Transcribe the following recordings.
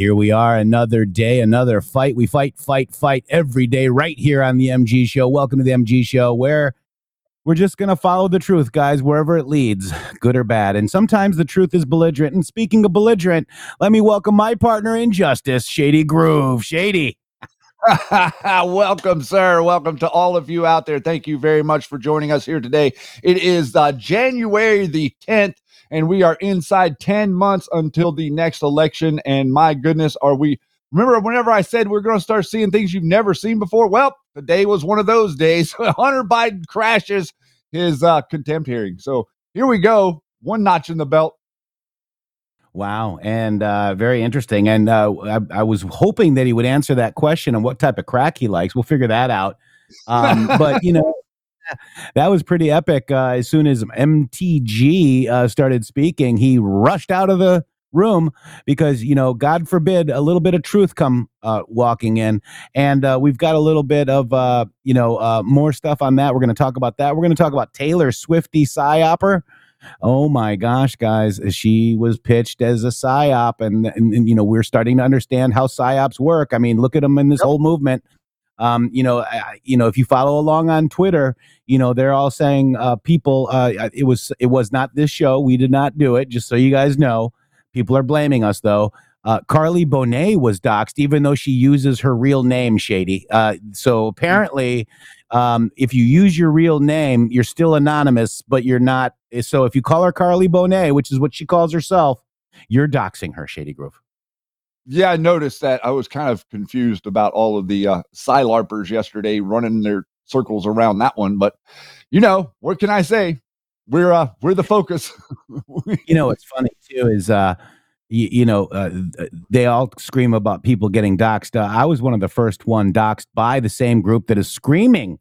Here we are, another day, another fight. We fight, fight, fight every day right here on the MG Show. Welcome to the MG Show, where we're just going to follow the truth, guys, wherever it leads, good or bad. And sometimes the truth is belligerent. And speaking of belligerent, let me welcome my partner in justice, Shady Groove. Shady. Welcome, sir. Welcome to all of you out there. Thank you very much for joining us here today. It is uh, January the 10th, and we are inside 10 months until the next election. And my goodness, are we. Remember, whenever I said we're going to start seeing things you've never seen before? Well, today was one of those days. Hunter Biden crashes his uh, contempt hearing. So here we go. One notch in the belt. Wow, and uh, very interesting. And uh, I, I, was hoping that he would answer that question on what type of crack he likes. We'll figure that out. Um, but you know, that was pretty epic. Uh, as soon as MTG uh, started speaking, he rushed out of the room because you know, God forbid, a little bit of truth come uh, walking in, and uh, we've got a little bit of you know more stuff on that. We're going to talk about that. We're going to talk about Taylor Swifty psyoper. Oh my gosh, guys, she was pitched as a psyop, and, and, and, you know we're starting to understand how psyops work. I mean, look at them in this yep. whole movement. Um, you know, I, you know, if you follow along on Twitter, you know they're all saying uh, people. Uh, it was it was not this show. We did not do it. Just so you guys know, people are blaming us though. Uh, Carly Bonet was doxxed, even though she uses her real name, Shady. Uh, so apparently, um, if you use your real name, you're still anonymous, but you're not. So if you call her Carly Bonet, which is what she calls herself, you're doxing her, Shady Groove. Yeah, I noticed that. I was kind of confused about all of the uh, Psylarpers yesterday running their circles around that one, but you know, what can I say? We're uh, we're the focus. you know, what's funny too is uh, you, you know, uh, they all scream about people getting doxxed. Uh, I was one of the first one doxxed by the same group that is screaming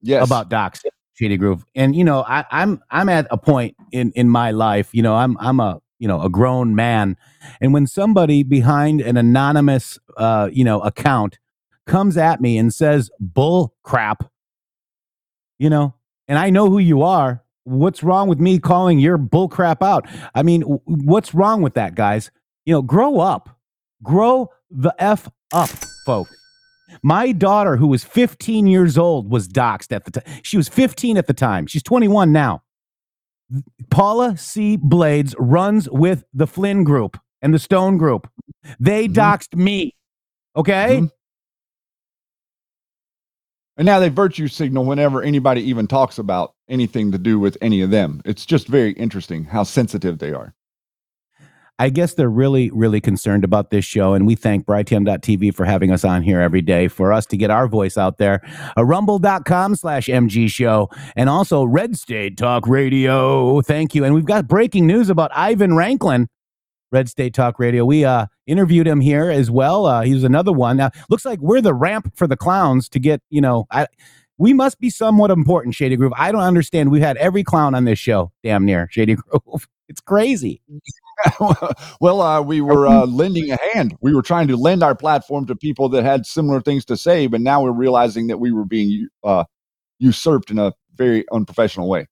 yes. about doxing Shady Groove. And you know, I, I'm I'm at a point in in my life. You know, I'm I'm a you know a grown man, and when somebody behind an anonymous uh, you know account comes at me and says bull crap, you know, and I know who you are, what's wrong with me calling your bull crap out? I mean, what's wrong with that, guys? You know, grow up, grow the f up, folks. My daughter, who was 15 years old, was doxxed at the time. She was 15 at the time. She's 21 now. Paula C. Blades runs with the Flynn Group and the Stone Group. They mm-hmm. doxed me. Okay. Mm-hmm. And now they virtue signal whenever anybody even talks about anything to do with any of them. It's just very interesting how sensitive they are. I guess they're really, really concerned about this show. And we thank Brighteon.tv for having us on here every day for us to get our voice out there. A rumble.com slash MG show and also Red State Talk Radio. Thank you. And we've got breaking news about Ivan Raiklin. Red State Talk Radio. We uh, interviewed him here as well. Uh, he was another one. Now, looks like we're the ramp for the clowns to get, you know, I, we must be somewhat important, Shady Groove. I don't understand. We've had every clown on this show, damn near, Shady Groove. It's crazy. well, uh, we were uh, lending a hand. We were trying to lend our platform to people that had similar things to say, but now we're realizing that we were being uh, usurped in a very unprofessional way.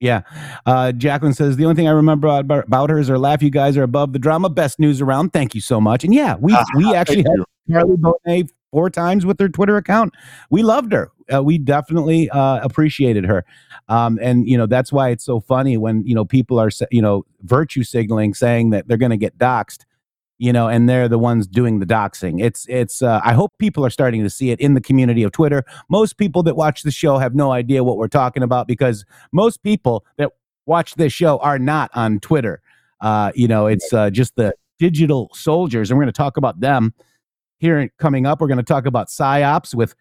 Yeah. Uh, Jacqueline says the only thing I remember about, her is her laugh. You guys are above the drama. Best news around. Thank you so much. And yeah, we we actually had Carly Bonet four times with her Twitter account. We loved her. Uh, we definitely uh, appreciated her. Um, and you know that's why it's so funny when you know people are you know virtue signaling, saying that they're going to get doxxed, you know, and they're the ones doing the doxing. It's it's. Uh, I hope people are starting to see it in the community of Twitter. Most people that watch the show have no idea what we're talking about because most people that watch this show are not on Twitter. Uh, you know, it's uh, just the digital soldiers, and we're going to talk about them here coming up. We're going to talk about psyops with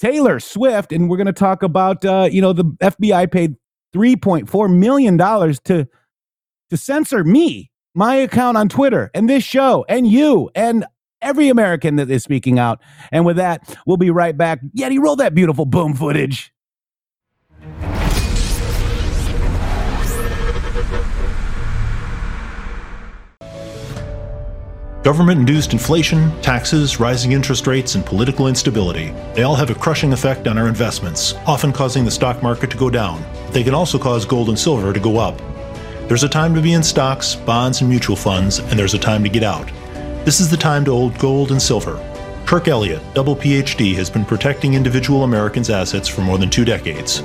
Taylor Swift, and we're going to talk about uh, you know the FBI paid three point four million dollars to to censor me, my account on Twitter, and this show, and you, and every American that is speaking out. And with that, we'll be right back. Yeti, roll that beautiful boom footage. Government induced inflation, taxes, rising interest rates, and political instability. They all have a crushing effect on our investments, often causing the stock market to go down. They can also cause gold and silver to go up. There's a time to be in stocks, bonds, and mutual funds, and there's a time to get out. This is the time to hold gold and silver. Kirk Elliott, double PhD, has been protecting individual Americans' assets for more than two decades.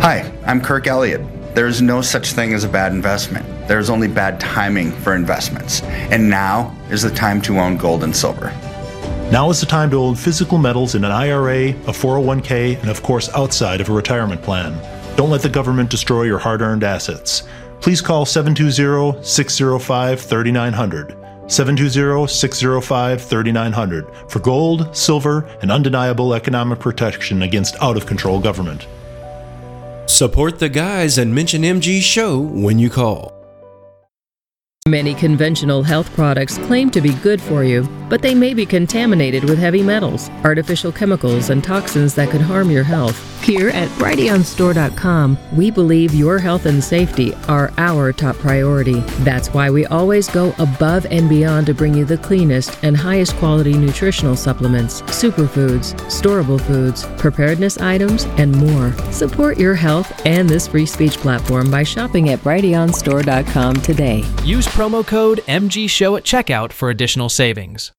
Hi, I'm Kirk Elliott. There is no such thing as a bad investment. There is only bad timing for investments. And now is the time to own gold and silver. Now is the time to own physical metals in an IRA, a 401k, and of course outside of a retirement plan. Don't let the government destroy your hard earned assets. Please call 720 605 3900. 720 605 3900 for gold, silver, and undeniable economic protection against out of control government. Support the guys and mention MG Show when you call. Many conventional health products claim to be good for you, but they may be contaminated with heavy metals, artificial chemicals, and toxins that could harm your health. Here at BrighteonStore.com, we believe your health and safety are our top priority. That's why we always go above and beyond to bring you the cleanest and highest quality nutritional supplements, superfoods, storable foods, preparedness items, and more. Support your health and this free speech platform by shopping at BrighteonStore.com today. Use promo code MG Show at checkout for additional savings.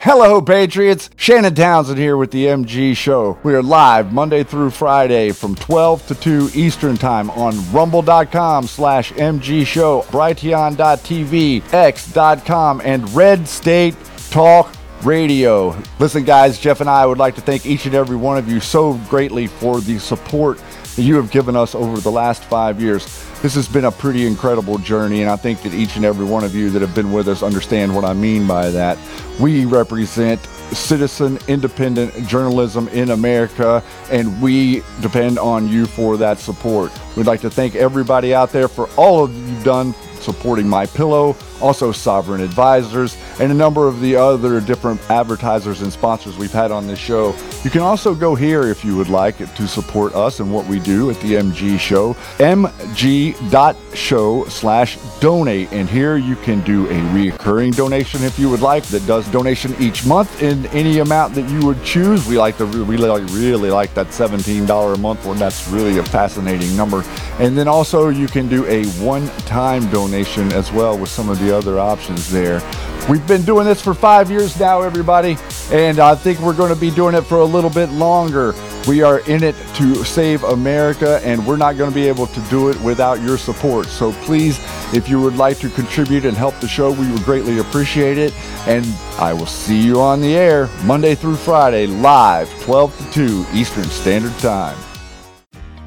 Hello, Patriots. Shannon Townsend here with the MG Show. We are live Monday through Friday from 12 to 2 Eastern Time on rumble.com slash MG Show, brighteon.tv, x.com, and Red State Talk Radio. Listen, guys, Jeff and I would like to thank each and every one of you so greatly for the support that you have given us over the last five years. This has been a pretty incredible journey, and I think that each and every one of you that have been with us understand what I mean by that. We represent citizen independent journalism in America, and we depend on you for that support. We'd like to thank everybody out there for all of you've done supporting My Pillow, also Sovereign Advisors, and a number of the other different advertisers and sponsors we've had on this show. You can also go here if you would like to support us and what we do at the MG Show, mg.show slash donate. And here you can do a reoccurring donation if you would like that does donation each month in any amount that you would choose. We like to we really, really like that $17 a month one. That's really a fascinating number. And then also you can do a one-time donation as well with some of the other options there. We've been doing this for five years now, everybody, and I think we're going to be doing it for a little bit longer. We are in it to save America, and we're not going to be able to do it without your support. So please If you would like to contribute and help the show, we would greatly appreciate it. And I will see you on the air Monday through Friday, live, 12 to 2 Eastern Standard Time.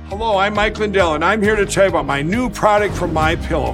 Hello, I'm Mike Lindell, and I'm here to tell you about my new product from My Pillow: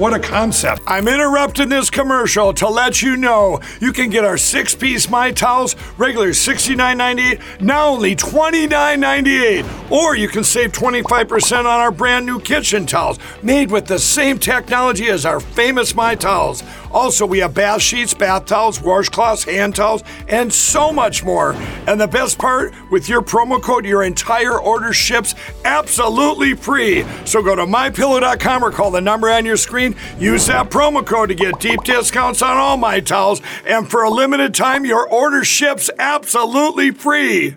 What a concept. I'm interrupting this commercial to let you know you can get our six piece My Towels, regular $69.98, now only $29.98. Or you can save 25% on our brand new kitchen towels, made with the same technology as our famous My Towels. Also, we have bath sheets, bath towels, washcloths, hand towels, and so much more. And the best part, with your promo code, your entire order ships absolutely free. So go to mypillow.com or call the number on your screen. Use that promo code to get deep discounts on all my towels. And for a limited time, your order ships absolutely free.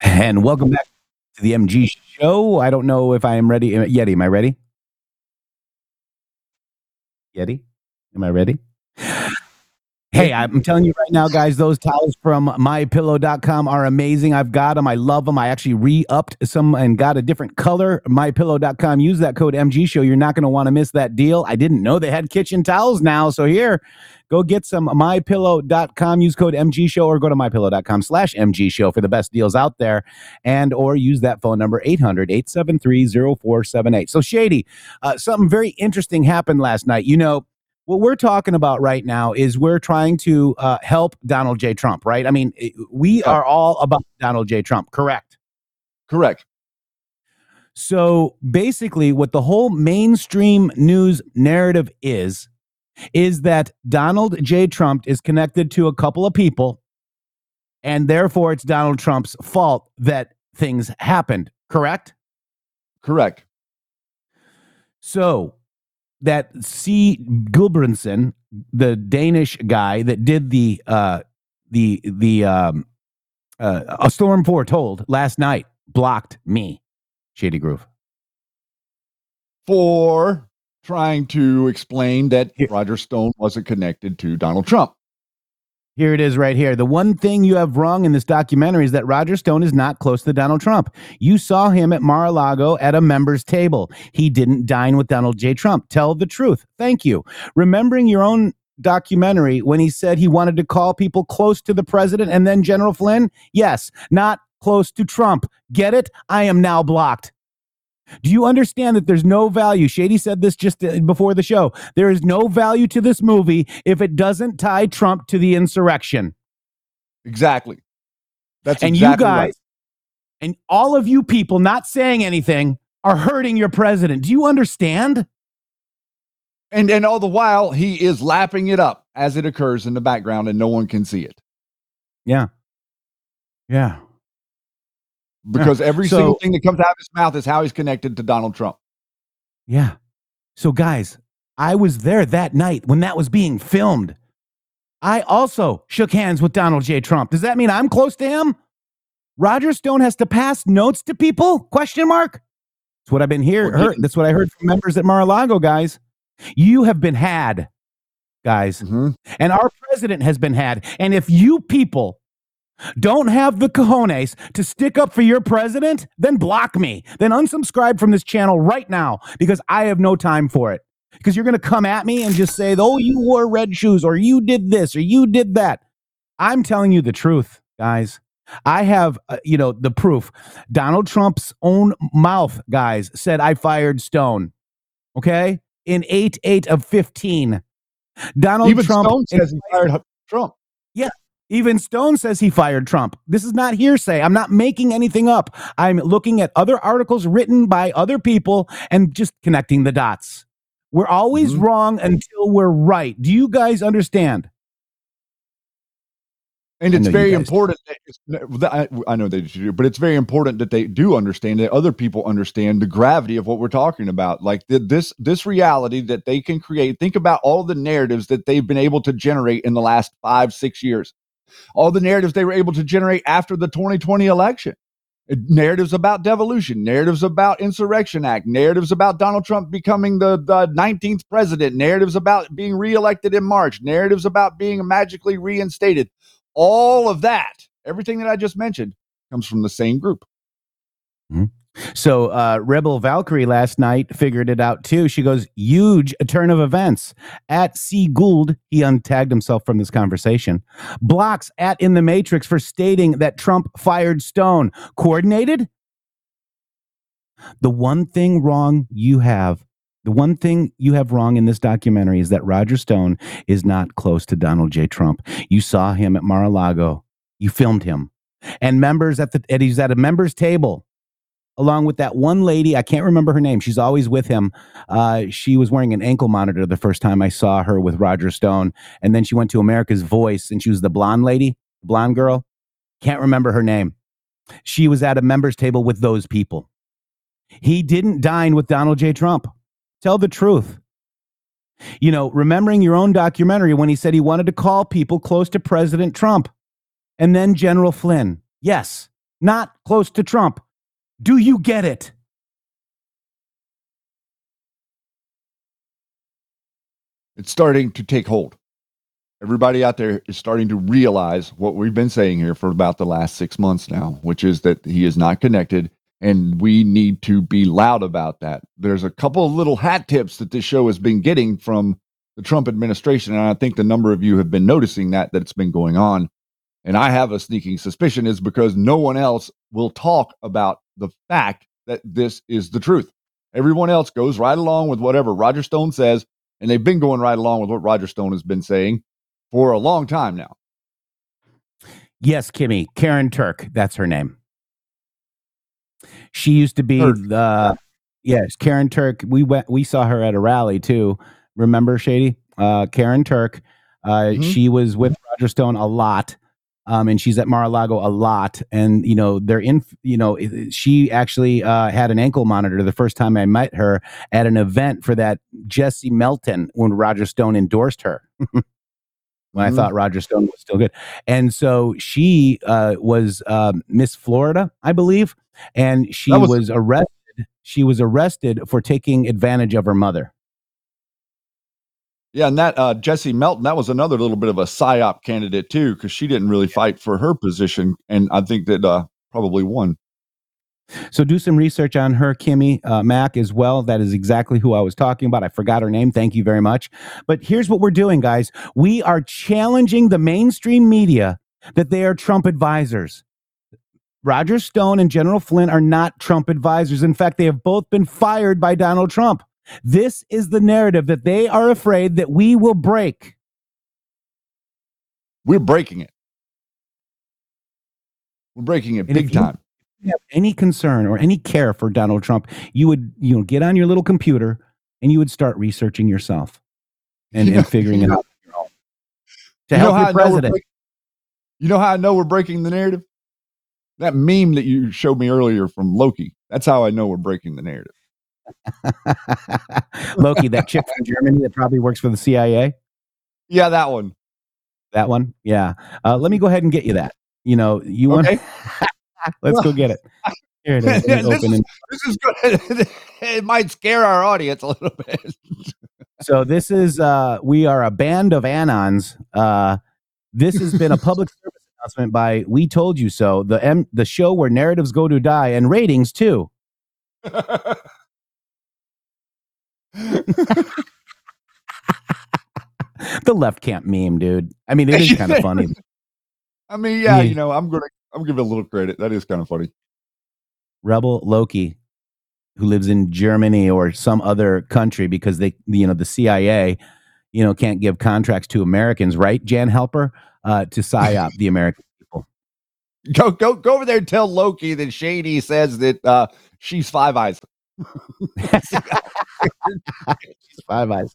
And welcome back to the MG show. I don't know if I am ready. Yeti, am I ready? Yeti, am I ready? Hey, I'm telling you right now, guys, those towels from mypillow.com are amazing. I've got them. I love them. I actually re upped some and got a different color. Mypillow.com. Use that code MG Show. You're not going to want to miss that deal. I didn't know they had kitchen towels now. So here, go get some mypillow.com. Use code MG Show or go to mypillow.com slash MG Show for the best deals out there. And or use that phone number 800 873 0478. So, Shady, uh, something very interesting happened last night. You know, what we're talking about right now is we're trying to uh, help Donald J. Trump, right? I mean, we are all about Donald J. Trump, correct? Correct. So basically, what the whole mainstream news narrative is, is that Donald J. Trump is connected to a couple of people, and therefore it's Donald Trump's fault that things happened, correct? Correct. So that C. Guldbrandsen, the Danish guy that did the uh the the um uh, a storm foretold last night blocked me, Shady Groove. For trying to explain that Roger Stone wasn't connected to Donald Trump. Here it is right here. The one thing you have wrong in this documentary is that Roger Stone is not close to Donald Trump. You saw him at Mar-a-Lago at a member's table. He didn't dine with Donald J. Trump. Tell the truth. Thank you. Remembering your own documentary when he said he wanted to call people close to the president and then General Flynn? Yes, not close to Trump. Get it? I am now blocked. Do you understand that there's no value? Shady said this just uh, before the show. There is no value to this movie if it doesn't tie Trump to the insurrection. Exactly. That's and exactly you guys, right. and all of you people not saying anything are hurting your president. Do you understand? And and all the while he is lapping it up as it occurs in the background and no one can see it. Yeah. Yeah. Because every So- single thing that comes out of his mouth is how he's connected to Donald Trump. Yeah. So, guys, I was there that night when that was being filmed. I also shook hands with Donald J. Trump. Does that mean I'm close to him? Roger Stone has to pass notes to people? Question mark. That's what I've been Heard. That's what I heard from members at Mar-a-Lago, guys. You have been had, guys, Mhm. and our president has been had. And if you people don't have the cojones to stick up for your president, then block me. Then unsubscribe from this channel right now because I have no time for it. Because you're going to come at me and just say, oh, you wore red shoes or you did this or you did that. I'm telling you the truth, guys. I have, uh, you know, the proof. Donald Trump's own mouth, guys, said I fired Stone. Okay. In 8 8 of 15. Donald Even Trump. Stone says he fired Trump. Even Stone says he fired Trump. This is not hearsay. I'm not making anything up. I'm looking at other articles written by other people and just connecting the dots. We're always Mhm. wrong until we're right. Do you guys understand? And it's very important. That I know they do, but it's very important that they do understand that other people understand the gravity of what we're talking about. Like the, this, this reality that they can create. Think about all the narratives that they've been able to generate in the last five, six years. All the narratives they were able to generate after the 2020 election. narratives about devolution, narratives about insurrection act, narratives about Donald Trump becoming the, the 19th president, narratives about being reelected in March, narratives about being magically reinstated. All of that, everything that I just mentioned, comes from the same group. Mm-hmm. So uh, Rebel Valkyrie last night figured it out too. She goes, huge turn of events. At C Gould, he untagged himself from this conversation. Blocks at In the Matrix for stating that Trump fired Stone. Coordinated? The one thing wrong you have, the one thing you have wrong in this documentary is that Roger Stone is not close to Donald J. Trump. You saw him at Mar-a-Lago. You filmed him. And members at the, and he's at a members table along with that one lady. I can't remember her name. She's always with him. Uh, she was wearing an ankle monitor the first time I saw her with Roger Stone. And then she went to America's Voice and she was the blonde lady, blonde girl. Can't remember her name. She was at a members table with those people. He didn't dine with Donald J. Trump. Tell the truth. You know, remembering your own documentary when he said he wanted to call people close to President Trump and then General Flynn. Yes, not close to Trump, do you get it? It's starting to take hold. Everybody out there is starting to realize what we've been saying here for about the last six months now, which is that he is not connected and we need to be loud about that. There's a couple of little hat tips that this show has been getting from the Trump administration, and I think the number of you have been noticing that that it's been going on. And I have a sneaking suspicion is because no one else will talk about the fact that this is the truth. Everyone else goes right along with whatever Roger Stone says, and they've been going right along with what Roger Stone has been saying for a long time now. Yes, Kimmy, Karen Turk, that's her name. She used to be Turk. the yes, Karen Turk. We went, we saw her at a rally too. Remember, Shady? Uh, Karen Turk. Uh, mm-hmm. She was with Roger Stone a lot um, and she's at Mar-a-Lago a lot. And you know, they're in. You know, she actually uh, had an ankle monitor the first time I met her at an event for that Jesse Melton when Roger Stone endorsed her. when mm-hmm. I thought Roger Stone was still good, and so she uh, was uh, Miss Florida, I believe, and she was, was arrested. She was arrested for taking advantage of her mother. Yeah, and that uh, Jessie Melton, that was another little bit of a psyop candidate too, because she didn't really fight for her position, and I think that uh, probably won. So do some research on her, Kimmy uh, Mack, as well. That is exactly who I was talking about. I forgot her name. Thank you very much. But here's what we're doing, guys. We are challenging the mainstream media that they are Trump advisors. Roger Stone and General Flynn are not Trump advisors. In fact, they have both been fired by Donald Trump. This is the narrative that they are afraid that we will break. We're breaking it. We're breaking it and big time. have any concern or any care for Donald Trump, you would you know get on your little computer and you would start researching yourself and, and figuring it out to you help your president. You know how I know we're breaking the narrative? That meme that you showed me earlier from Loki. That's how I know we're breaking the narrative. Loki, that chick from Germany that probably works for the CIA. Yeah, that one. That one. Yeah. Uh, let me go ahead and get you that. You know, you want. Okay. Let's go get it. Here it is. this, is this is good. it might scare our audience a little bit. so this is uh we are a band of anons. Uh this has been a public service announcement by We Told You So, the M the show where narratives go to die and ratings too. The left can't meme, dude. I mean, it is kind of funny. I mean, yeah, you know, I'm gonna I'm gonna give it a little credit. That is kind of funny. Rebel Loki, who lives in Germany or some other country because they, you know, the CIA, you know, can't give contracts to Americans, right? Jan Helper, uh, to psyop the American people. Go go go over there and tell Loki that Shady says that uh, she's Five Eyes. Five eyes.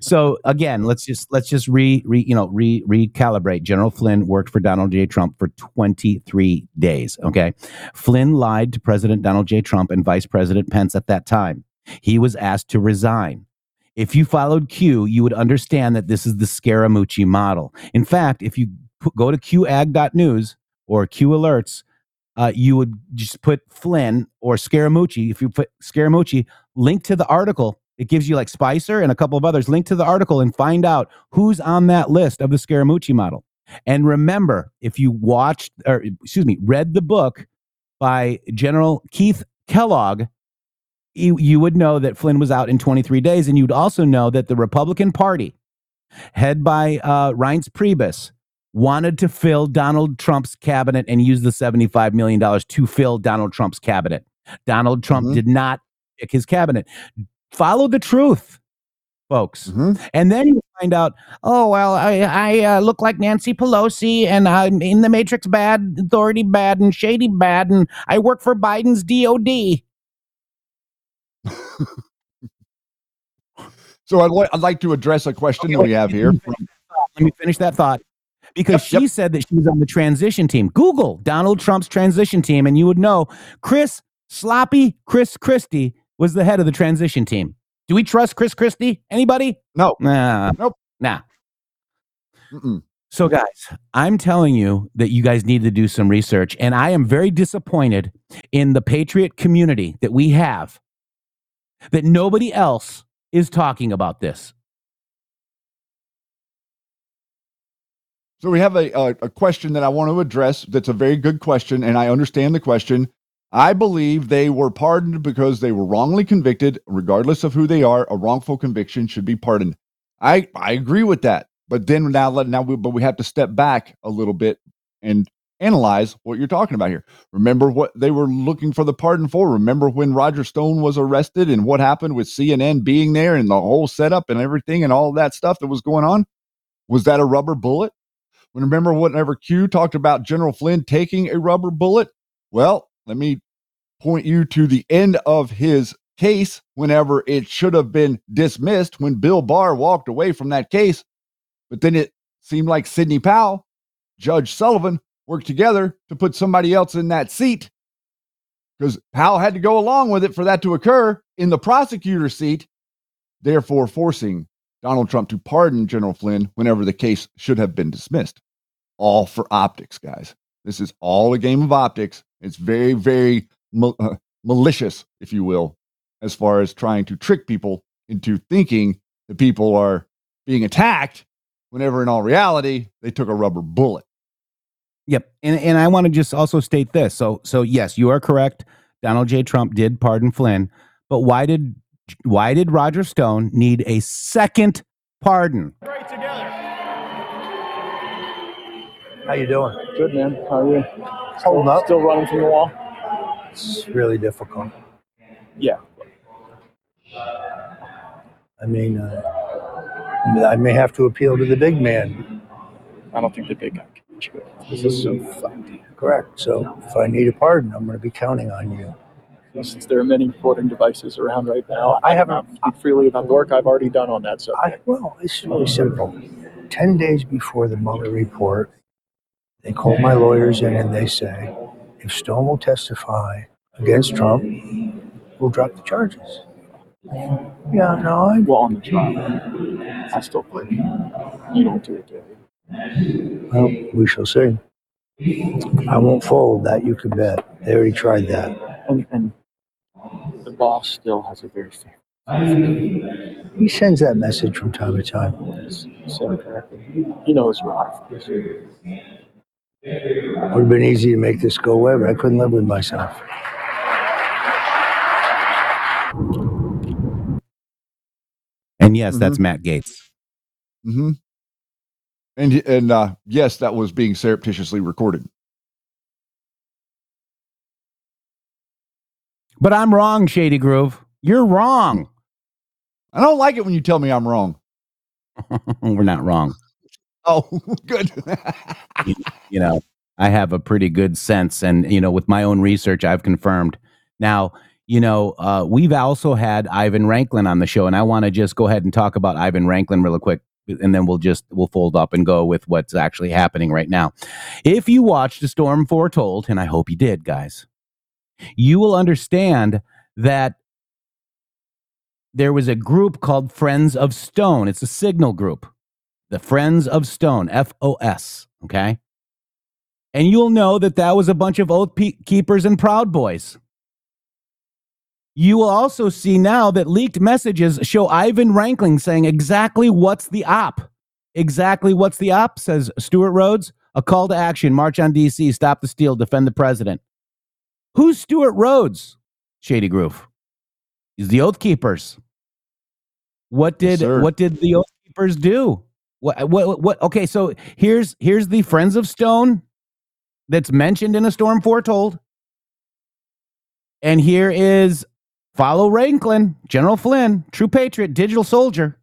So again, let's just let's just re, re you know re recalibrate. General Flynn worked for Donald J. Trump for 23 days. Okay, Flynn lied to President Donald J. Trump and Vice President Pence at that time. He was asked to resign. If you followed Q, you would understand that this is the Scaramucci model. In fact, if you go to QAG.news or Q Alerts, uh, you would just put Flynn or Scaramucci. If you put Scaramucci, link to the article. It gives you like Spicer and a couple of others. Link to the article and find out who's on that list of the Scaramucci model. And remember, if you watched or excuse me, read the book by General Keith Kellogg, you, you would know that Flynn was out in 23 days, and you'd also know that the Republican Party, head by uh, Reince Priebus, wanted to fill Donald Trump's cabinet and use the $75 million to fill Donald Trump's cabinet. Donald Trump Mhm. did not pick his cabinet. Follow the truth, folks. Mhm. And then you find out, oh, well, I, I uh, look like Nancy Pelosi and I'm in the Matrix bad, authority bad, and shady bad, and I work for Biden's DOD. So I'd, li- I'd like to address a question that we have here. Let me finish that thought. Because Yep, she said that she was on the transition team. Google Donald Trump's transition team, and you would know Chris Sloppy Chris Christie was the head of the transition team. Do we trust Chris Christie? Anybody? No. Nah. Nope. Nah. Mm-mm. So, guys, I'm telling you that you guys need to do some research, and I am very disappointed in the Patriot community that we have that nobody else is talking about this. So we have a, a a question that I want to address. That's a very good question, and I understand the question. I believe they were pardoned because they were wrongly convicted, regardless of who they are. A wrongful conviction should be pardoned. I I agree with that. But then now now we, but we have to step back a little bit and analyze what you're talking about here. Remember what they were looking for the pardon for. Remember when Roger Stone was arrested and what happened with CNN being there and the whole setup and everything and all that stuff that was going on. Was that a rubber bullet? Remember whenever Q talked about General Flynn taking a rubber bullet? Well, let me point you to the end of his case whenever it should have been dismissed when Bill Barr walked away from that case. But then it seemed like Sidney Powell, Judge Sullivan worked together to put somebody else in that seat because Powell had to go along with it for that to occur in the prosecutor's seat, therefore forcing Donald Trump to pardon General Flynn whenever the case should have been dismissed. All for optics, guys. This is all a game of optics. It's very, very mal- uh, malicious, if you will, as far as trying to trick people into thinking that people are being attacked whenever in all reality they took a rubber bullet. Yep. And and I want to just also state this. So so yes, you are correct. Donald J. Trump did pardon Flynn, but why did why did Roger Stone need a second pardon? How you doing? Good man. How are you? Holding up. Still running from the wall? It's really difficult. Yeah. I mean, uh, I may have to appeal to the big man. I don't think the big guy can reach you. This is so fucked. Correct. So if I need a pardon, I'm going to be counting on you. Since there are many recording devices around right now, I I haven't- haven't speak freely about the work I've already done on that subject. I, well, it's really simple. Ten days before the Mueller report, they call my lawyers in and they say, if Stone will testify against Trump, we'll drop the charges. Yeah, no, I, well, on the trial, I still think you don't do it, do you? well, we shall see. I won't fold. That you can bet. They already tried that. And, and the boss still has a very fair. He sends that message from time to time. You said it correctly. He knows we're hot for this. Would have been easy to make this go away, but I couldn't live with myself. And yes, that's Matt Gaetz. Mm-hmm. And and uh, yes, that was being surreptitiously recorded. But I'm wrong, Shady Groove. You're wrong. I don't like it when you tell me I'm wrong. We're not wrong. Oh, good. you know, I have a pretty good sense, and you know, with my own research, I've confirmed. Now, you know, uh, we've also had Ivan Raiklin on the show, and I want to just go ahead and talk about Ivan Raiklin real quick, and then we'll just we'll fold up and go with what's actually happening right now. If you watched A Storm Foretold, and I hope you did, guys, you will understand that there was a group called Friends of Stone. It's a signal group, the Friends of Stone, F O S. Okay. And you'll know that that was a bunch of oath keepers and proud boys. You will also see now that leaked messages show Ivan Raiklin saying exactly what's the op. Exactly what's the op, says Stewart Rhodes. A call to action, march on DC, stop the steal, defend the president. Who's Stewart Rhodes? Shady Groove. He's the Oath Keepers. What did Yes, what did the Oath Keepers do? Uh, what what what okay, so here's here's the Friends of Stone that's mentioned in a storm foretold. And here is follow Raiklin, General Flynn, true patriot, digital soldier.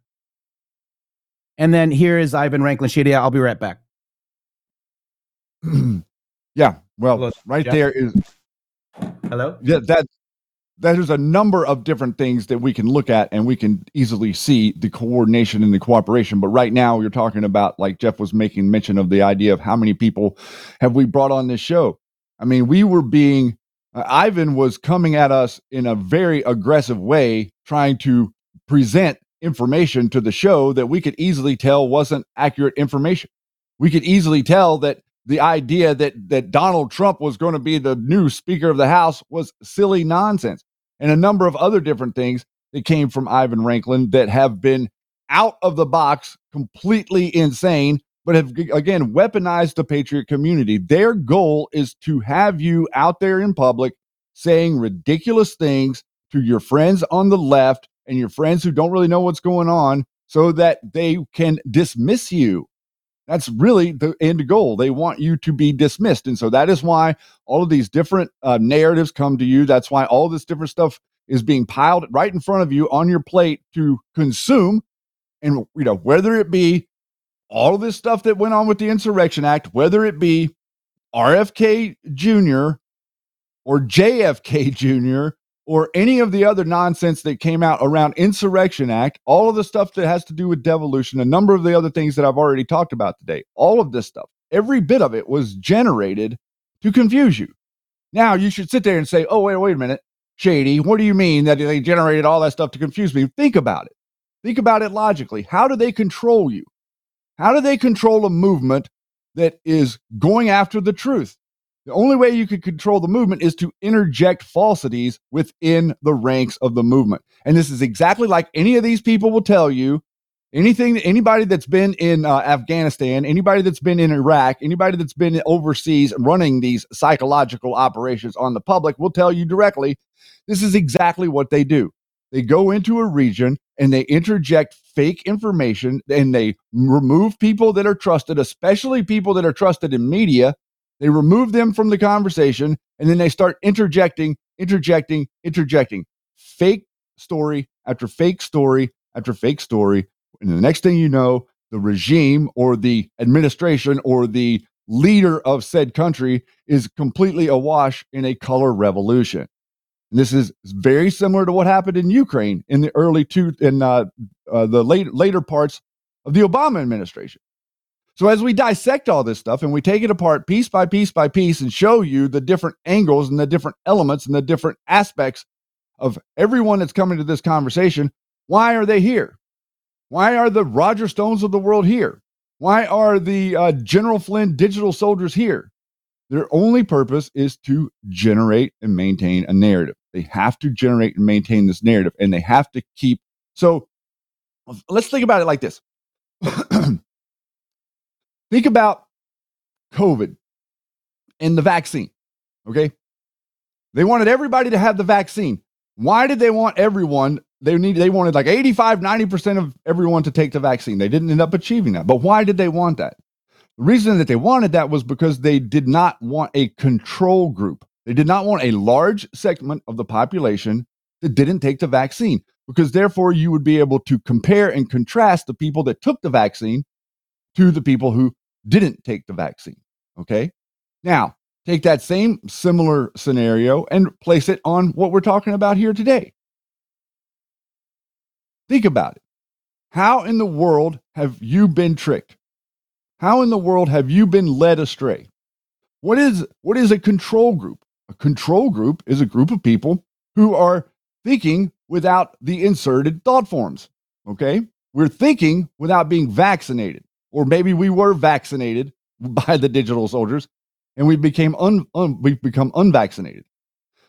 And then here is Ivan Raiklin. Shady, I'll be right back. yeah. Well, Hello, right Jeff. there is Hello? yeah, that there's a number of different things that we can look at and we can easily see the coordination and the cooperation. But right now, you're talking about like Jeff was making mention of the idea of how many people have we brought on this show. I mean, we were being uh, Ivan was coming at us in a very aggressive way, trying to present information to the show that we could easily tell wasn't accurate information. We could easily tell that the idea that that Donald Trump was going to be the new Speaker of the House was silly nonsense, and a number of other different things that came from Ivan Raiklin that have been out of the box, completely insane, but have again weaponized the patriot community. Their goal is to have you out there in public saying ridiculous things to your friends on the left and your friends who don't really know what's going on so that they can dismiss you. That's really the end goal. They want you to be dismissed. And so that is why all of these different uh, narratives come to you. That's why all this different stuff is being piled right in front of you on your plate to consume. And, you know, whether it be all of this stuff that went on with the Insurrection Act, whether it be RFK Jr. or JFK Jr. or any of the other nonsense that came out around Insurrection Act, all of the stuff that has to do with devolution, a number of the other things that I've already talked about today, all of this stuff, every bit of it was generated to confuse you. Now you should sit there and say, oh, wait, wait a minute, Shady, what do you mean that they generated all that stuff to confuse me? Think about it. Think about it logically. How do they control you? How do they control a movement that is going after the truth? The only way you could control the movement is to interject falsities within the ranks of the movement. And this is exactly like any of these people will tell you. Anything, anybody that's been in uh, Afghanistan, anybody that's been in Iraq, anybody that's been overseas running these psychological operations on the public will tell you directly this is exactly what they do. They go into a region and they interject fake information and they remove people that are trusted, especially people that are trusted in media. They remove them from the conversation and then they start interjecting, interjecting, interjecting fake story after fake story after fake story. And the next thing you know, the regime or the administration or the leader of said country is completely awash in a color revolution. And this is very similar to what happened in Ukraine in the early two in uh, uh, the late, later parts of the Obama administration. So as we dissect all this stuff and we take it apart piece by piece by piece and show you the different angles and the different elements and the different aspects of everyone that's coming to this conversation, why are they here? Why are the Roger Stones of the world here? Why are the uh, General Flynn digital soldiers here? Their only purpose is to generate and maintain a narrative. They have to generate and maintain this narrative, and they have to keep. So let's think about it like this think about COVID and the vaccine. Okay. They wanted everybody to have the vaccine. Why did they want everyone? They need they wanted like 85, 90% of everyone to take the vaccine. They didn't end up achieving that. But why did they want that? The reason that they wanted that was because they did not want a control group. They did not want a large segment of the population that didn't take the vaccine, because therefore you would be able to compare and contrast the people that took the vaccine to the people who didn't take the vaccine. Okay. Now, take that same similar scenario and place it on what we're talking about here today. Think about it. How in the world have you been tricked? How in the world have you been led astray? What is what is a control group? A control group is a group of people who are thinking without the inserted thought forms. Okay? We're thinking without being vaccinated. Or maybe we were vaccinated by the digital soldiers, and we became un, un, we've become unvaccinated.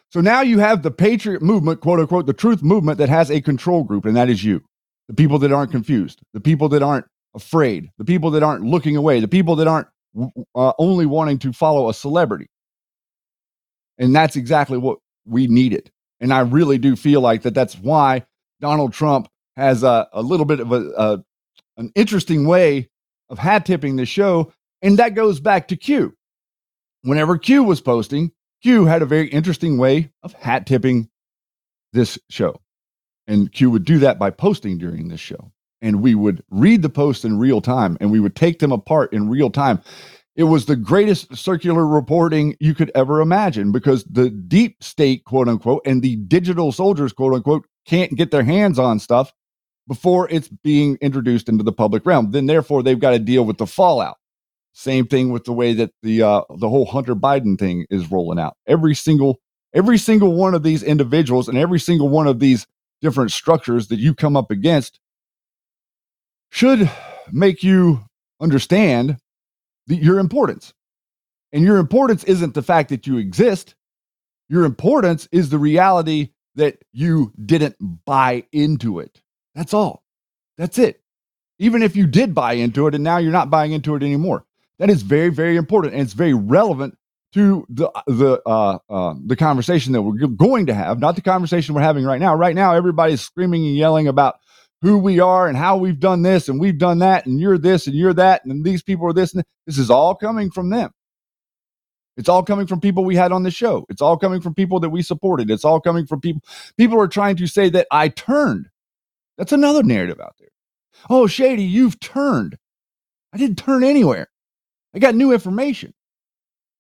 So now you have the patriot movement, quote unquote, the truth movement that has a control group, and that is you. The people that aren't confused, the people that aren't afraid, the people that aren't looking away, the people that aren't uh, only wanting to follow a celebrity. And that's exactly what we needed. And I really do feel like that that's why Donald Trump has a, a little bit of a, a an interesting way of hat tipping the show. And that goes back to Q. Whenever Q was posting, Q had a very interesting way of hat tipping this show. And Q would do that by posting during this show. And we would read the posts in real time and we would take them apart in real time. It was the greatest circular reporting you could ever imagine because the deep state, quote unquote, and the digital soldiers, quote unquote, can't get their hands on stuff before it's being introduced into the public realm. Then, therefore, they've got to deal with the fallout. Same thing with the way that the uh, the whole Hunter Biden thing is rolling out. Every single every single one of these individuals and every single one of these different structures that you come up against should make you understand the, your importance. And your importance isn't the fact that you exist. Your importance is the reality that you didn't buy into it. That's all. That's it. Even if you did buy into it and now you're not buying into it anymore. That is very, very important. And it's very relevant to the the uh, uh, the conversation that we're going to have, not the conversation we're having right now. Right now, everybody's screaming and yelling about who we are and how we've done this and we've done that, and you're this and you're that, and these people are this. And this is all coming from them. It's all coming from people we had on the show. It's all coming from people that we supported. It's all coming from people. People are trying to say that I turned that's another narrative out there. Oh, Shady, you've turned. I didn't turn anywhere. I got new information.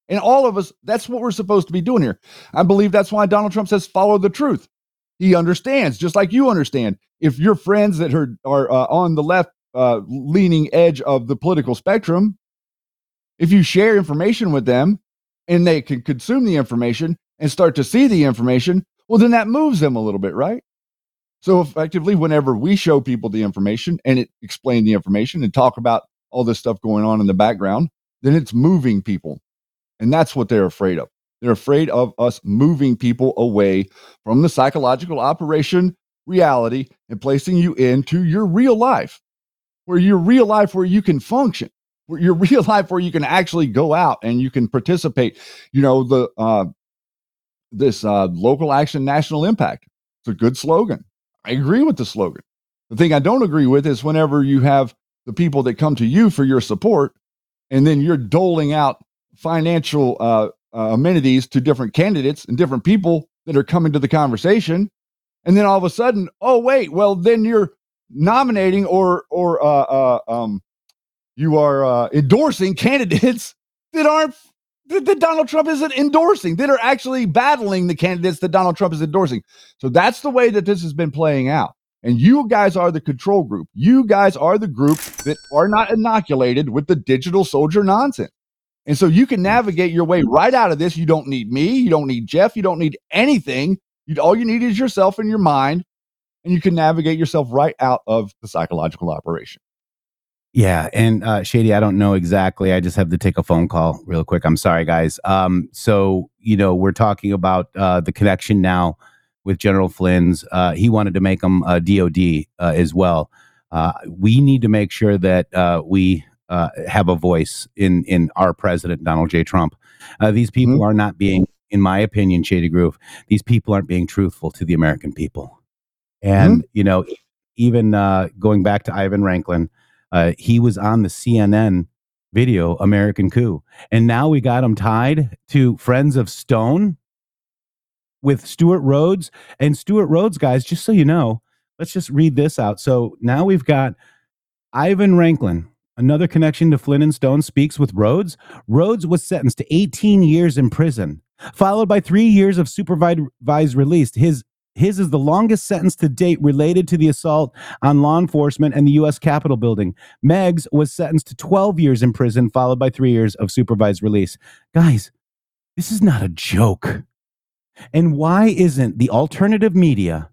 And all of us, that's what we're supposed to be doing here. I believe that's why Donald Trump says follow the truth. He understands, just like you understand. If your friends that are, are uh, on the left uh, leaning edge of the political spectrum, if you share information with them and they can consume the information and start to see the information, well, then that moves them a little bit, right? So effectively, whenever we show people the information and it explain the information and talk about all this stuff going on in the background, then it's moving people. And that's what they're afraid of. They're afraid of us moving people away from the psychological operation reality and placing you into your real life, where your real life where you can function, where your real life where you can actually go out and you can participate. You know, the uh this uh local action national impact. It's a good slogan. I agree with the slogan. The thing I don't agree with is whenever you have the people that come to you for your support, and then you're doling out financial uh, uh, amenities to different candidates and different people that are coming to the conversation, and then all of a sudden, oh wait, well then you're nominating or or uh, uh um, you are uh, endorsing candidates that aren't that, Donald Trump isn't endorsing, that are actually battling the candidates that Donald Trump is endorsing. So that's the way that this has been playing out. And you guys are the control group. You guys are the group that are not inoculated with the digital soldier nonsense. And so you can navigate your way right out of this. You don't need me. You don't need Jeff. You don't need anything. You, all you need is yourself and your mind. And you can navigate yourself right out of the psychological operation. Yeah, and uh, Shady, I don't know exactly. I just have to take a phone call real quick. I'm sorry, guys. Um, so you know, we're talking about uh, the connection now with General Flynn's. Uh, he wanted to make him a DoD uh, as well. Uh, we need to make sure that uh, we uh, have a voice in in our president, Donald J. Trump. Uh, these people mm-hmm. are not being, in my opinion, Shady Groove. These people aren't being truthful to the American people. And mm-hmm. you know, even uh, going back to Ivan Raiklin. Uh, he was on the CNN video American Coup. And now we got him tied to Friends of Stone with Stewart Rhodes. And Stewart Rhodes, guys, just so you know, let's just read this out. So now we've got Ivan Raiklin. another connection to Flynn and Stone, speaks with Rhodes. Rhodes was sentenced to 18 years in prison, followed by three years of supervised release. His his is the longest sentence to date related to the assault on law enforcement and the U.S. Capitol building. Meggs was sentenced to 12 years in prison, followed by three years of supervised release. Guys, this is not a joke. And why isn't the alternative media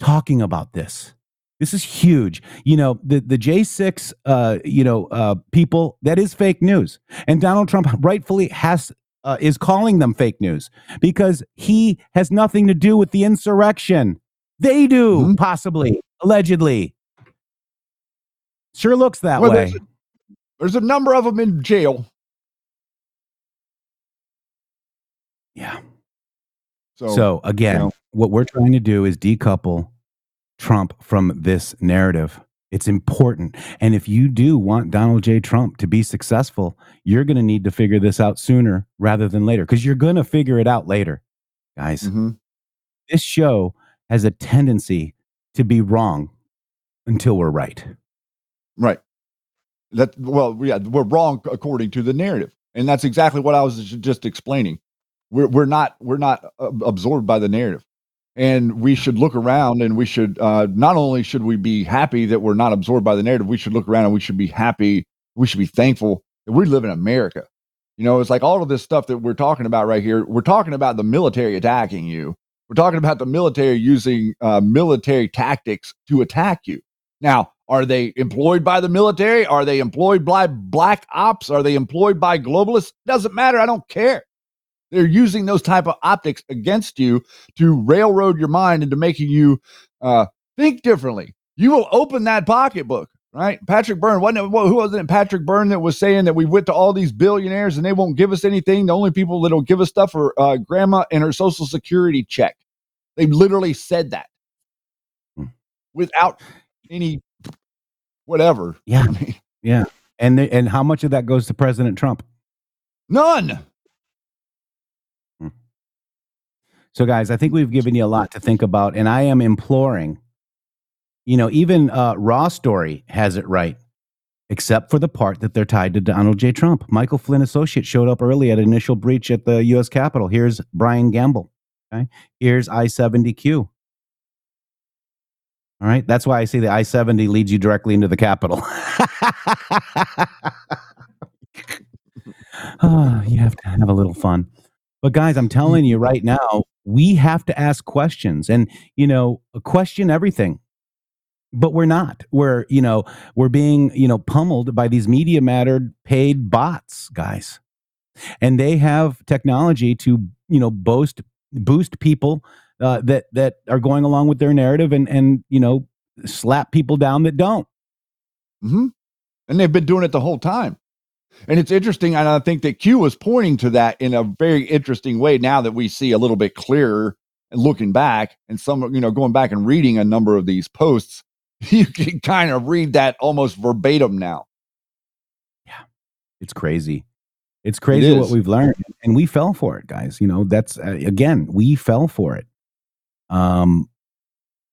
talking about this? This is huge. You know, the the J6 uh, you know, uh people, that is fake news. And Donald Trump rightfully has uh, is calling them fake news because he has nothing to do with the insurrection. They do, Mhm. possibly, allegedly. Sure looks that Well, way. there's, a, there's a number of them in jail. Yeah. So, So, again, you know. what we're trying to do is decouple Trump from this narrative. It's important. And if you do want Donald J. Trump to be successful, you're going to need to figure this out sooner rather than later because you're going to figure it out later, guys. Mhm. This show has a tendency to be wrong until we're right. Right. That well, yeah, we're wrong according to the narrative, and that's exactly what I was just explaining. We're we're not we're not uh, absorbed by the narrative, and we should look around, and we should uh, not only should we be happy that we're not absorbed by the narrative, we should look around and we should be happy, we should be thankful that we live in America. You know, it's like all of this stuff that we're talking about right here. We're talking about the military attacking you. We're talking about the military using uh, military tactics to attack you. Now, are they employed by the military? Are they employed by black ops? Are they employed by globalists? Doesn't matter. I don't care. They're using those type of optics against you to railroad your mind into making you uh, think differently. You will open that pocketbook, right? Patrick Byrne, wasn't it, who wasn't it? Patrick Byrne that was saying that we went to all these billionaires and they won't give us anything. The only people that'll give us stuff are uh, grandma and her social security check. They literally said that Hmm. without any whatever. Yeah. I mean, Yeah. And they, and how much of that goes to President Trump? none. So, guys, I think we've given you a lot to think about, and I am imploring. You know, even uh, Raw Story has it right, except for the part that they're tied to Donald J. Trump. Michael Flynn associate showed up early at initial breach at the U.S. Capitol. Here's Brian Gamble. Okay, here's I seventy Q. All right, that's why I say the I seventy leads you directly into the Capitol. Ah, you have to have a little fun. But guys, I'm telling you right now, we have to ask questions and, you know, question everything. But we're not. We're, you know, we're being, you know, pummeled by these media mattered paid bots, guys. And they have technology to, you know, boast boost people uh, that that are going along with their narrative and and, you know, slap people down that don't. hmm And they've been doing it the whole time. And it's interesting. And I think that Q was pointing to that in a very interesting way now that we see a little bit clearer and looking back and some, you know, going back and reading a number of these posts, you can kind of read that almost verbatim now. Yeah. It's crazy. It's crazy what we've learned, and we fell for it, guys. You know, that's uh, again, we fell for it. Um,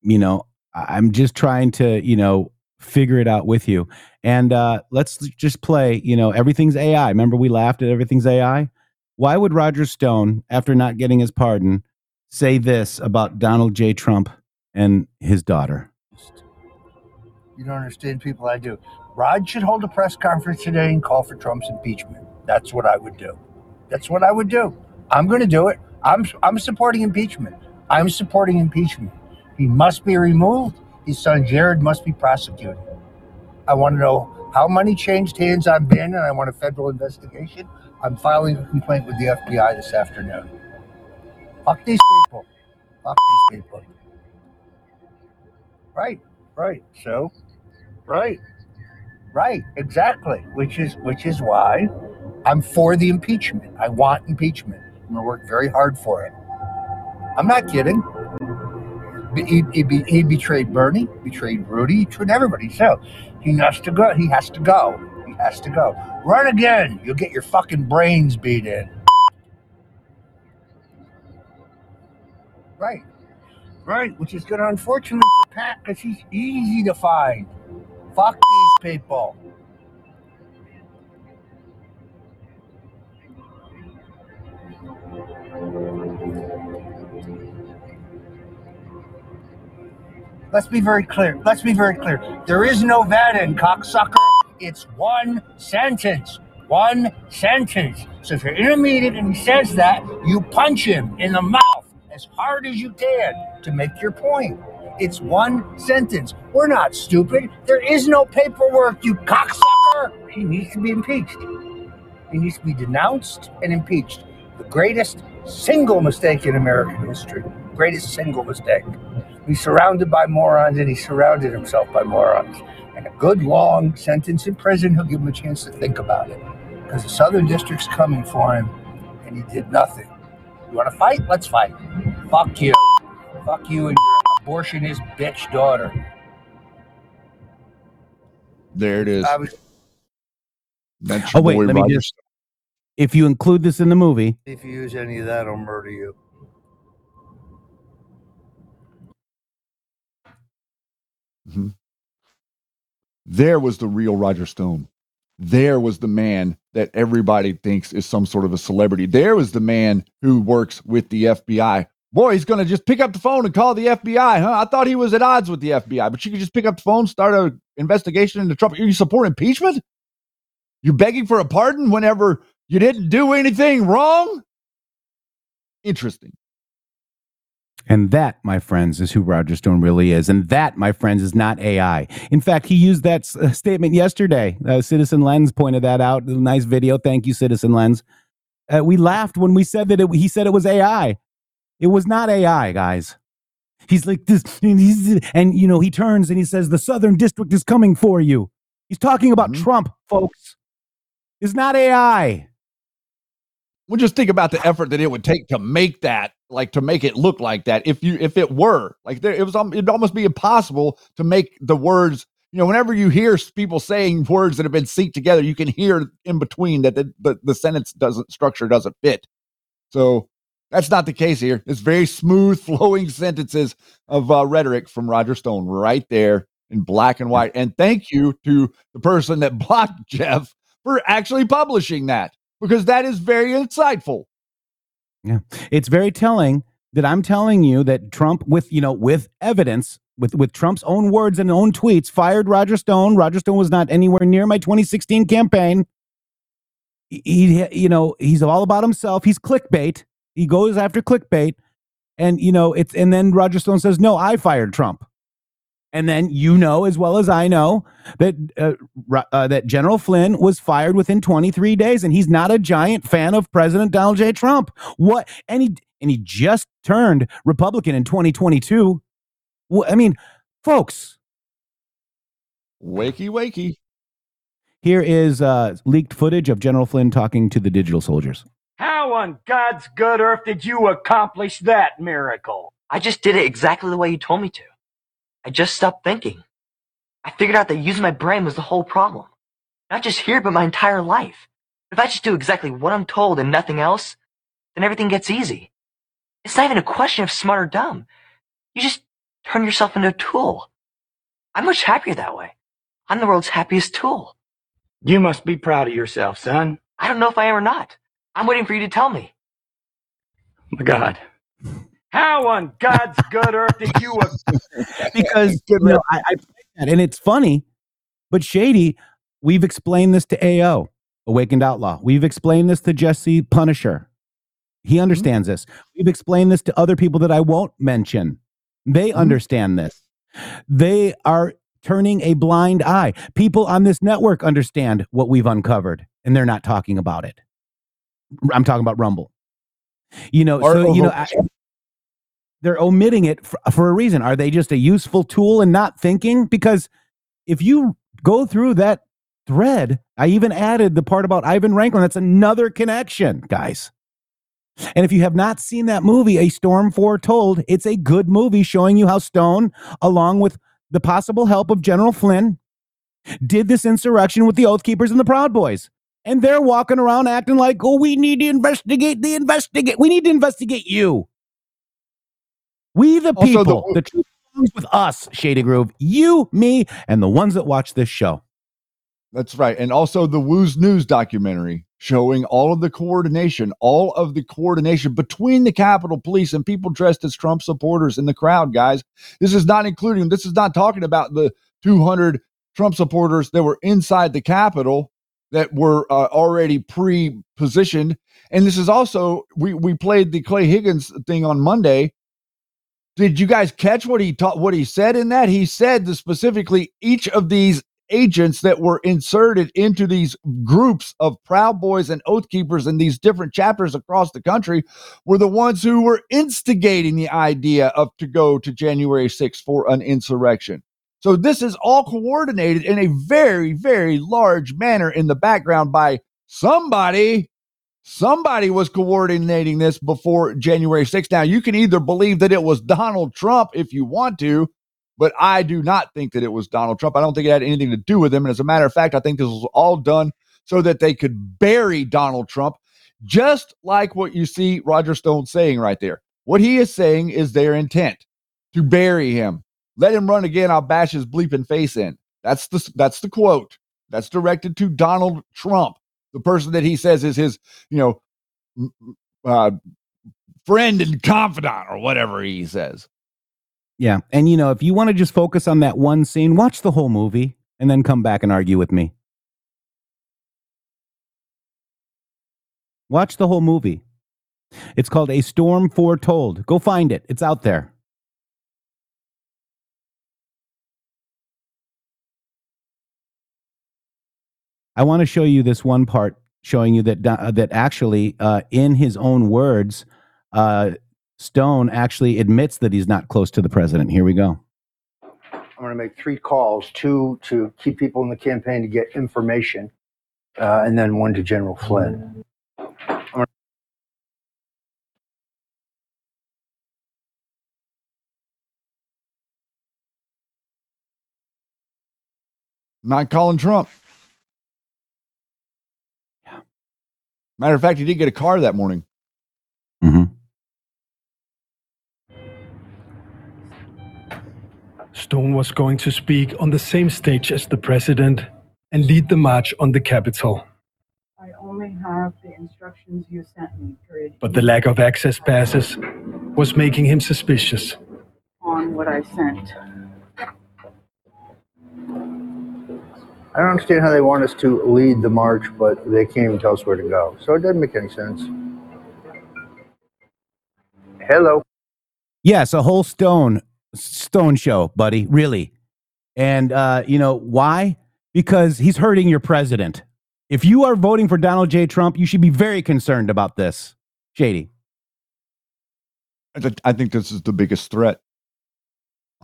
you know, I'm just trying to, you know, figure it out with you. And uh, let's just play. You know, everything's AI. Remember, we laughed at everything's AI. Why would Roger Stone, after not getting his pardon, say this about Donald J. Trump and his daughter? You don't understand people I do. Rod should hold a press conference today and call for Trump's impeachment. That's what I would do. That's what I would do. I'm going to do it. I'm I'm supporting impeachment. I'm supporting impeachment. He must be removed. His son Jared must be prosecuted. I want to know how money changed hands on and I want a federal investigation. I'm filing a complaint with the FBI this afternoon. Fuck these people. Fuck these people. Right, right. So, right, right, exactly. Which is which is why I'm for the impeachment. I want impeachment. I'm gonna work very hard for it. I'm not kidding. He, he, he, betrayed Bernie, betrayed Rudy, he betrayed everybody. So he has to go. He has to go. He has to go. Run again. You'll get your fucking brains beat in. Right. Right, which is good, unfortunately for Pat because he's easy to find. Fuck these people. Let's be very clear. Let's be very clear. There is no that in cocksucker. It's one sentence. One sentence. So if you're in a meeting and he says that, you punch him in the mouth as hard as you can to make your point. It's one sentence. We're not stupid. There is no paperwork, you cocksucker. He needs to be impeached. He needs to be denounced and impeached. The greatest single mistake in American history. Greatest single mistake. He's surrounded by morons and he surrounded himself by morons. And a good long sentence in prison, he'll give him a chance to think about it. Because the Southern District's coming for him and he did nothing. You want to fight? Let's fight. Fuck you. Fuck you and your abortionist bitch daughter. There it is. I was, That's Oh wait, let me Roger just. If you include this in the movie, if you use any of that, I'll murder you. Mm-hmm. there was the real Roger Stone. There was the man that everybody thinks is some sort of a celebrity. There was the man who works with the FBI. Boy, he's going to just pick up the phone and call the FBI, huh? I thought he was at odds with the FBI, but you could just pick up the phone, start an investigation into Trump. You support impeachment? You're begging for a pardon whenever you didn't do anything wrong? Interesting. And that, my friends, is who Roger Stone really is. And that, my friends, is not AI. In fact, he used that s- uh, statement yesterday. Uh, Citizen Lens pointed that out. Nice video. Thank you, Citizen Lens. Uh, we laughed when we said that it, he said it was AI. It was not AI, guys. He's like this, and, he's, and you know, he turns and he says, The Southern District is coming for you. He's talking about Trump, folks. It's not AI. Well, just think about the effort that it would take to make that, like to make it look like that. If you, if it were like there, it was, it'd almost be impossible to make the words. You know, whenever you hear people saying words that have been synced together, you can hear in between that the the, the sentence doesn't structure doesn't fit. So that's not the case here. It's very smooth, flowing sentences of uh, rhetoric from Roger Stone right there in black and white. And thank you to the person that blocked Jeff for actually publishing that because that is very insightful. Yeah. It's very telling that I'm telling you that Trump with, you know, with evidence, with with Trump's own words and own tweets fired Roger Stone. Roger Stone was not anywhere near my 2016 campaign. He, you know, he's all about himself. He's clickbait. He goes after clickbait and you know, it's and then Roger Stone says, "No, I fired Trump." And then you know as well as I know that uh, uh, that General Flynn was fired within 23 days, and he's not a giant fan of President Donald J. Trump. What? And he and he just turned Republican in 2022. Well, I mean, folks, Wakey, wakey. here is uh, leaked footage of General Flynn talking to the digital soldiers. How on God's good earth did you accomplish that miracle? I just did it exactly the way you told me to. I just stopped thinking. I figured out that using my brain was the whole problem. Not just here, but my entire life. If I just do exactly what I'm told and nothing else, then everything gets easy. It's not even a question of smart or dumb. You just turn yourself into a tool. I'm much happier that way. I'm the world's happiest tool. You must be proud of yourself, son. I don't know if I am or not. I'm waiting for you to tell me. My God. How on God's good earth did you? because you know, I, I that, and it's funny, but shady. We've explained this to AO, Awakened Outlaw. We've explained this to Jesse Punisher. He understands this. We've explained this to other people that I won't mention. They understand this. They are turning a blind eye. People on this network understand what we've uncovered, and they're not talking about it. I'm talking about Rumble. You know, Or so you know, I, they're omitting it for, for a reason. Are they just a useful tool and not thinking? Because if you go through that thread, I even added the part about Ivan Raiklin. That's another connection, guys. And if you have not seen that movie, A Storm Foretold, it's a good movie showing you how Stone, along with the possible help of General Flynn, did this insurrection with the Oath Keepers and the Proud Boys. And they're walking around acting like, oh, we need to investigate the investigate. We need to investigate you. We the Also, the- people. The, truth belongs with us, Shady Groove. You, me, and the ones that watch this show. That's right. And also the Woo's News documentary showing all of the coordination, all of the coordination between the Capitol Police and people dressed as Trump supporters in the crowd, guys. This is not including, this is not talking about the 200 Trump supporters that were inside the Capitol that were uh, already pre positioned. And this is also, we, we played the Clay Higgins thing on Monday Did you guys catch what he taught? What he said in that? He said specifically each of these agents that were inserted into these groups of Proud Boys and Oath Keepers in these different chapters across the country were the ones who were instigating the idea of to go to January 6th for an insurrection. So this is all coordinated in a very, very large manner in the background by somebody. Somebody was coordinating this before January 6th. Now, you can either believe that it was Donald Trump if you want to, but I do not think that it was Donald Trump. I don't think it had anything to do with him. And as a matter of fact, I think this was all done so that they could bury Donald Trump, just like what you see Roger Stone saying right there. What he is saying is their intent to bury him. Let him run again. I'll bash his bleeping face in. That's the that's the quote. That's directed to Donald Trump, the person that he says is his, you know, uh, friend and confidant or whatever he says. Yeah. And you know, if you want to just focus on that one scene, watch the whole movie and then come back and argue with me. Watch the whole movie. It's called A Storm Foretold. Go find it. It's out there. I want to show you this one part showing you that uh, that actually, uh, in his own words, uh, Stone actually admits that he's not close to the president. Here we go. I'm going to make three calls: two to keep people in the campaign to get information, uh, and then one to General Flynn. Not calling Trump. Matter of fact, he did get a car that morning. Mm-hmm. Stone was going to speak on the same stage as the president and lead the march on the Capitol. I only have the instructions you sent me, period. But the lack of access passes was making him suspicious. On what I sent. I don't understand how they want us to lead the march, but they can't even tell us where to go. So it doesn't make any sense. Hello. Yes, a whole stone stone show, buddy. Really. And uh, you know why? Because he's hurting your president. If you are voting for Donald J. Trump, you should be very concerned about this. Shady. I, I think this is the biggest threat.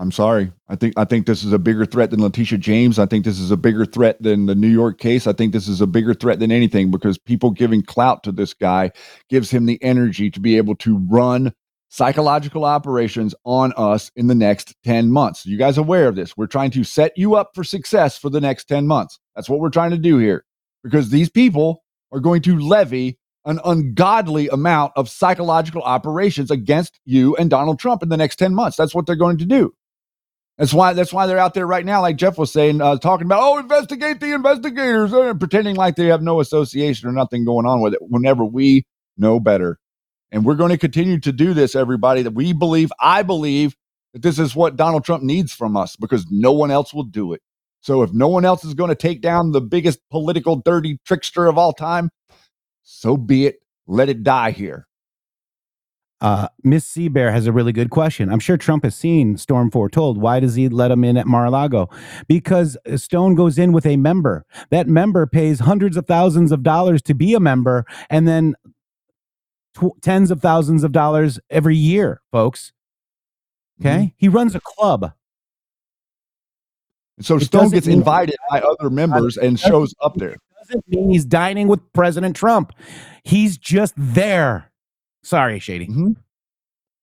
I'm sorry. I think I think this is a bigger threat than Letitia James. I think this is a bigger threat than the New York case. I think this is a bigger threat than anything because people giving clout to this guy gives him the energy to be able to run psychological operations on us in the next 10 months. You guys aware of this? We're trying to set you up for success for the next 10 months. That's what we're trying to do here because these people are going to levy an ungodly amount of psychological operations against you and Donald Trump in the next 10 months. That's what they're going to do. That's why that's why they're out there right now, like Jeff was saying, uh, talking about oh, investigate the investigators, uh, pretending like they have no association or nothing going on with it. Whenever we know better, and we're going to continue to do this, everybody. That we believe, I believe that this is what Donald Trump needs from us because no one else will do it. So if no one else is going to take down the biggest political dirty trickster of all time, so be it. Let it die here. Uh, Miss Seabear has a really good question. I'm sure Trump has seen Storm Foretold. Why does he let him in at Mar-a-Lago? Because Stone goes in with a member. That member pays hundreds of thousands of dollars to be a member, and then tw- tens of thousands of dollars every year, folks. Okay, mm-hmm. he runs a club. So it Stone gets invited by other members and shows up there. Doesn't mean he's dining with President Trump. He's just there. Sorry, Shady. Mm-hmm.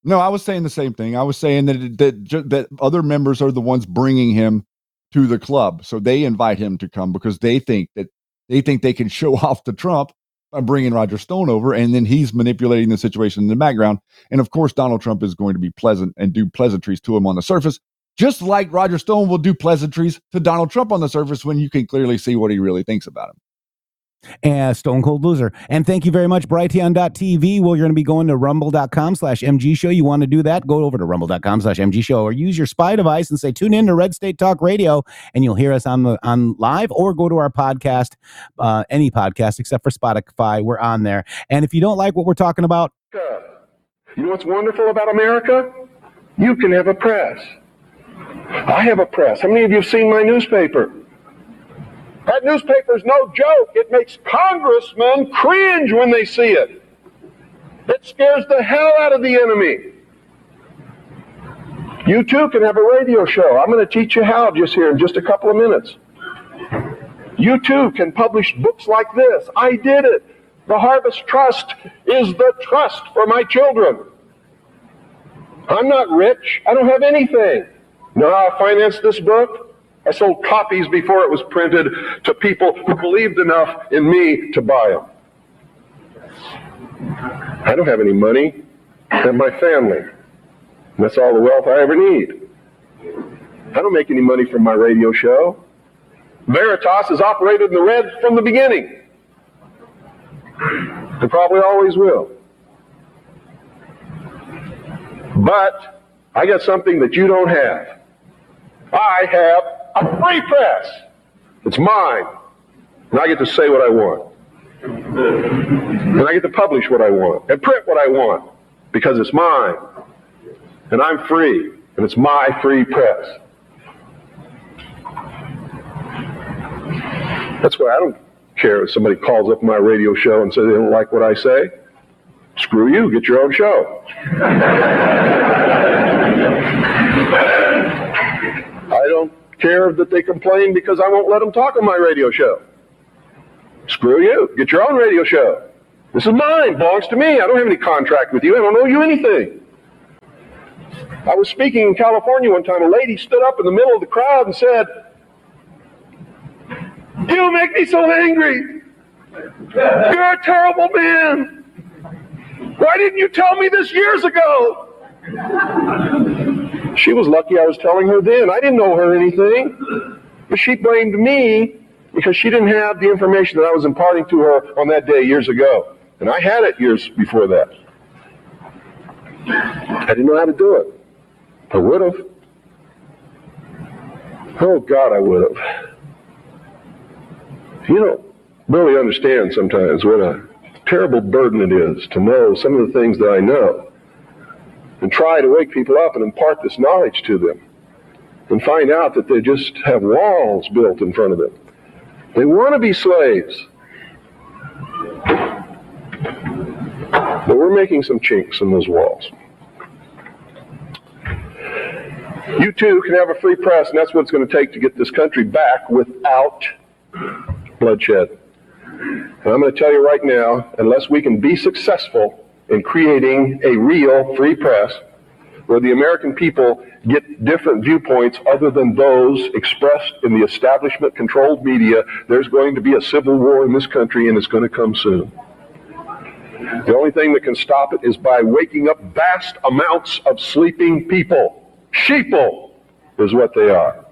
No, I was saying the same thing. I was saying that that that other members are the ones bringing him to the club, so they invite him to come because they think that they think they can show off to Trump by bringing Roger Stone over, and then he's manipulating the situation in the background. And of course, Donald Trump is going to be pleasant and do pleasantries to him on the surface, just like Roger Stone will do pleasantries to Donald Trump on the surface when you can clearly see what he really thinks about him and Stone Cold Loser. And thank you very much, Brighteon.tv. Well, you're going to be going to rumble.com slash MG Show. You want to do that? Go over to rumble.com slash MG Show or use your spy device and say, tune in to Red State Talk Radio and you'll hear us on the on live or go to our podcast, uh, any podcast except for Spotify. We're on there. And if you don't like what we're talking about, you know what's wonderful about America? You can have a press. I have a press. How many of you have seen my newspaper? That newspaper is no joke. It makes congressmen cringe when they see it. It scares the hell out of the enemy. You too can have a radio show. I'm going to teach you how just here in just a couple of minutes. You too can publish books like this. I did it. The Harvest Trust is the trust for my children. I'm not rich. I don't have anything. Know how I financed this book? I sold copies before it was printed to people who believed enough in me to buy them. I don't have any money. Have my family. And that's all the wealth I ever need. I don't make any money from my radio show. Veritas has operated in the red from the beginning. It probably always will. But I got something that you don't have. I have a free press. It's mine. And I get to say what I want. And I get to publish what I want and print what I want because it's mine. And I'm free. And it's my free press. That's why I don't care if somebody calls up my radio show and says they don't like what I say. Screw you, get your own show. Care that they complain because I won't let them talk on my radio show. Screw you, get your own radio show. This is mine, belongs to me. I don't have any contract with you. I don't owe you anything. I was speaking in California one time. A lady stood up in the middle of the crowd and said, You make me so angry. You're a terrible man. Why didn't you tell me this years ago? She was lucky I was telling her then. I didn't know her anything. But she blamed me because she didn't have the information that I was imparting to her on that day years ago. And I had it years before that. I didn't know how to do it. I would have. Oh, God, I would have. You don't really understand sometimes what a terrible burden it is to know some of the things that I know and try to wake people up and impart this knowledge to them and find out that they just have walls built in front of them. They want to be slaves. But we're making some chinks in those walls. You too can have a free press, and that's what it's going to take to get this country back without bloodshed. And I'm going to tell you right now, unless we can be successful in creating a real free press where the American people get different viewpoints other than those expressed in the establishment controlled media, there's going to be a civil war in this country and it's going to come soon. The only thing that can stop it is by waking up vast amounts of sleeping people. Sheeple is what they are.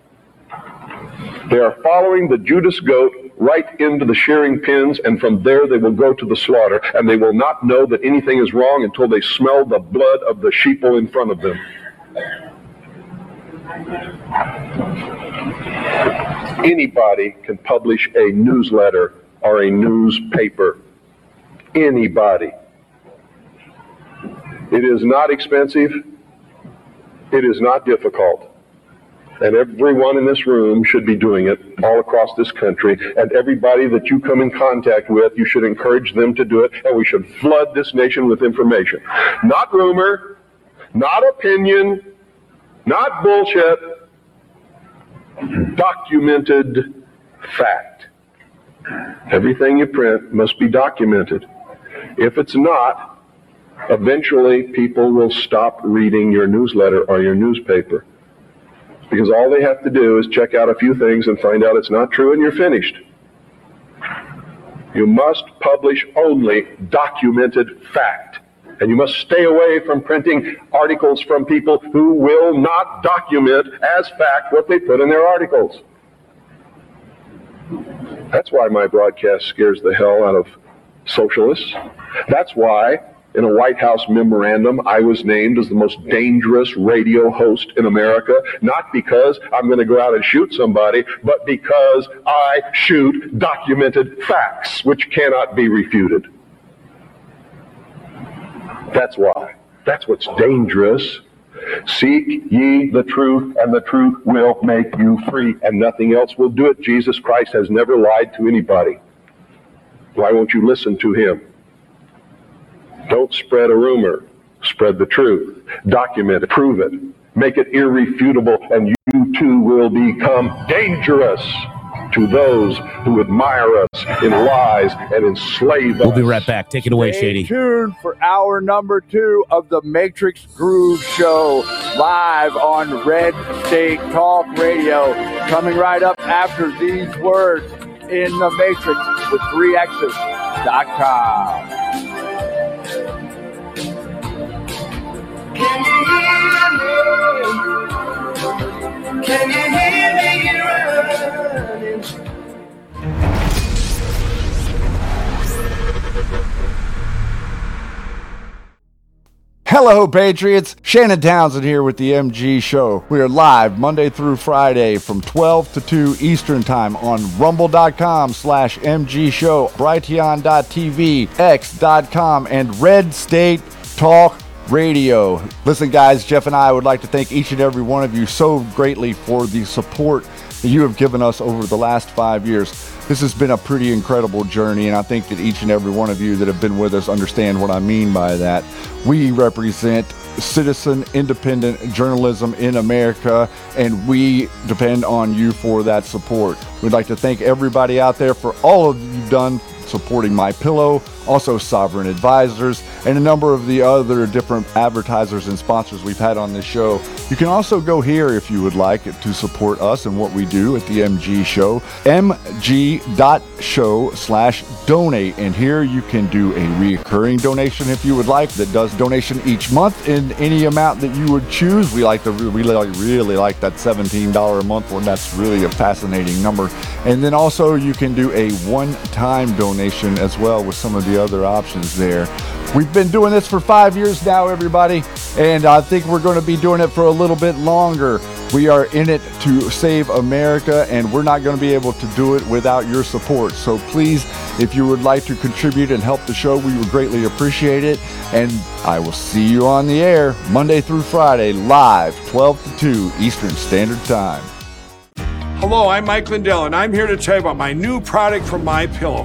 They are following the Judas goat right into the shearing pins, and from there they will go to the slaughter, and they will not know that anything is wrong until they smell the blood of the sheeple in front of them. Anybody can publish a newsletter or a newspaper. Anybody. It is not expensive. It is not difficult. And everyone in this room should be doing it all across this country. And everybody that you come in contact with, you should encourage them to do it. And we should flood this nation with information. Not rumor, not opinion, not bullshit, documented fact. Everything you print must be documented. If it's not, eventually people will stop reading your newsletter or your newspaper because all they have to do is check out a few things and find out it's not true and you're finished. You must publish only documented fact. And you must stay away from printing articles from people who will not document as fact what they put in their articles. That's why my broadcast scares the hell out of socialists. That's why in a White House memorandum, I was named as the most dangerous radio host in America, not because I'm going to go out and shoot somebody, but because I shoot documented facts which cannot be refuted. That's why. That's what's dangerous. Seek ye the truth, and the truth will make you free, and nothing else will do it. Jesus Christ has never lied to anybody. Why won't you listen to him? Don't spread a rumor. Spread the truth. Document it. Prove it. Make it irrefutable, and you too will become dangerous to those who admire us in lies and enslave us. We'll be right back. Take it away, Stay Shady. Tune for hour number two of the Matrix Groove Show live on Red State Talk Radio. Coming right up after these words in the Matrix with 3x's.com. Can you hear me? Can you hear me running? Hello, Patriots. Shannon Townsend here with the MG Show. We are live Monday through Friday from 12 to 2 Eastern Time on rumble.com slash MG Show, brighteon.tv, x.com, and Red State Talk Radio. Listen, guys, Jeff and I would like to thank each and every one of you so greatly for the support that you have given us over the last five years. This has been a pretty incredible journey, and I think that each and every one of you that have been with us understand what I mean by that. We represent citizen independent journalism in America, and we depend on you for that support. We'd like to thank everybody out there for all of you've done supporting My Pillow, also Sovereign Advisors, and a number of the other different advertisers and sponsors we've had on this show. You can also go here if you would like to support us and what we do at the MG Show, mg.show slash donate. And here you can do a recurring donation if you would like that does donation each month in any amount that you would choose. We like to we really, really like that $17 a month one. That's really a fascinating number. And then also you can do a one-time donation as well with some of the other options there. We've been doing this for five years now, everybody, and I think we're going to be doing it for a little bit longer. We are in it to save America, and we're not going to be able to do it without your support. So please, if you would like to contribute and help the show, we would greatly appreciate it. And I will see you on the air Monday through Friday, live, 12 to 2 Eastern Standard Time. Hello, I'm Mike Lindell, and I'm here to tell you about my new product from My Pillow,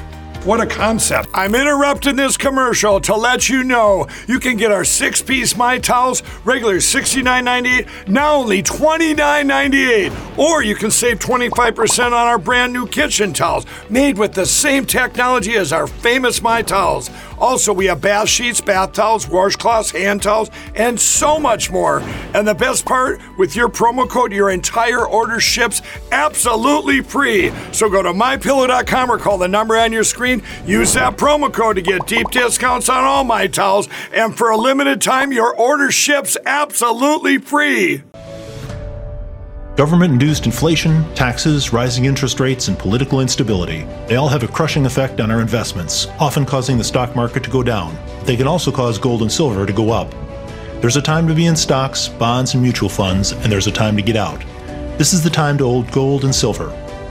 What a concept. I'm interrupting this commercial to let you know you can get our six piece My Towels, regular $69.98, now only $29.98. Or you can save 25% on our brand new kitchen towels, made with the same technology as our famous My Towels. Also, we have bath sheets, bath towels, washcloths, hand towels, and so much more. And the best part, with your promo code, your entire order ships absolutely free. So go to mypillow.com or call the number on your screen. Use that promo code to get deep discounts on all my towels. And for a limited time, your order ships absolutely free. Government induced inflation, taxes, rising interest rates, and political instability. They all have a crushing effect on our investments, often causing the stock market to go down. They can also cause gold and silver to go up. There's a time to be in stocks, bonds, and mutual funds, and there's a time to get out. This is the time to hold gold and silver.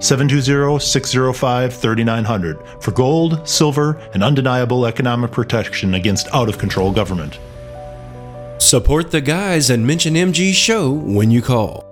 720 605 3900 for gold, silver, and undeniable economic protection against out of control government. Support the guys and mention MG Show when you call.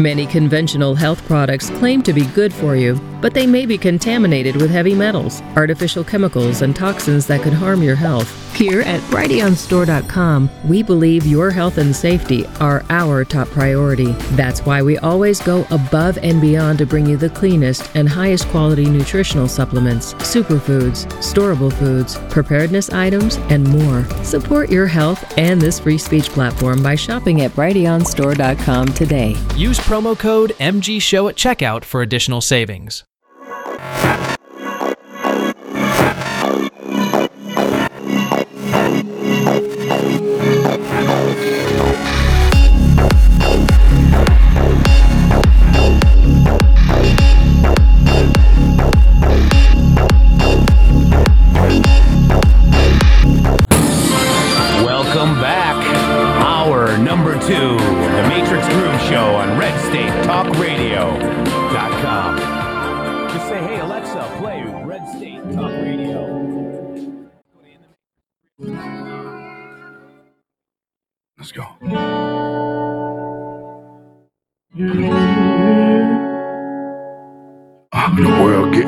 Many conventional health products claim to be good for you, but they may be contaminated with heavy metals, artificial chemicals, and toxins that could harm your health. Here at BrighteonStore.com, we believe your health and safety are our top priority. That's why we always go above and beyond to bring you the cleanest and highest quality nutritional supplements, superfoods, storable foods, preparedness items, and more. Support your health and this free speech platform by shopping at BrighteonStore.com today. Use promo code MGShow at checkout for additional savings.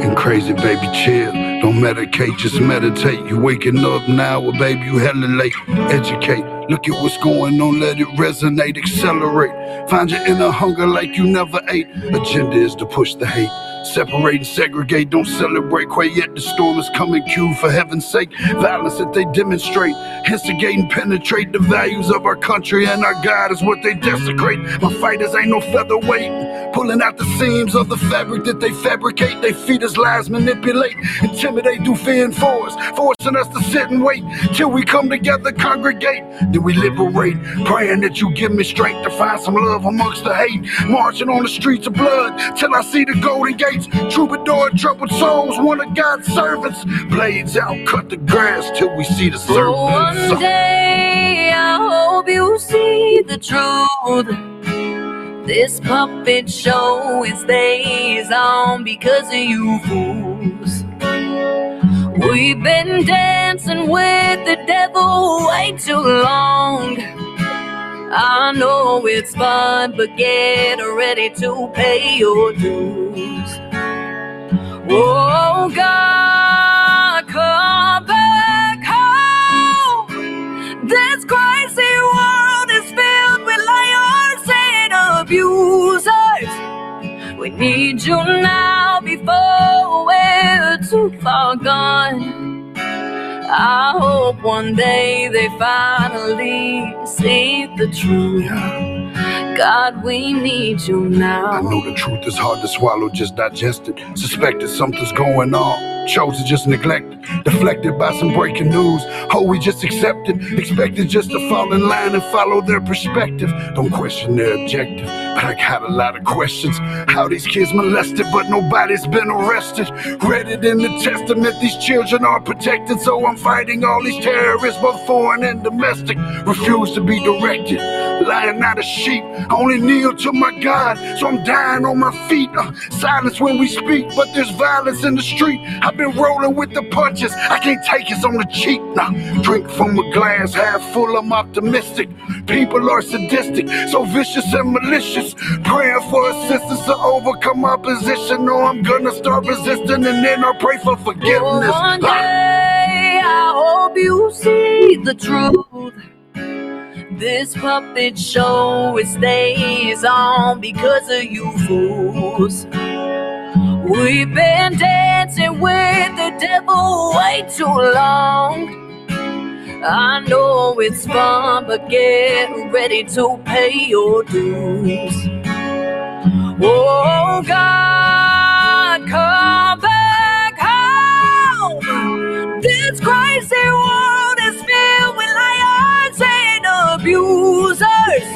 Getting crazy, baby. Chill. Don't medicate, just meditate. You waking up now, well, baby, you hella late. Educate. Look at what's going on, let it resonate, accelerate. Find your inner hunger like you never ate. Agenda is to push the hate. Separate and segregate, don't celebrate quite yet. The storm is coming, cue for heaven's sake. Violence that they demonstrate, instigate and penetrate the values of our country and our God is what they desecrate. My fighters ain't no featherweight, pulling out the seams of the fabric that they fabricate. They feed us lies, manipulate, intimidate, do fear and force, forcing us to sit and wait till we come together, congregate. Then we liberate, praying that you give me strength to find some love amongst the hate. Marching on the streets of blood till I see the golden gates. Troubadour, troubled souls, one of God's servants. Blades out, cut the grass till we see the For one day, I hope you see the truth. This puppet show it stays on because of you fools. We've been dancing with the devil way too long. I know it's fun, but get ready to pay your dues. Oh God, come back home. This crazy world is filled with liars and abusers. We need you now before we're too far gone. I hope one day they finally see the truth. God, we need you now. I know the truth is hard to swallow, just digest it. Suspected something's going on. Chose to just neglect it. Deflected by some breaking news. Oh, we just accept it. Expected just to fall in line and follow their perspective. Don't question their objective. But I got a lot of questions. How these kids molested, but nobody's been arrested. Read it in the testament, these children are protected. So I'm fighting all these terrorists, both foreign and domestic. Refuse to be directed. Lying not a sheep. I only kneel to my God, so I'm dying on my feet. Uh, silence when we speak, but there's violence in the street. I've been rolling with the punches. I can't take it on the cheap. Nah, drink from a glass half full. I'm optimistic. People are sadistic, so vicious and malicious. Praying for assistance to overcome opposition. No, I'm gonna start resisting, and then I'll pray for forgiveness. One Ah. day, I hope you see the truth. This puppet show it stays on because of you fools. We've been dancing with the devil way too long. I know it's fun, but get ready to pay your dues. Oh God, come back home. This crazy world is filled with liars and abusers.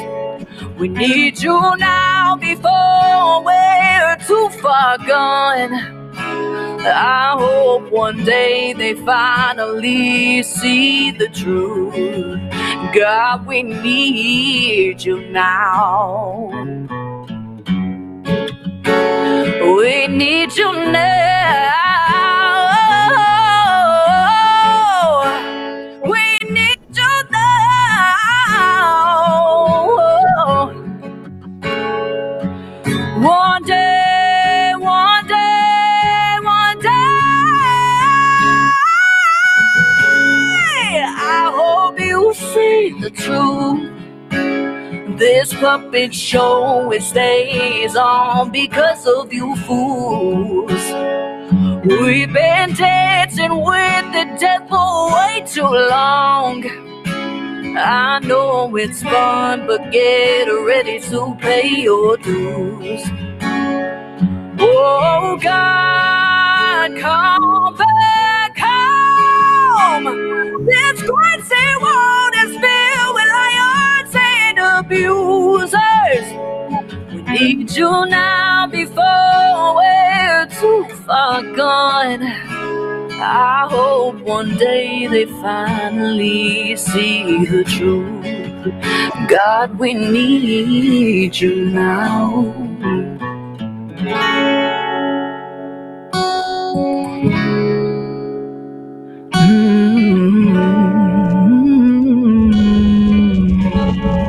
We need you now before we're too far gone. I hope one day they finally see the truth. God, we need you now. We need you now. Truth. This puppet show it stays on because of you fools. We've been dancing with the devil way too long. I know it's fun, but get ready to pay your dues. Oh God, come need you now before we're too far gone. I hope one day they finally see the truth. God, we need you now. Mm-hmm.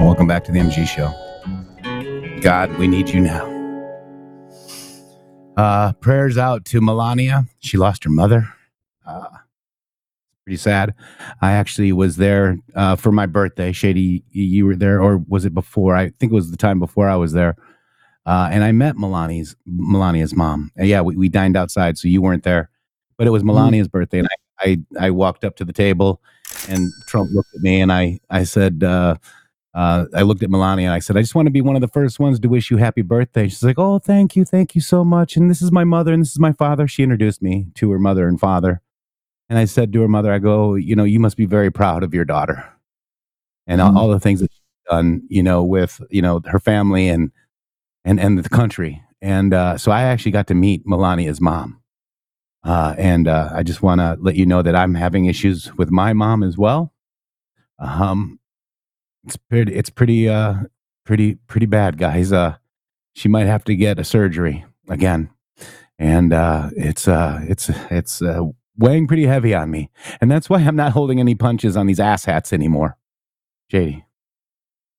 Welcome back to the MG Show. God, we need you now. Uh, prayers out to Melania. She lost her mother. Uh, pretty sad. I actually was there uh, for my birthday. Shady, you were there, or was it before? I think it was the time before I was there. Uh, and I met Melania's Melania's mom. And yeah, we, we dined outside, so you weren't there, but it was Melania's birthday, and I, I I walked up to the table, and Trump looked at me, and I I said. Uh, uh, I looked at Melania and I said, I just want to be one of the first ones to wish you happy birthday. She's like, Oh, thank you. Thank you so much. And this is my mother and this is my father. She introduced me to her mother and father. And I said to her mother, I go, You know, you must be very proud of your daughter and all, all the things that she's done, you know, with, you know, her family and, and, and the country. And uh, so I actually got to meet Melania's mom. Uh, and uh, I just want to let you know that I'm having issues with my mom as well. Um, it's pretty it's pretty uh pretty pretty bad guys. Uh she might have to get a surgery again. And uh it's uh it's it's uh weighing pretty heavy on me. And that's why i'm not holding any punches on these ass hats anymore jd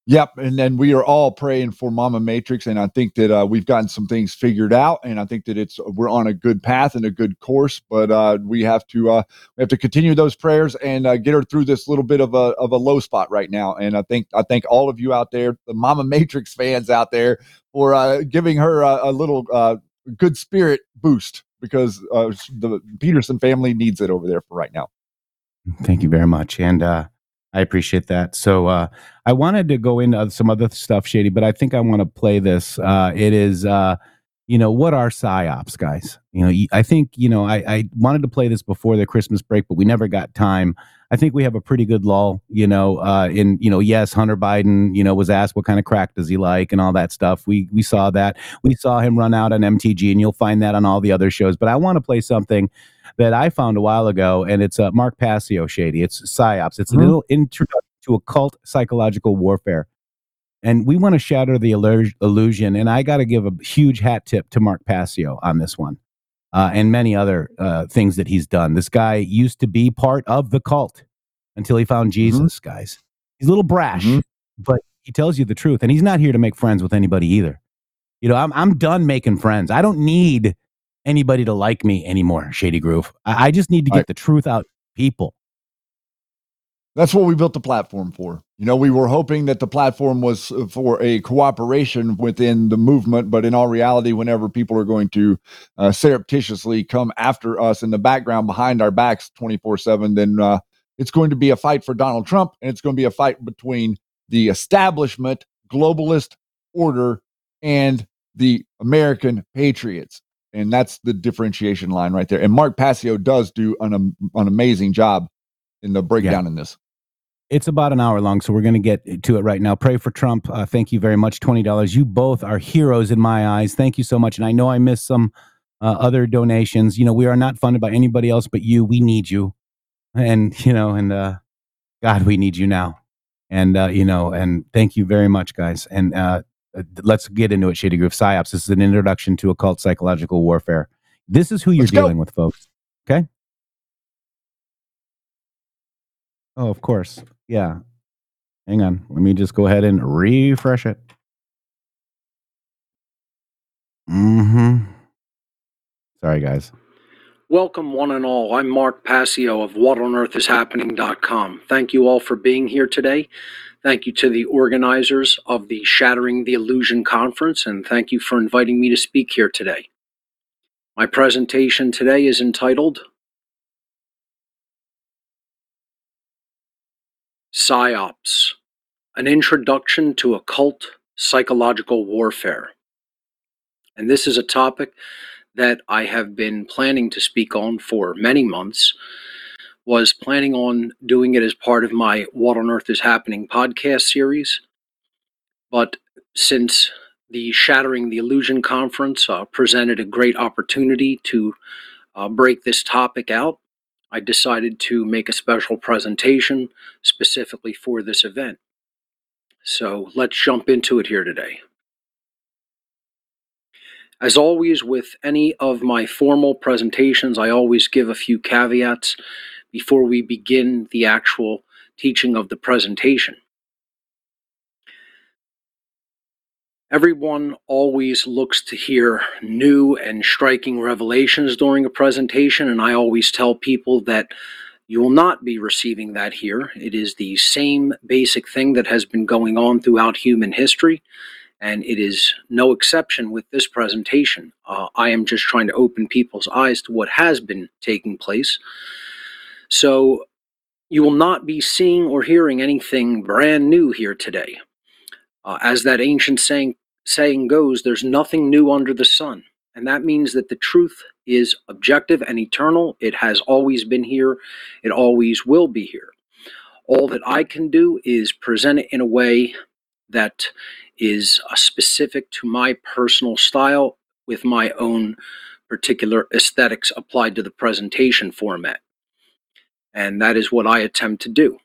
Yep, and then we are all praying for Mama Matrix, and I think that uh, we've gotten some things figured out, and I think that it's we're on a good path and a good course. But uh, we have to uh, we have to continue those prayers and uh, get her through this little bit of a of a low spot right now. And I think I thank all of you out there, the Mama Matrix fans out there, for uh, giving her a, a little uh, good spirit boost because the Peterson family needs it over there for right now. Thank you very much. And I appreciate that. So uh, I wanted to go into some other stuff, Shady, but I think I want to play this. Uh, it is, uh, you know, what are psyops, guys? You know, i think, you know, I, I wanted to play this before the Christmas break, but we never got time. I think we have a pretty good lull, you know, uh, in, you know, yes, Hunter Biden, you know, was asked what kind of crack does he like and all that stuff. We, we saw that. We saw him run out on MTG and you'll find that on all the other shows. But I want to play something that I found a while ago, and it's uh, Mark Passio Shady. It's PSYOPs. It's a Mhm. little introduction to occult psychological warfare. And we want to shatter the illusion. And I got to give a huge hat tip to Mark Passio on this one uh, and many other uh, things that he's done. This guy used to be part of the cult until he found Jesus, guys. He's a little brash, but he tells you the truth. And he's not here to make friends with anybody either. You know, I'm, I'm done making friends. I don't need anybody to like me anymore, Shady Groove. I, I just need to get Right. the truth out people. That's what we built the platform for. You know, we were hoping that the platform was uh, for a cooperation within the movement, but in all reality, whenever people are going to uh, surreptitiously come after us in the background behind our backs 24 7, then uh, it's going to be a fight for Donald Trump and it's going to be a fight between the establishment, globalist order, and the American patriots. And that's the differentiation line right there. And Mark Passio does do an, am- an amazing job in the breakdown in this. It's about an hour long, so we're going to get to it right now. Pray for Trump. Uh, thank you very much. $20. You both are heroes in my eyes. Thank you so much. And I know I missed some uh, other donations. You know, we are not funded by anybody else but you. We need you. And, you know, and uh, God, we need you now. And, uh, you know, and thank you very much, guys. And uh, uh, let's get into it, Shady Groove. PSYOPs. This is an introduction to occult psychological warfare. This is who you're Let's go. dealing with, folks. Okay? Oh, of course. Yeah. Hang on. Let me just go ahead and refresh it. Mm-hmm. Sorry, guys. Welcome, one and all. I'm Mark Passio of WhatOnEarthIsHappening.com. Thank you all for being here today. Thank you to the organizers of the Shattering the Illusion Conference, and thank you for inviting me to speak here today. My presentation today is entitled PSYOPs An Introduction to Occult Psychological Warfare. And this is a topic that I have been planning to speak on for many months. Was planning on doing it as part of my What on Earth is Happening podcast series. But since the Shattering the Illusion conference uh, presented a great opportunity to uh, break this topic out, I decided to make a special presentation specifically for this event. So let's jump into it here today. As always, with any of my formal presentations, I always give a few caveats before we begin the actual teaching of the presentation. Everyone always looks to hear new and striking revelations during a presentation, and I always tell people that you will not be receiving that here. It is the same basic thing that has been going on throughout human history, and it is no exception with this presentation. Uh, I am just trying to open people's eyes to what has been taking place. So, you will not be seeing or hearing anything brand new here today. Uh, as that ancient saying, saying goes, there's nothing new under the sun. And that means that the truth is objective and eternal. It has always been here, it always will be here. All that I can do is present it in a way that is uh, specific to my personal style with my own particular aesthetics applied to the presentation format. And that is what I attempt to do.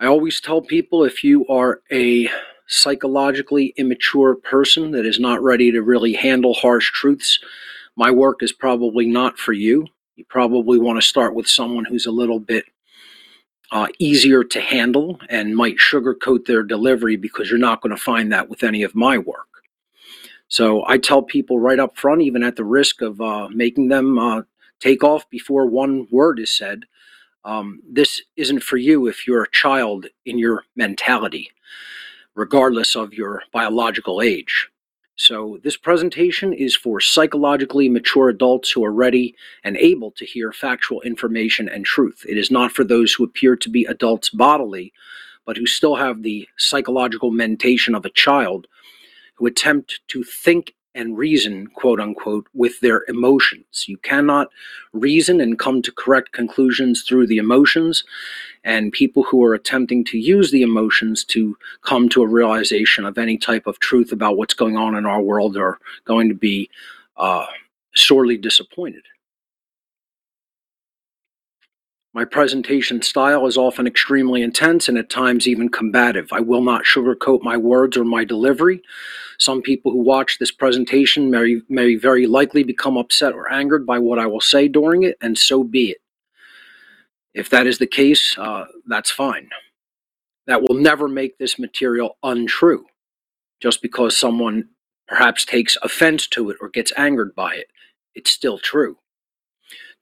I always tell people if you are a psychologically immature person that is not ready to really handle harsh truths, my work is probably not for you. You probably want to start with someone who's a little bit uh, easier to handle and might sugarcoat their delivery because you're not going to find that with any of my work. So I tell people right up front, even at the risk of uh, making them uh, take off before one word is said, um, this isn't for you if you're a child in your mentality, regardless of your biological age. So, this presentation is for psychologically mature adults who are ready and able to hear factual information and truth. It is not for those who appear to be adults bodily, but who still have the psychological mentation of a child, who attempt to think and reason, quote unquote, with their emotions. You cannot reason and come to correct conclusions through the emotions. And people who are attempting to use the emotions to come to a realization of any type of truth about what's going on in our world are going to be uh, sorely disappointed. My presentation style is often extremely intense and at times even combative. I will not sugarcoat my words or my delivery. Some people who watch this presentation may, may very likely become upset or angered by what I will say during it, and so be it. If that is the case, uh, that's fine. That will never make this material untrue just because someone perhaps takes offense to it or gets angered by it. It's still true.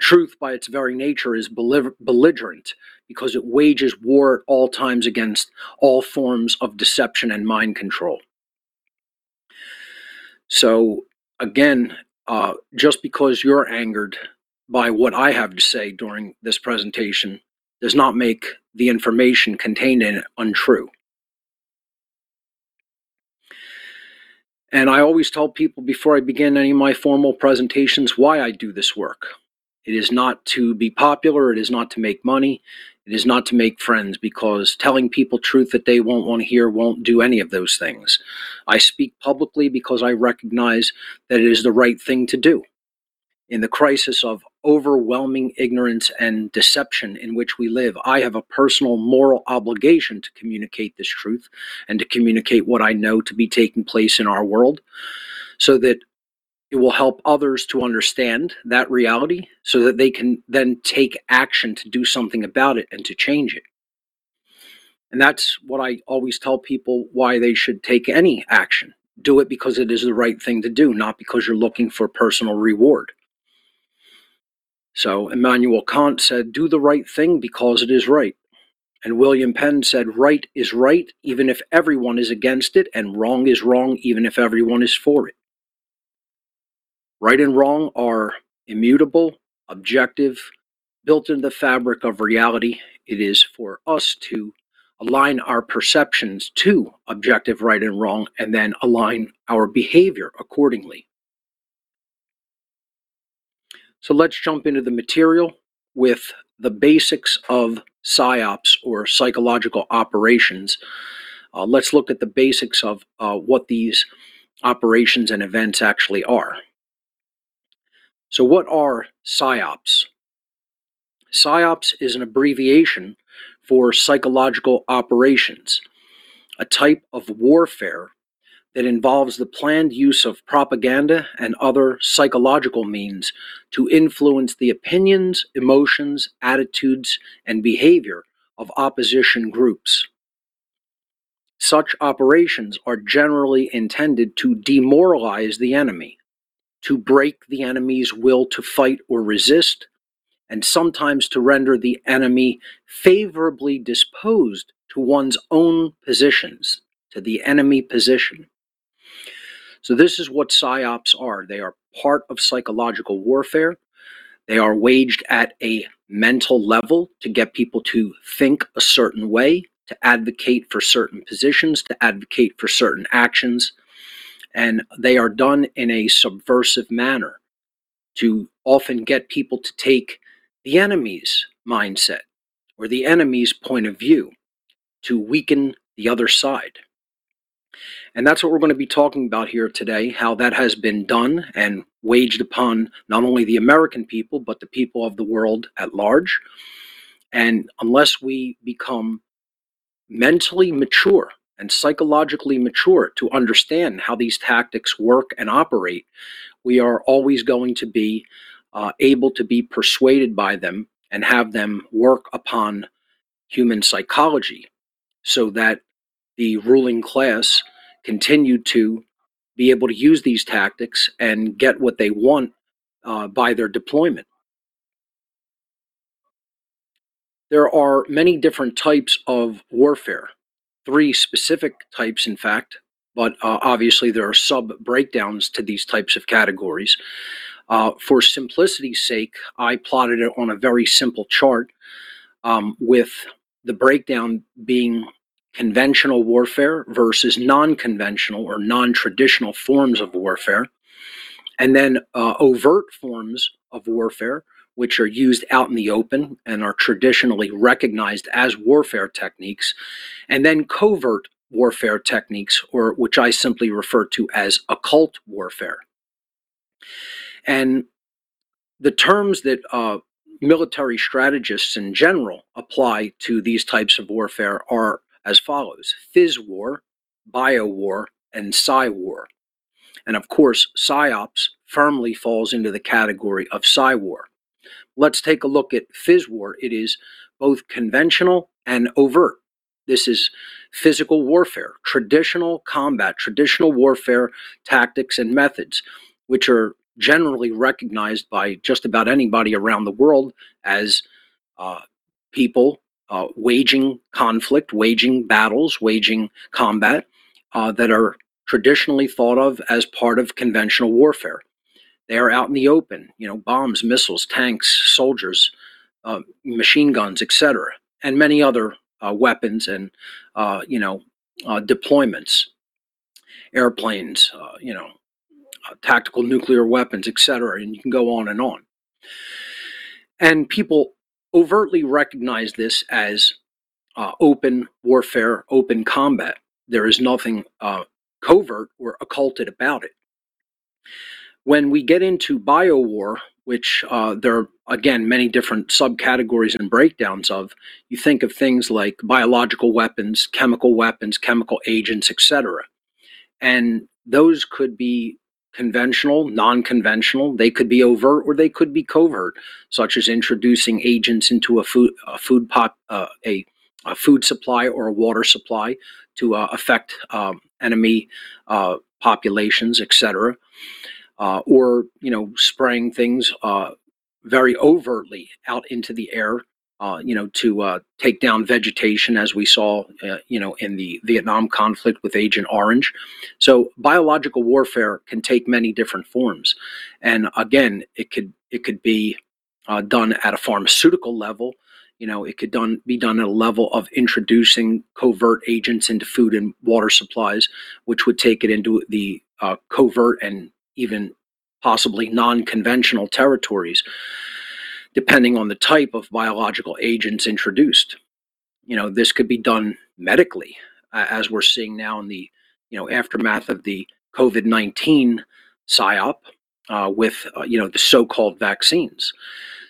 Truth, by its very nature, is belligerent because it wages war at all times against all forms of deception and mind control. So, again, uh, just because you're angered by what I have to say during this presentation does not make the information contained in it untrue. And I always tell people before I begin any of my formal presentations why I do this work. It is not to be popular. It is not to make money. It is not to make friends because telling people truth that they won't want to hear won't do any of those things. I speak publicly because I recognize that it is the right thing to do. In the crisis of overwhelming ignorance and deception in which we live, I have a personal moral obligation to communicate this truth and to communicate what I know to be taking place in our world so that it will help others to understand that reality so that they can then take action to do something about it and to change it. And that's what I always tell people why they should take any action do it because it is the right thing to do, not because you're looking for personal reward. So Immanuel Kant said, Do the right thing because it is right. And William Penn said, Right is right even if everyone is against it, and wrong is wrong even if everyone is for it. Right and wrong are immutable, objective, built into the fabric of reality. It is for us to align our perceptions to objective right and wrong and then align our behavior accordingly. So let's jump into the material with the basics of psyops or psychological operations. Uh, let's look at the basics of uh, what these operations and events actually are. So, what are psyops? PSYOPs is an abbreviation for psychological operations, a type of warfare that involves the planned use of propaganda and other psychological means to influence the opinions, emotions, attitudes, and behavior of opposition groups. Such operations are generally intended to demoralize the enemy, to break the enemy's will to fight or resist, and sometimes to render the enemy favorably disposed to one's own positions, to the enemy position. So, this is what psyops are they are part of psychological warfare. They are waged at a mental level to get people to think a certain way, to advocate for certain positions, to advocate for certain actions. And they are done in a subversive manner to often get people to take the enemy's mindset or the enemy's point of view to weaken the other side. And that's what we're going to be talking about here today how that has been done and waged upon not only the American people, but the people of the world at large. And unless we become mentally mature and psychologically mature to understand how these tactics work and operate, we are always going to be uh, able to be persuaded by them and have them work upon human psychology so that the ruling class continue to be able to use these tactics and get what they want uh, by their deployment. There are many different types of warfare, three specific types, in fact, but uh, obviously there are sub breakdowns to these types of categories. Uh, for simplicity's sake, I plotted it on a very simple chart um, with the breakdown being conventional warfare versus non conventional or non traditional forms of warfare, and then uh, overt forms of warfare, which are used out in the open and are traditionally recognized as warfare techniques, and then covert warfare techniques, or which I simply refer to as occult warfare. And the terms that uh, military strategists in general apply to these types of warfare are as follows phys war, bio war, and psy war. And of course, psyops firmly falls into the category of psy war. Let's take a look at phys war. It is both conventional and overt. This is physical warfare, traditional combat, traditional warfare tactics and methods, which are generally recognized by just about anybody around the world as uh, people uh, waging conflict, waging battles, waging combat uh, that are traditionally thought of as part of conventional warfare. They are out in the open, you know, bombs, missiles, tanks, soldiers, uh, machine guns, etc., and many other uh, weapons and uh, you know deployments, airplanes, you know, uh, tactical nuclear weapons, etc. And you can go on and on. And people overtly recognize this as uh, open warfare, open combat. There is nothing uh, covert or occulted about it. When we get into biowar, which uh, there are again many different subcategories and breakdowns of, you think of things like biological weapons, chemical weapons, chemical agents, etc. And those could be conventional, non conventional. They could be overt or they could be covert, such as introducing agents into a food, a food pop, uh, a, a food supply or a water supply to uh, affect um, enemy uh, populations, etc., uh, or you know spraying things uh, very overtly out into the air. Uh, you know, to uh, take down vegetation, as we saw, uh, you know, in the Vietnam conflict with Agent Orange. So, biological warfare can take many different forms, and again, it could it could be uh, done at a pharmaceutical level. You know, it could done be done at a level of introducing covert agents into food and water supplies, which would take it into the uh, covert and even possibly non-conventional territories, depending on the type of biological agents introduced. You know, this could be done medically, uh, as we're seeing now in the you know aftermath of the COVID nineteen psyop uh, with uh, you know the so-called vaccines.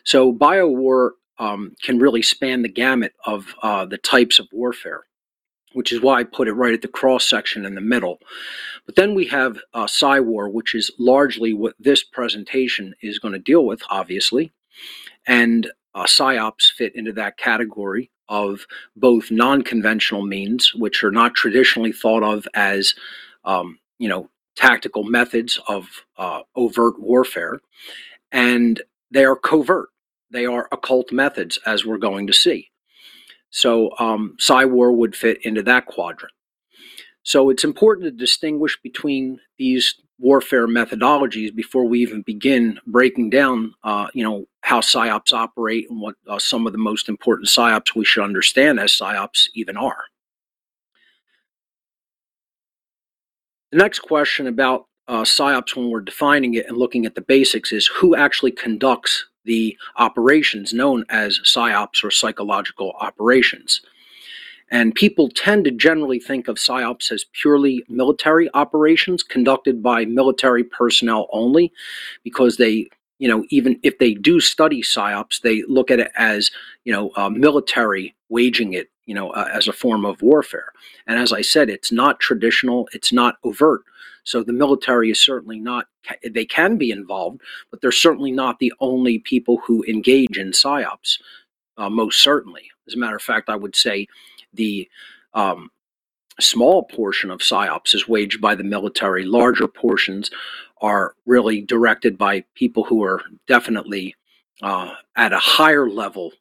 So biowar um, can really span the gamut of uh, the types of warfare, which is why I put it right at the cross section in the middle. But then we have uh, war, which is largely what this presentation is going to deal with, obviously, and uh, psyops fit into that category of both non-conventional means, which are not traditionally thought of as, um, you know, tactical methods of uh, overt warfare, and they are covert. They are occult methods, as we're going to see. So, um, Psy-War would fit into that quadrant. So, it's important to distinguish between these warfare methodologies before we even begin breaking down, uh, you know, how psyops operate and what uh, some of the most important psyops we should understand as psyops even are. The next question about uh, psyops, when we're defining it and looking at the basics, is who actually conducts the operations known as psyops or psychological operations. And people tend to generally think of psyops as purely military operations conducted by military personnel only, because they, you know, even if they do study psyops, they look at it as, you know, uh, military waging it, you know, uh, as a form of warfare. And as I said, it's not traditional, it's not overt. So the military is certainly not, they can be involved, but they're certainly not the only people who engage in psyops, uh, most certainly. As a matter of fact, I would say the um, small portion of psyops is waged by the military, larger portions are really directed by people who are definitely uh, at a higher level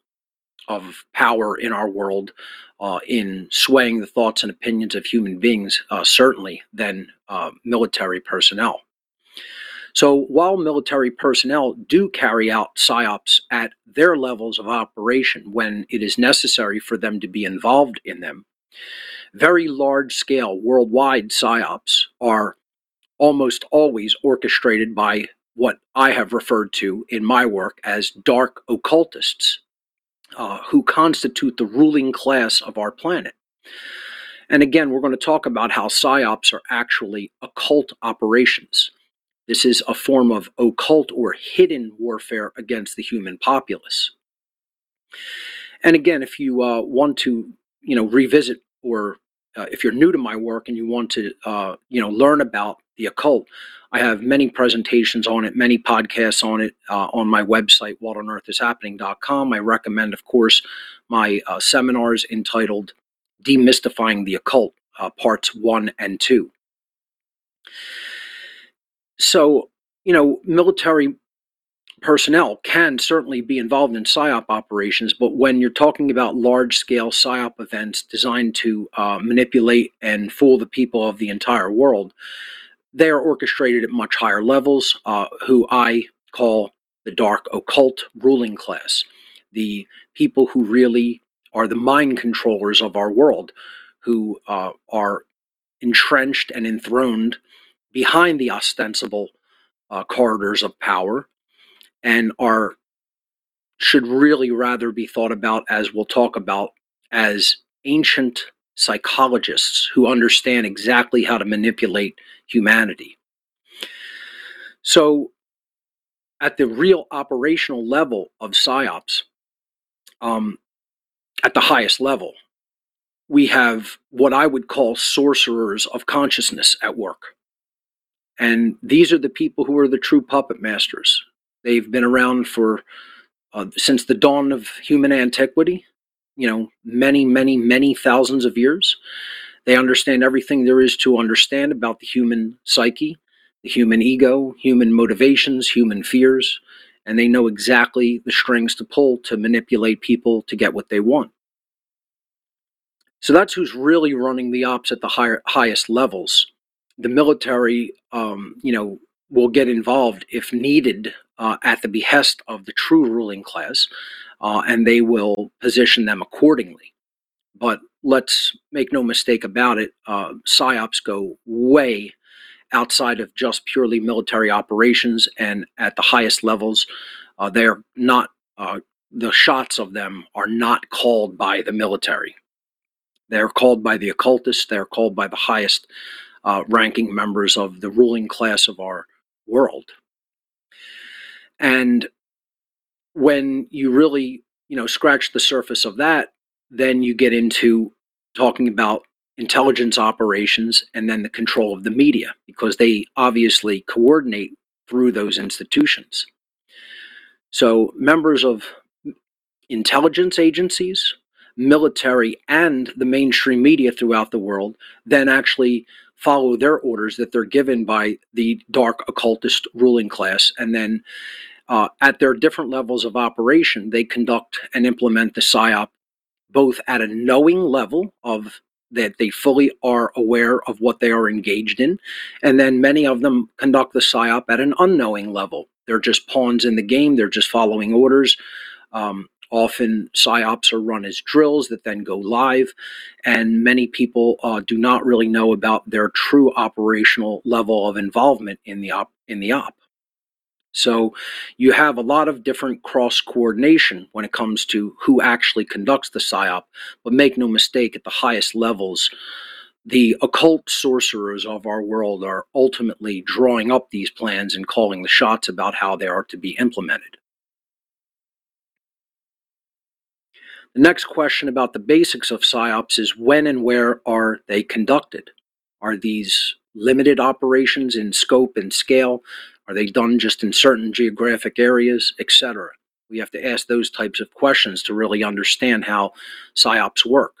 of power in our world uh, in swaying the thoughts and opinions of human beings, uh, certainly, than uh, military personnel. So while military personnel do carry out psyops at their levels of operation when it is necessary for them to be involved in them, very large scale worldwide psyops are almost always orchestrated by what I have referred to in my work as dark occultists uh, who constitute the ruling class of our planet. And again, we're going to talk about how psyops are actually occult operations. This is a form of occult or hidden warfare against the human populace. And again, if you uh, want to, you know, revisit or uh, if you're new to my work and you want to, uh, you know, learn about the occult, I have many presentations on it, many podcasts on it uh, on my website, whatonearthishappening.com. I recommend, of course, my uh, seminars entitled Demystifying the Occult, uh, parts one and two. So, you know, military personnel can certainly be involved in PSYOP operations, but when you're talking about large scale PSYOP events designed to uh, manipulate and fool the people of the entire world, they are orchestrated at much higher levels, uh, who I call the dark occult ruling class, the people who really are the mind controllers of our world, who uh, are entrenched and enthroned behind the ostensible uh, corridors of power and are should really rather be thought about as we'll talk about as ancient psychologists who understand exactly how to manipulate humanity. So, at the real operational level of psyops, um, at the highest level, we have what I would call sorcerers of consciousness at work. And these are the people who are the true puppet masters. They've been around for uh, since the dawn of human antiquity. You know, many, many, many thousands of years. They understand everything there is to understand about the human psyche, the human ego, human motivations, human fears, and they know exactly the strings to pull to manipulate people to get what they want. So that's who's really running the ops at the higher, highest levels. The military, um, you know, will get involved if needed uh, at the behest of the true ruling class, uh, and they will position them accordingly. But let's make no mistake about it, uh, psyops go way outside of just purely military operations, and at the highest levels, uh, they're not. Uh, the shots of them are not called by the military. They're called by the occultists. They're called by the highest uh, ranking members of the ruling class of our world. And when you really, you know, scratch the surface of that, then you get into talking about intelligence operations and then the control of the media because they obviously coordinate through those institutions. So, members of intelligence agencies, military, and the mainstream media throughout the world then actually follow their orders that they're given by the dark occultist ruling class. And then uh, at their different levels of operation, they conduct and implement the PSYOP both at a knowing level of that they fully are aware of what they are engaged in. And then many of them conduct the PSYOP at an unknowing level. They're just pawns in the game, they're just following orders. Um, often, PSYOPs are run as drills that then go live, and many people uh, do not really know about their true operational level of involvement in the op. In the op. So you have a lot of different cross coordination when it comes to who actually conducts the PSYOP. But make no mistake, at the highest levels, the occult sorcerers of our world are ultimately drawing up these plans and calling the shots about how they are to be implemented. The next question about the basics of PSYOPs is when and where are they conducted? Are these limited operations in scope and scale? Are they done just in certain geographic areas, etc.? We have to ask those types of questions to really understand how PSYOPs work.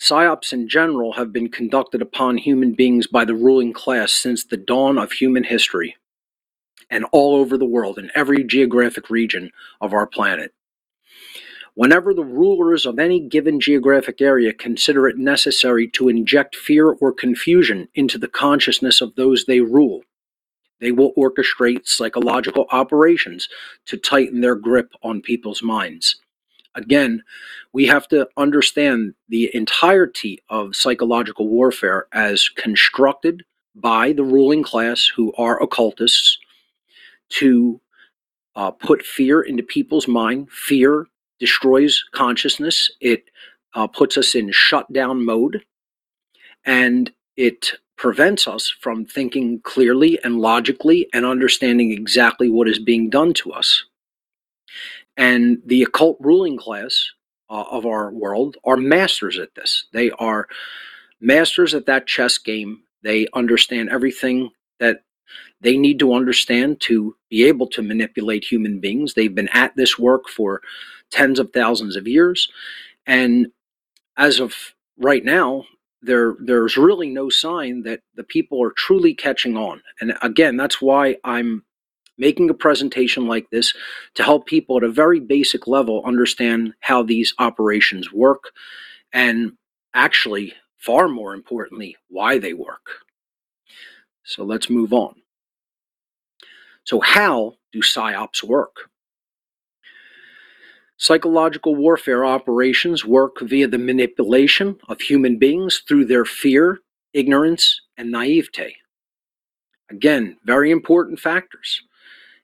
PSYOPs in general have been conducted upon human beings by the ruling class since the dawn of human history and all over the world in every geographic region of our planet. Whenever the rulers of any given geographic area consider it necessary to inject fear or confusion into the consciousness of those they rule, they will orchestrate psychological operations to tighten their grip on people's minds. Again, we have to understand the entirety of psychological warfare as constructed by the ruling class, who are occultists, to uh, put fear into people's mind. Fear destroys consciousness, it uh, puts us in shutdown mode, and it prevents us from thinking clearly and logically and understanding exactly what is being done to us. And the occult ruling class uh, of our world are masters at this. They are masters at that chess game. They understand everything that they need to understand to be able to manipulate human beings. They've been at this work for tens of thousands of years. And as of right now, there there's really no sign that the people are truly catching on. And again, that's why I'm making a presentation like this to help people at a very basic level understand how these operations work and actually far more importantly why they work. So let's move on. So how do psyops work? Psychological warfare operations work via the manipulation of human beings through their fear, ignorance, and naivete. Again, very important factors.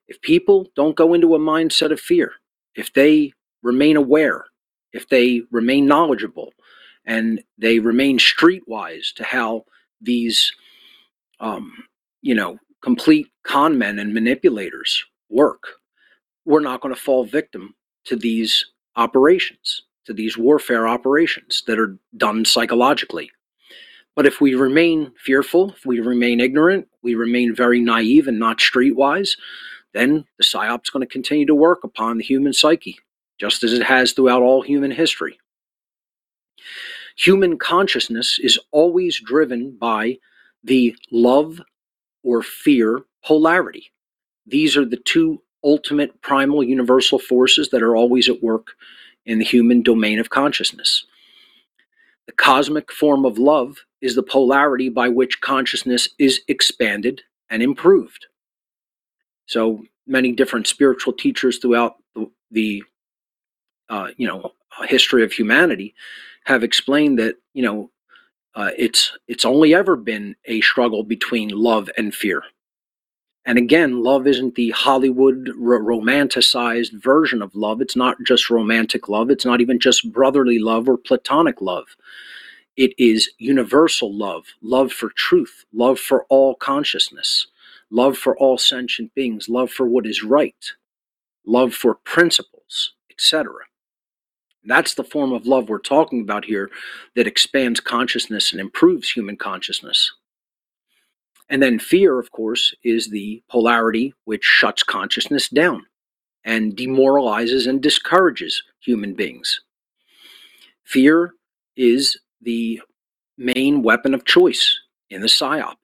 If people don't go into a mindset of fear, if they remain aware, if they remain knowledgeable, and they remain streetwise to how these, um, you know, complete con men and manipulators work, we're not going to fall victim to these operations, to these warfare operations that are done psychologically. But if we remain fearful, if we remain ignorant, we remain very naive and not streetwise, then the PSYOP's going to continue to work upon the human psyche. just as it has throughout all human history. Human consciousness is always driven by the love or fear polarity. These are the two ultimate primal universal forces that are always at work in the human domain of consciousness. The cosmic form of love is the polarity by which consciousness is expanded and improved. So many different spiritual teachers throughout the, the uh, you know history of humanity have explained that you know uh, it's it's only ever been a struggle between love and fear. And again, love isn't the Hollywood ro- romanticized version of love. It's not just romantic love. It's not even just brotherly love or platonic love. It is universal love, love for truth, love for all consciousness, love for all sentient beings, love for what is right, love for principles, etc. That's the form of love we're talking about here that expands consciousness and improves human consciousness. And then fear, of course, is the polarity which shuts consciousness down and demoralizes and discourages human beings. Fear is the main weapon of choice in the PSYOP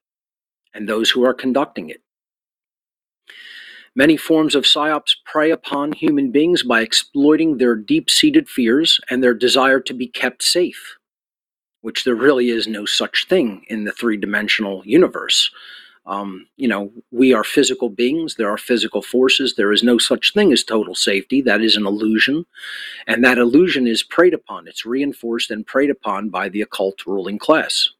and those who are conducting it. Many forms of PSYOPs prey upon human beings by exploiting their deep seated fears and their desire to be kept safe, which there really is no such thing in the three dimensional universe. Um, you know, we are physical beings, there are physical forces, there is no such thing as total safety. That is an illusion. And that illusion is preyed upon, it's reinforced and preyed upon by the occult ruling class.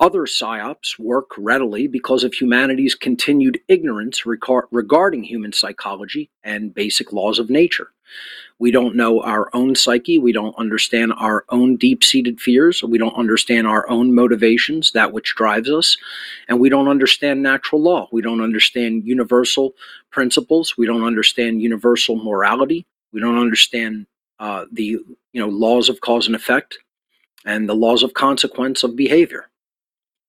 Other psyops work readily because of humanity's continued ignorance regarding human psychology and basic laws of nature. We don't know our own psyche. We don't understand our own deep seated fears. We don't understand our own motivations, that which drives us. And we don't understand natural law. We don't understand universal principles. We don't understand universal morality. We don't understand uh, the you know laws of cause and effect and the laws of consequence of behavior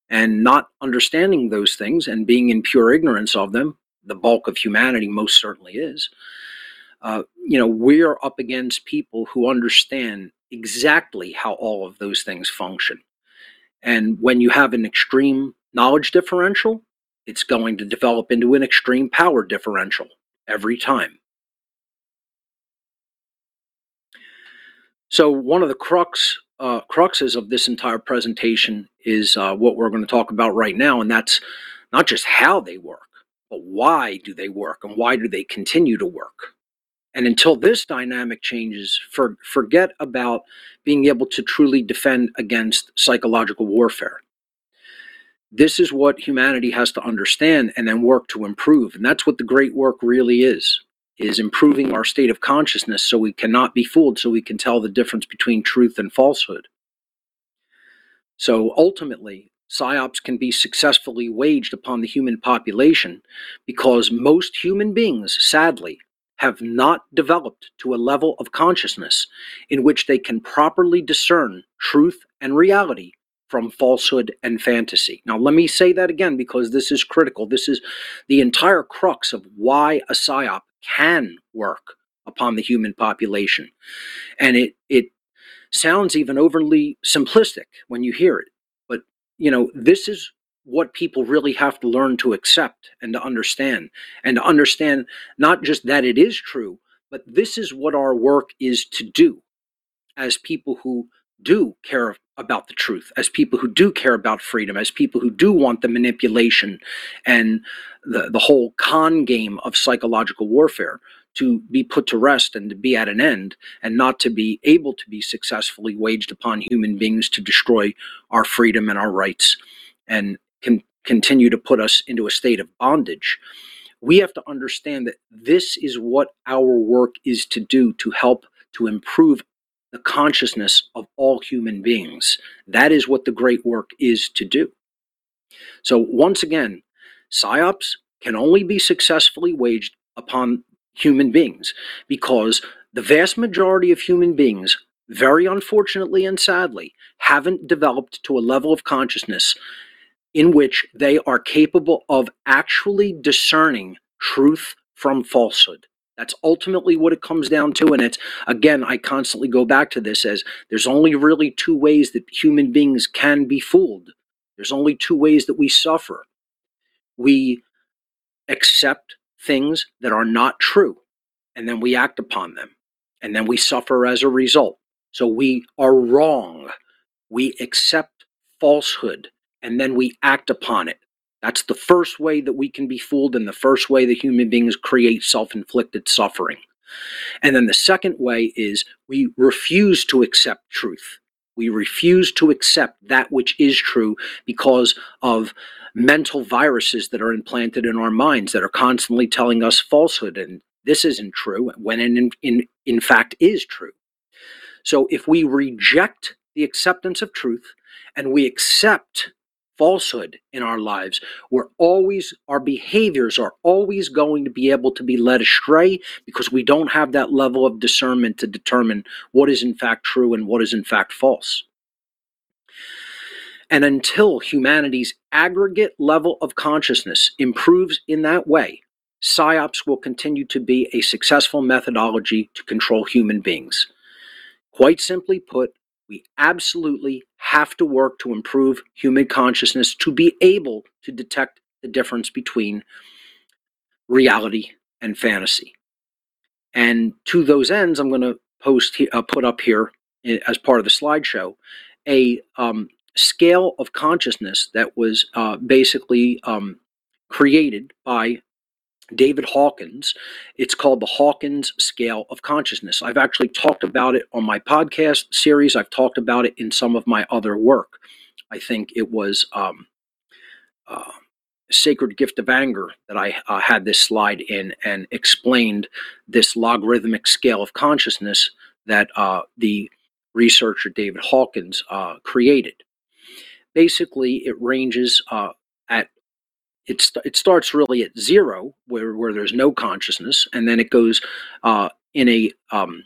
and not understanding those things and being in pure ignorance of them, the bulk of humanity most certainly is. Uh, you know, we're up against people who understand exactly how all of those things function. And when you have an extreme knowledge differential, it's going to develop into an extreme power differential every time. So, one of the crux uh, cruxes of this entire presentation is uh, what we're going to talk about right now, and that's not just how they work, but why do they work and why do they continue to work. And until this dynamic changes, for, forget about being able to truly defend against psychological warfare. This is what humanity has to understand and then work to improve. And that's what the great work really is is improving our state of consciousness so we cannot be fooled, so we can tell the difference between truth and falsehood. So ultimately, psyops can be successfully waged upon the human population because most human beings, sadly, have not developed to a level of consciousness in which they can properly discern truth and reality from falsehood and fantasy. Now, let me say that again because this is critical. This is the entire crux of why a psyop can work upon the human population. And it, it sounds even overly simplistic when you hear it. But, you know, this is what people really have to learn to accept and to understand. And to understand not just that it is true, but this is what our work is to do as people who do care about the truth, as people who do care about freedom, as people who do want the manipulation and the, the whole con game of psychological warfare to be put to rest and to be at an end, and not to be able to be successfully waged upon human beings to destroy our freedom and our rights and can continue to put us into a state of bondage. We have to understand that this is what our work is to do to help to improve the consciousness of all human beings. That is what the great work is to do. So, once again, psyops can only be successfully waged upon human beings because the vast majority of human beings, very unfortunately and sadly, haven't developed to a level of consciousness in which they are capable of actually discerning truth from falsehood. That's ultimately what it comes down to. And it's, again, I constantly go back to this as there's only really two ways that human beings can be fooled. There's only two ways that we suffer. We accept things that are not true, and then we act upon them, and then we suffer as a result. So we are wrong. We accept falsehood, and then we act upon it. That's the first way that we can be fooled, and the first way that human beings create self inflicted suffering. And then the second way is we refuse to accept truth. We refuse to accept that which is true because of mental viruses that are implanted in our minds that are constantly telling us falsehood and this isn't true when in, in, in fact is true. So if we reject the acceptance of truth and we accept falsehood in our lives, we're always, our behaviors are always going to be able to be led astray because we don't have that level of discernment to determine what is in fact true and what is in fact false. And until humanity's aggregate level of consciousness improves in that way, PSYOPs will continue to be a successful methodology to control human beings. Quite simply put, we absolutely have to work to improve human consciousness to be able to detect the difference between reality and fantasy. And to those ends, I'm going to post uh, put up here eh, as part of the slideshow a um, scale of consciousness that was uh, basically um, created by David Hawkins. It's called the Hawkins Scale of Consciousness. I've actually talked about it on my podcast series. I've talked about it in some of my other work. I think it was um, uh, Sacred Gift of Anger that I uh, had this slide in and explained this logarithmic scale of consciousness that uh, the researcher David Hawkins uh, created. Basically, it ranges uh, at it, st- it starts really at zero where, where there's no consciousness and then it goes uh, in a um,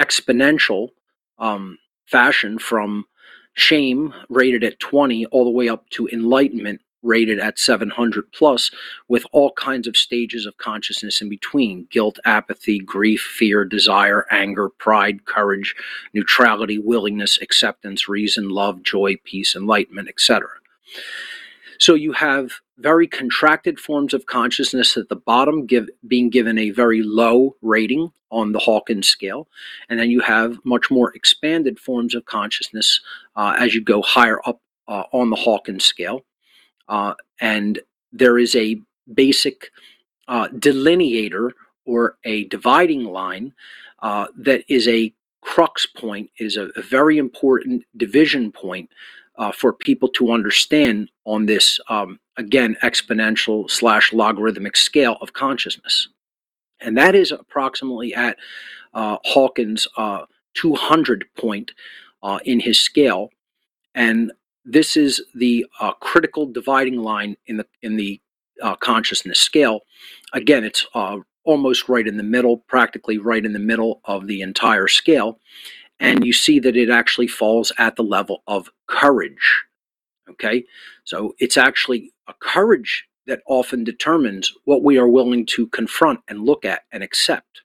exponential um, fashion from shame rated at 20 all the way up to enlightenment rated at 700 plus with all kinds of stages of consciousness in between. Guilt apathy grief fear desire anger pride courage neutrality willingness acceptance reason love joy peace enlightenment etc so you have very contracted forms of consciousness at the bottom, give, being given a very low rating on the Hawkins scale, and then you have much more expanded forms of consciousness uh, as you go higher up uh, on the Hawkins scale. Uh, and there is a basic uh, delineator or a dividing line uh, that is a crux point, is a, a very important division point uh, for people to understand on this, um, again, exponential slash logarithmic scale of consciousness. And that is approximately at uh, Hawkins' uh, 200 point uh, in his scale. And this is the uh, critical dividing line in the, in the uh, consciousness scale. Again, it's almost right in the middle, practically right in the middle of the entire scale and you see that it actually falls at the level of courage. Okay, so it's actually a courage that often determines what we are willing to confront and look at and accept.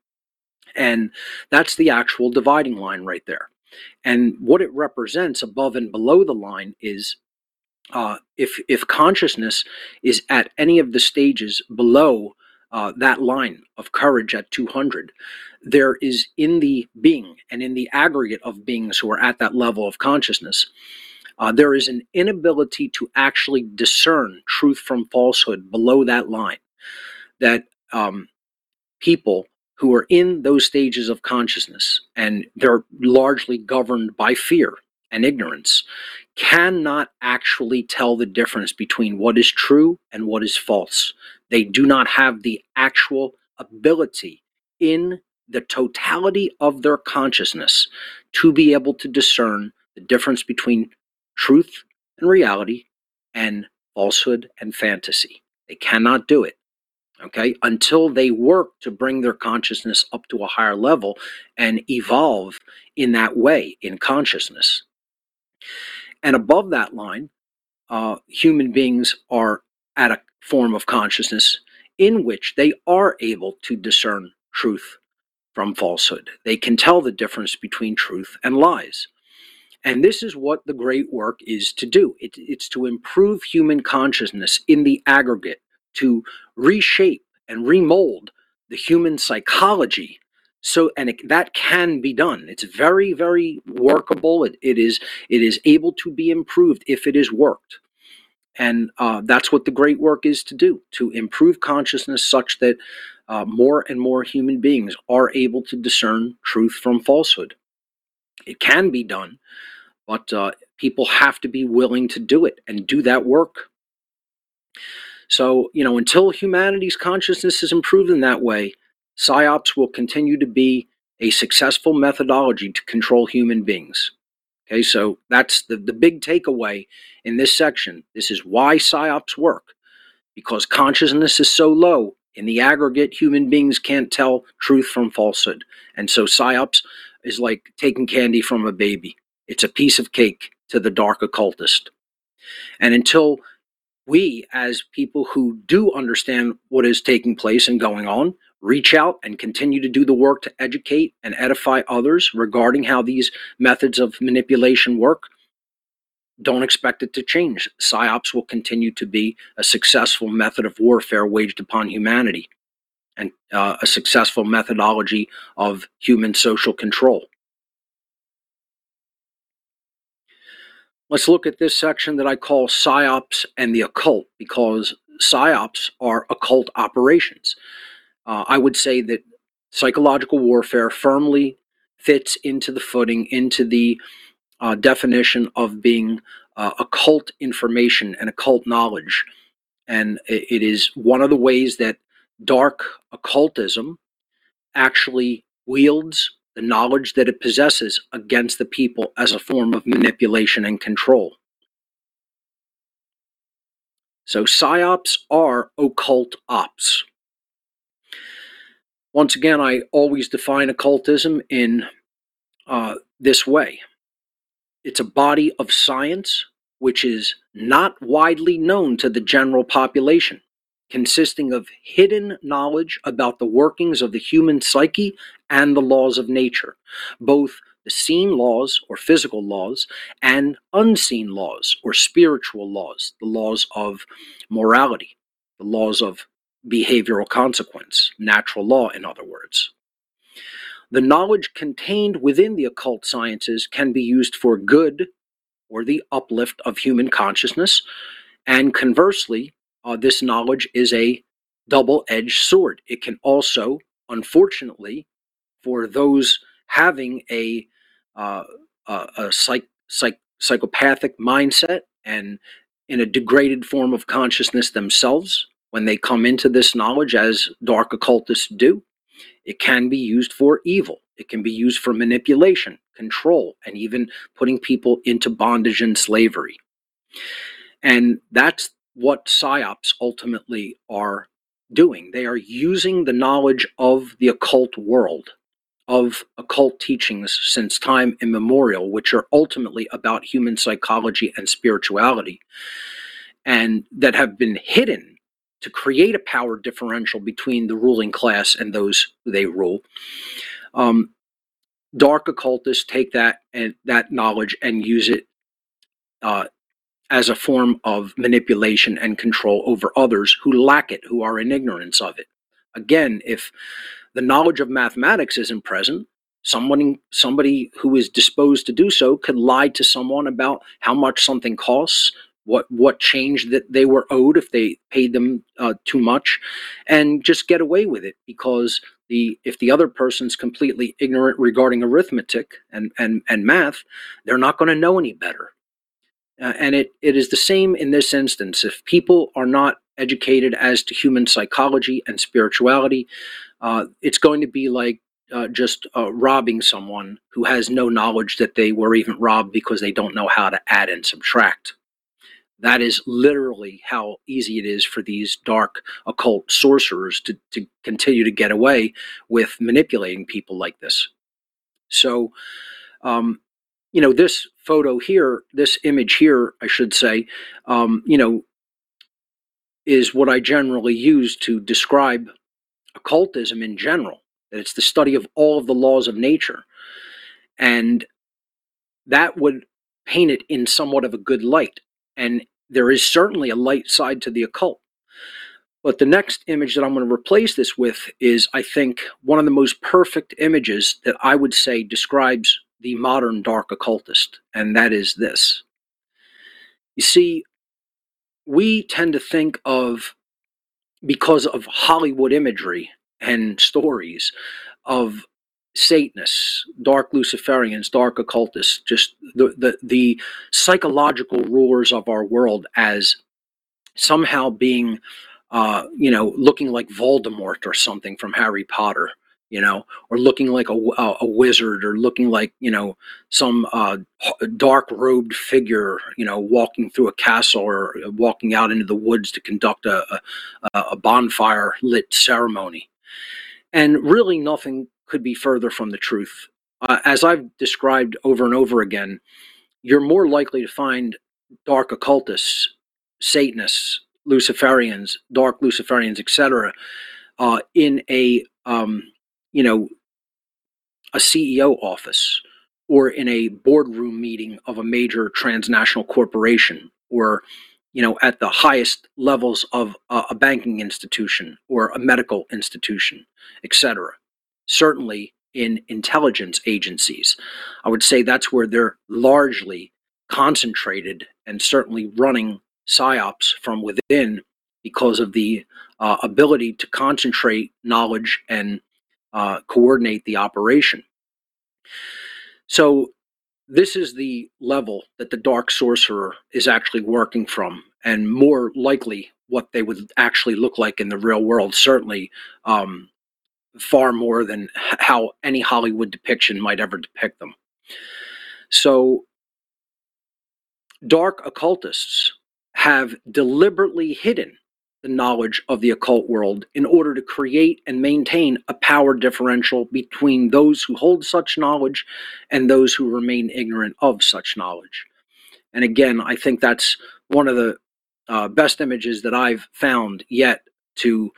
And that's the actual dividing line right there. And what it represents above and below the line is uh, if if consciousness is at any of the stages below uh, that line of courage at 200, there is in the being and in the aggregate of beings who are at that level of consciousness, uh, there is an inability to actually discern truth from falsehood below that line. That um, people who are in those stages of consciousness, and they're largely governed by fear and ignorance, cannot actually tell the difference between what is true and what is false. They do not have the actual ability in the totality of their consciousness to be able to discern the difference between truth and reality and falsehood and fantasy. They cannot do it. Okay, until they work to bring their consciousness up to a higher level and evolve in that way in consciousness. And above that line, uh, human beings are at a form of consciousness in which they are able to discern truth from falsehood. They can tell the difference between truth and lies. And this is what the great work is to do it, it's to improve human consciousness in the aggregate, to reshape and remold the human psychology. So, and it, that can be done. It's very, very workable. It, it is, it is able to be improved if it is worked. And uh, that's what the great work is to do to improve consciousness such that uh, more and more human beings are able to discern truth from falsehood. It can be done, but uh, people have to be willing to do it and do that work. So, you know, until humanity's consciousness is improved in that way, PSYOPs will continue to be a successful methodology to control human beings. Okay, so that's the, the big takeaway in this section. This is why PSYOPs work. Because consciousness is so low, in the aggregate, human beings can't tell truth from falsehood. And so PSYOPs is like taking candy from a baby. It's a piece of cake to the dark occultist. And until we, as people who do understand what is taking place and going on, reach out and continue to do the work to educate and edify others regarding how these methods of manipulation work, don't expect it to change. PSYOPs will continue to be a successful method of warfare waged upon humanity and uh, a successful methodology of human social control. Let's look at this section that I call PSYOPs and the occult because PSYOPs are occult operations. Uh, I would say that psychological warfare firmly fits into the footing, into the uh, definition of being uh, occult information and occult knowledge. And it, it is one of the ways that dark occultism actually wields the knowledge that it possesses against the people as a form of manipulation and control. So, psyops are occult ops. Once again, I always define occultism in uh, this way. It's a body of science which is not widely known to the general population, consisting of hidden knowledge about the workings of the human psyche and the laws of nature, both the seen laws or physical laws and unseen laws or spiritual laws, the laws of morality, the laws of behavioral consequence, natural law, in other words. The knowledge contained within the occult sciences can be used for good or the uplift of human consciousness. And conversely, uh, this knowledge is a double edged sword. It can also, unfortunately, for those having a, uh, a, psych, psych, psychopathic mindset and in a degraded form of consciousness themselves, when they come into this knowledge, as dark occultists do, it can be used for evil. It can be used for manipulation, control, and even putting people into bondage and slavery. And that's what psyops ultimately are doing. They are using the knowledge of the occult world, of occult teachings since time immemorial, which are ultimately about human psychology and spirituality, and that have been hidden to create a power differential between the ruling class and those who they rule. Um, dark occultists take that and that knowledge and use it uh, as a form of manipulation and control over others who lack it, who are in ignorance of it. Again, if the knowledge of mathematics isn't present, someone somebody who is disposed to do so could lie to someone about how much something costs what what change that they were owed if they paid them uh, too much and just get away with it because the if the other person's completely ignorant regarding arithmetic and and, and math they're not going to know any better. Uh, and it, it is the same in this instance. If people are not educated as to human psychology and spirituality uh, it's going to be like uh, just uh, robbing someone who has no knowledge that they were even robbed because they don't know how to add and subtract that is literally how easy it is for these dark occult sorcerers to, to continue to get away with manipulating people like this. So, um, you know, this photo here, this image here, I should say, um, you know, is what I generally use to describe occultism in general. that it's the study of all of the laws of nature. And that would paint it in somewhat of a good light. And there is certainly a light side to the occult. But the next image that I'm going to replace this with is, I think, one of the most perfect images that I would say describes the modern dark occultist, and that is this. You see, we tend to think of, because of Hollywood imagery and stories, of Satanists, dark Luciferians, dark occultists, just the, the, the psychological rulers of our world as somehow being, uh, you know, looking like Voldemort or something from Harry Potter, you know, or looking like a, a, a wizard or looking like, you know, some uh, dark robed figure, you know, walking through a castle or walking out into the woods to conduct a, a, a bonfire lit ceremony. And really, nothing could be further from the truth. Uh, as I've described over and over again, you're more likely to find dark occultists, Satanists, Luciferians, dark Luciferians, etc., uh, in a um, you know a CEO office or in a boardroom meeting of a major transnational corporation or you know at the highest levels of a, a banking institution or a medical institution etc certainly in intelligence agencies. I would say that's where they're largely concentrated and certainly running psyops from within because of the uh, ability to concentrate knowledge and uh, coordinate the operation. So, this is the level that the dark sorcerer is actually working from, and more likely what they would actually look like in the real world. Certainly, um, far more than how any Hollywood depiction might ever depict them. So, dark occultists have deliberately hidden the knowledge of the occult world in order to create and maintain a power differential between those who hold such knowledge and those who remain ignorant of such knowledge. And again, I think that's one of the uh, best images that I've found yet to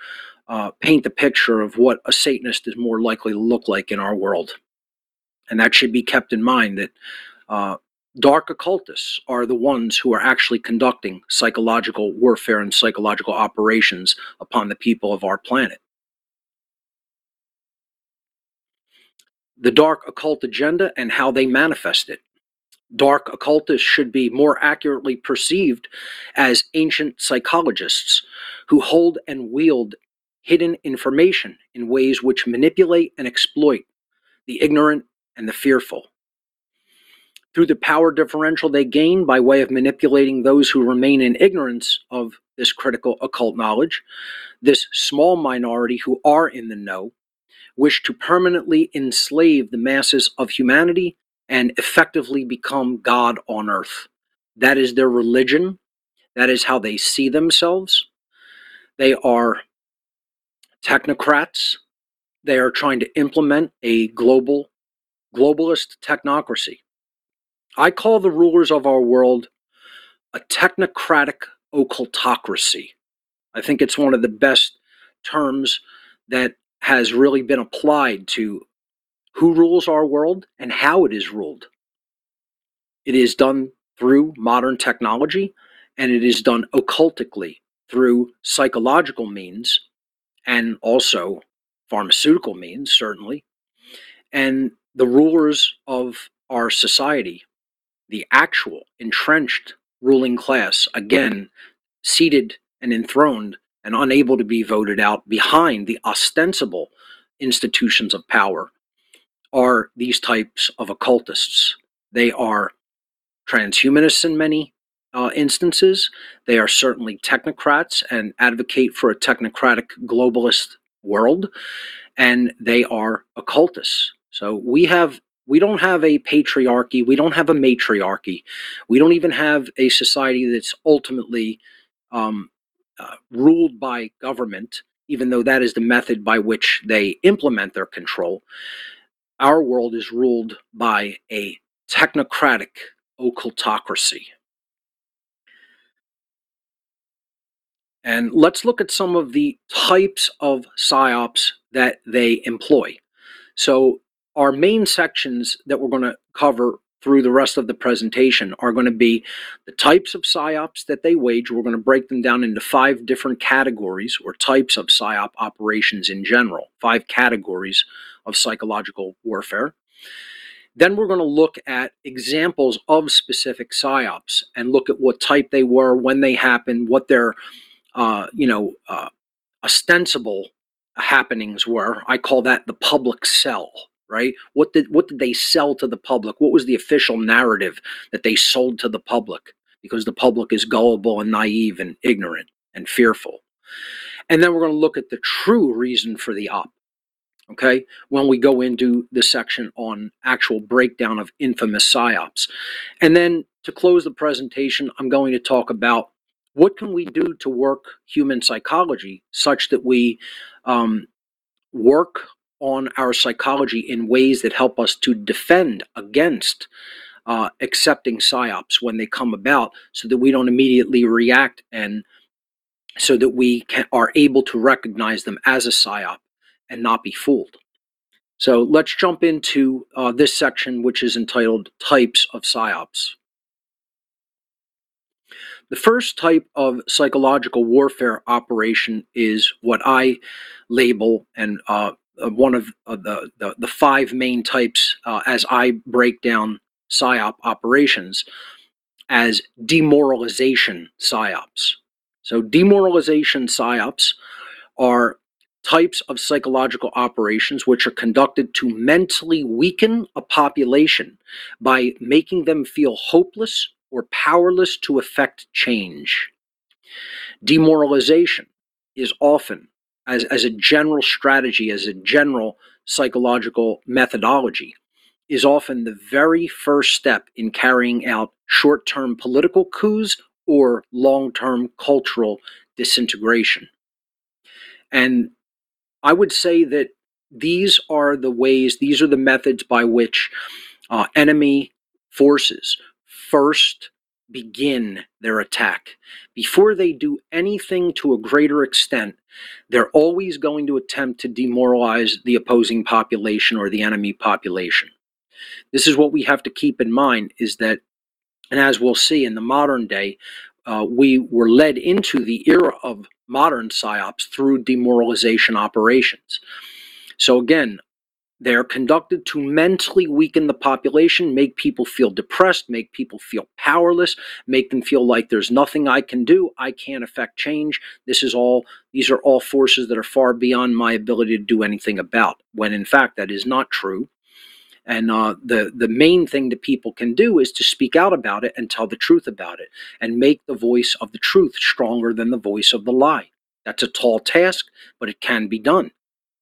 uh, paint the picture of what a Satanist is more likely to look like in our world. And that should be kept in mind that uh, dark occultists are the ones who are actually conducting psychological warfare and psychological operations upon the people of our planet. The dark occult agenda and how they manifest it. Dark occultists should be more accurately perceived as ancient psychologists who hold and wield hidden information in ways which manipulate and exploit the ignorant and the fearful. Through the power differential they gain by way of manipulating those who remain in ignorance of this critical occult knowledge, this small minority who are in the know wish to permanently enslave the masses of humanity and effectively become God on earth. That is their religion. That is how they see themselves. They are technocrats. They are trying to implement a global, globalist technocracy. I call the rulers of our world a technocratic occultocracy. I think it's one of the best terms that has really been applied to who rules our world and how it is ruled. It is done through modern technology and it is done occultically through psychological means and also pharmaceutical means, certainly. And the rulers of our society, the actual entrenched ruling class, again, seated and enthroned and unable to be voted out behind the ostensible institutions of power, are these types of occultists. They are transhumanists in many uh, instances. They are certainly technocrats and advocate for a technocratic globalist world, and they are occultists. So we have we don't have a patriarchy, we don't have a matriarchy, we don't even have a society that's ultimately um, uh, ruled by government, even though that is the method by which they implement their control. Our world is ruled by a technocratic occultocracy. And let's look at some of the types of psyops that they employ. So, our main sections that we're going to cover through the rest of the presentation are going to be the types of psyops that they wage. We're going to break them down into five different categories or types of psyop operations in general, five categories of psychological warfare. Then we're going to look at examples of specific psyops and look at what type they were, when they happened, what their, uh, you know, uh, ostensible happenings were. I call that the public sell. Right? What did what did they sell to the public? What was the official narrative that they sold to the public? Because the public is gullible and naive and ignorant and fearful. And then we're going to look at the true reason for the op okay, when we go into the section on actual breakdown of infamous psyops. And then to close the presentation, I'm going to talk about what can we do to work human psychology such that we um, work on our psychology in ways that help us to defend against uh, accepting psyops when they come about so that we don't immediately react and so that we can, are able to recognize them as a psyop and not be fooled. So let's jump into uh, this section, which is entitled Types of PSYOPs. The first type of psychological warfare operation is what I label, and uh, uh one of uh, the, the, the, five main types uh, as I break down PSYOP operations, as demoralization PSYOPs. So, demoralization PSYOPs are types of psychological operations which are conducted to mentally weaken a population by making them feel hopeless or powerless to effect change. Demoralization is often, as, as a general strategy, as a general psychological methodology, is often the very first step in carrying out short term political coups or long term cultural disintegration. And I would say that these are the ways, these are the methods by which uh, enemy forces first begin their attack. Before they do anything to a greater extent, they're always going to attempt to demoralize the opposing population or the enemy population. This is what we have to keep in mind is that, and as we'll see in the modern day, uh, we were led into the era of modern psyops through demoralization operations. So again, they're conducted to mentally weaken the population, make people feel depressed, make people feel powerless, make them feel like there's nothing I can do, I can't affect change. This is all these are all forces that are far beyond my ability to do anything about. When in fact that is not true. And uh, the the main thing that people can do is to speak out about it and tell the truth about it, and make the voice of the truth stronger than the voice of the lie. That's a tall task, but it can be done.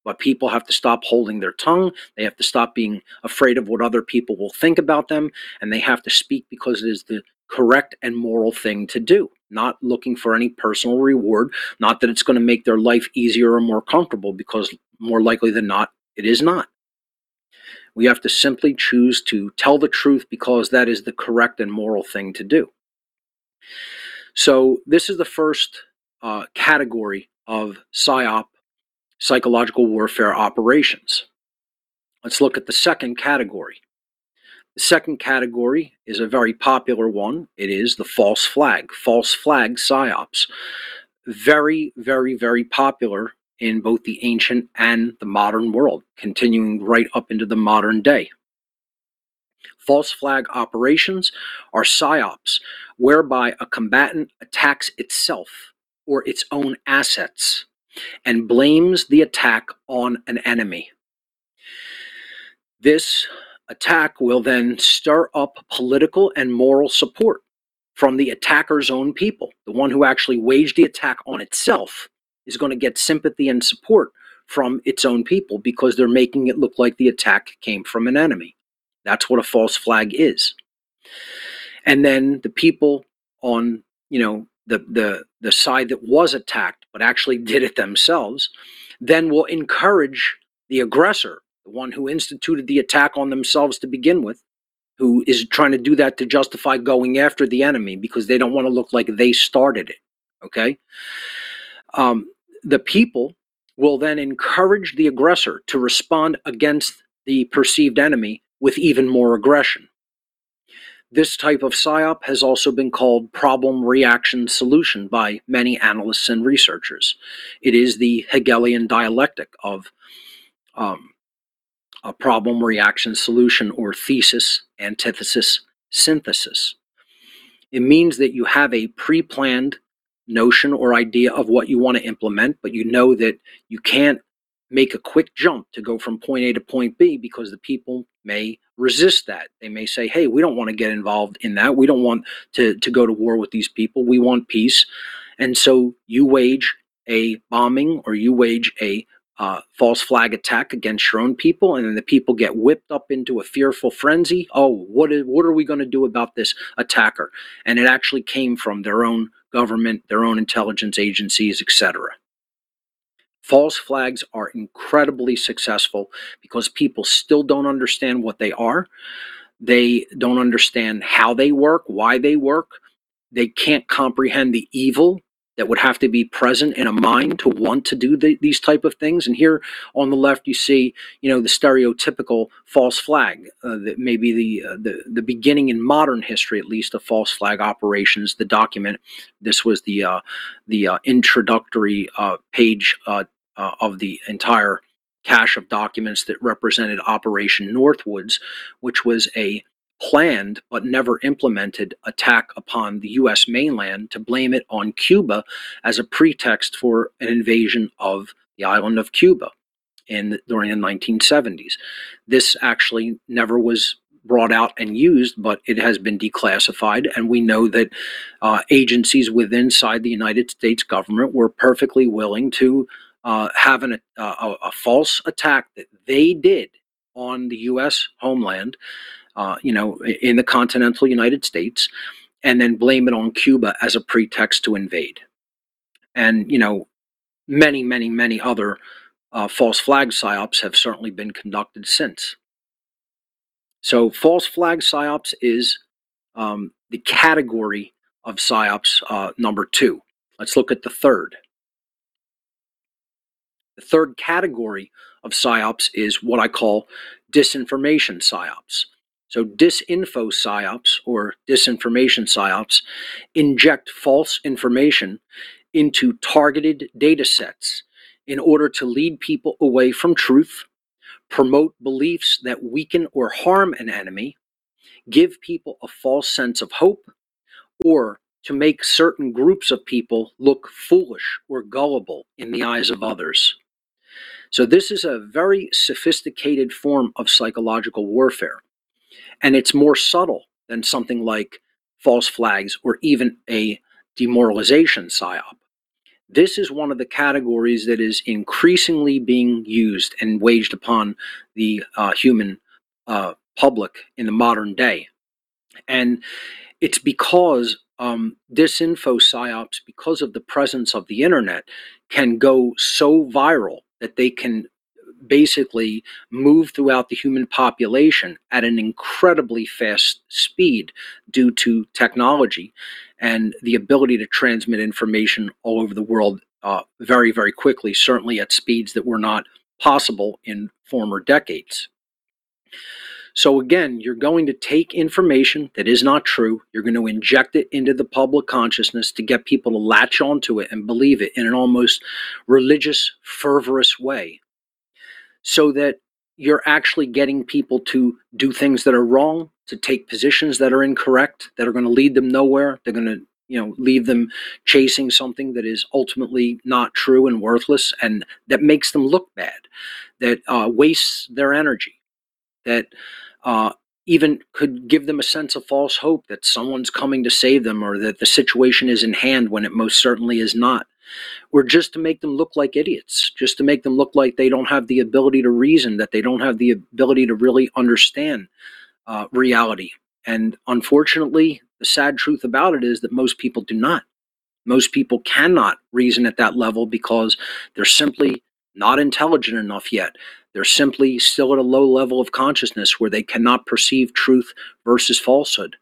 But people have to stop holding their tongue. They have to stop being afraid of what other people will think about them, and they have to speak because it is the correct and moral thing to do. Not looking for any personal reward. Not that it's going to make their life easier or more comfortable, because more likely than not, it is not. We have to simply choose to tell the truth because that is the correct and moral thing to do. So, this is the first uh, category of PSYOP, psychological warfare operations. Let's look at the second category. The second category is a very popular one. It is the false flag, false flag PSYOPs. Very, very, very popular in both the ancient and the modern world, continuing right up into the modern day. False flag operations are psyops, whereby a combatant attacks itself or its own assets and blames the attack on an enemy. This attack will then stir up political and moral support from the attacker's own people, the one who actually waged the attack on itself is going to get sympathy and support from its own people because they're making it look like the attack came from an enemy. That's what a false flag is. And then the people on, you know, the the the side that was attacked but actually did it themselves, then will encourage the aggressor, the one who instituted the attack on themselves to begin with, who is trying to do that to justify going after the enemy because they don't want to look like they started it. Okay. Um, the people will then encourage the aggressor to respond against the perceived enemy with even more aggression. This type of PSYOP has also been called problem reaction solution by many analysts and researchers. It is the Hegelian dialectic of um, a problem reaction solution or thesis, antithesis, synthesis. It means that you have a pre planned notion or idea of what you want to implement, but you know that you can't make a quick jump to go from point A to point B because the people may resist that. They may say, hey, we don't want to get involved in that. We don't want to, to go to war with these people. We want peace. And so you wage a bombing or you wage a uh, false flag attack against your own people, and then the people get whipped up into a fearful frenzy. Oh, what is, what are we going to do about this attacker? And it actually came from their own government, their own intelligence agencies, etc. False flags are incredibly successful because people still don't understand what they are. They don't understand how they work, why they work. They can't comprehend the evil that would have to be present in a mind to want to do the, these type of things. And here on the left, you see, you know, the stereotypical false flag uh, that maybe the, uh, the the beginning in modern history, at least, of false flag operations. The document. This was the uh, the uh, introductory uh, page uh, of the entire cache of documents that represented Operation Northwoods, which was a planned but never implemented attack upon the US mainland to blame it on Cuba as a pretext for an invasion of the island of Cuba in during the 1970s. This actually never was brought out and used, but it has been declassified, and we know that uh, agencies within inside the United States government were perfectly willing to uh, have an, uh, a, a false attack that they did on the U.S. homeland uh, you know, in the continental United States, and then blame it on Cuba as a pretext to invade. And, you know, many, many, many other uh, false flag psyops have certainly been conducted since. So, false flag psyops is um, the category of psyops uh, number two. Let's look at the third. The third category of psyops is what I call disinformation psyops. So, disinfo psyops or disinformation psyops inject false information into targeted data sets in order to lead people away from truth, promote beliefs that weaken or harm an enemy, give people a false sense of hope, or to make certain groups of people look foolish or gullible in the eyes of others. So, this is a very sophisticated form of psychological warfare and it's more subtle than something like false flags or even a demoralization psyop. This is one of the categories that is increasingly being used and waged upon the uh, human uh, public in the modern day. And it's because um, disinfo psyops, because of the presence of the internet, can go so viral that they can basically move throughout the human population at an incredibly fast speed due to technology and the ability to transmit information all over the world uh, very, very quickly, certainly at speeds that were not possible in former decades. So, again, you're going to take information that is not true, you're going to inject it into the public consciousness to get people to latch onto it and believe it in an almost religious, fervorous way so that you're actually getting people to do things that are wrong, to take positions that are incorrect, that are going to lead them nowhere. They're going to, you know, leave them chasing something that is ultimately not true and worthless, and that makes them look bad, that uh, wastes their energy, that uh, even could give them a sense of false hope that someone's coming to save them or that the situation is in hand when it most certainly is not or just to make them look like idiots, just to make them look like they don't have the ability to reason, that they don't have the ability to really understand uh, reality. And unfortunately, the sad truth about it is that most people do not. Most people cannot reason at that level because they're simply not intelligent enough yet. They're simply still at a low level of consciousness where they cannot perceive truth versus falsehood.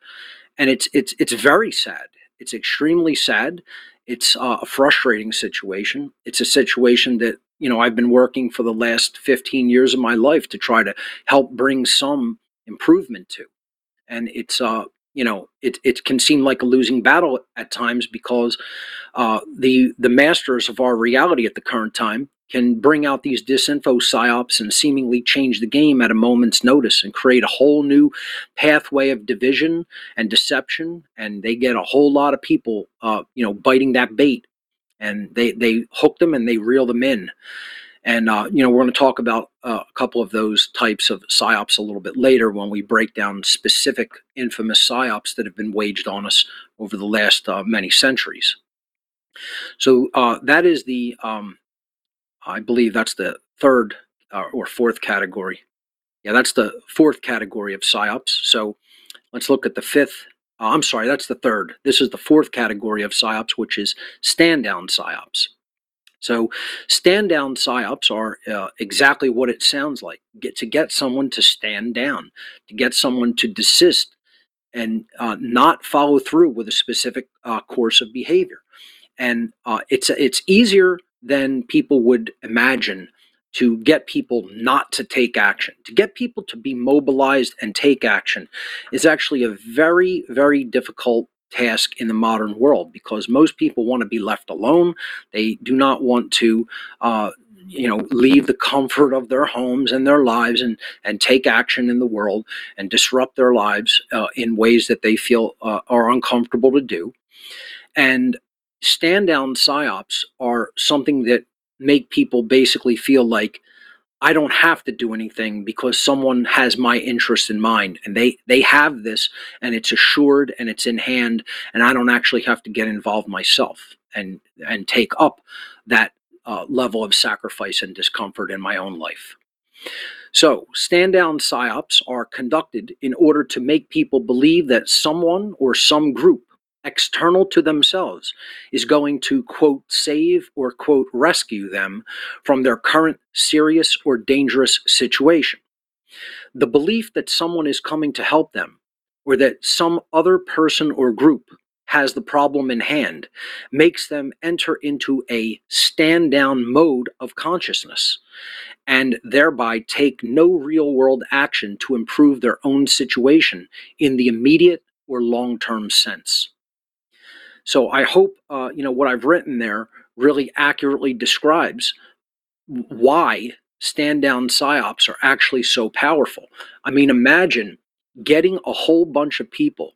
And it's it's it's very sad. It's extremely sad. It's a frustrating situation. It's a situation that you know, I've been working for the last 15 years of my life to try to help bring some improvement to. And it's, uh, you know, it, it can seem like a losing battle at times because uh, the the masters of our reality at the current time can bring out these disinfo psyops and seemingly change the game at a moment's notice and create a whole new pathway of division and deception and they get a whole lot of people uh, you know biting that bait. And they they hook them and they reel them in. And uh, you know we're going to talk about uh, a couple of those types of psyops a little bit later when we break down specific infamous psyops that have been waged on us over the last uh, many centuries. So uh, that is the um, I believe that's the third uh, or fourth category. Yeah, that's the fourth category of psyops. So let's look at the fifth. Uh, I'm sorry, that's the third. This is the fourth category of psyops, which is stand down psyops. So stand down psyops are uh, exactly what it sounds like. Get to get someone to stand down, to get someone to desist and uh, not follow through with a specific uh, course of behavior. And uh, it's it's easier than people would imagine to get people not to take action. To get people to be mobilized and take action is actually a very, very difficult task in the modern world because most people want to be left alone. They do not want to. Uh, you know leave the comfort of their homes and their lives and and take action in the world and disrupt their lives uh, in ways that they feel uh, are uncomfortable to do and stand down psyops are something that make people basically feel like I don't have to do anything because someone has my interest in mind and they they have this and it's assured and it's in hand and I don't actually have to get involved myself and and take up that uh, level of sacrifice and discomfort in my own life. So, stand down psyops are conducted in order to make people believe that someone or some group external to themselves is going to quote save or quote rescue them from their current serious or dangerous situation. The belief that someone is coming to help them or that some other person or group has the problem in hand makes them enter into a stand down mode of consciousness and thereby take no real world action to improve their own situation in the immediate or long term sense. So I hope uh, you know what I've written there really accurately describes why stand down psyops are actually so powerful. I mean, imagine getting a whole bunch of people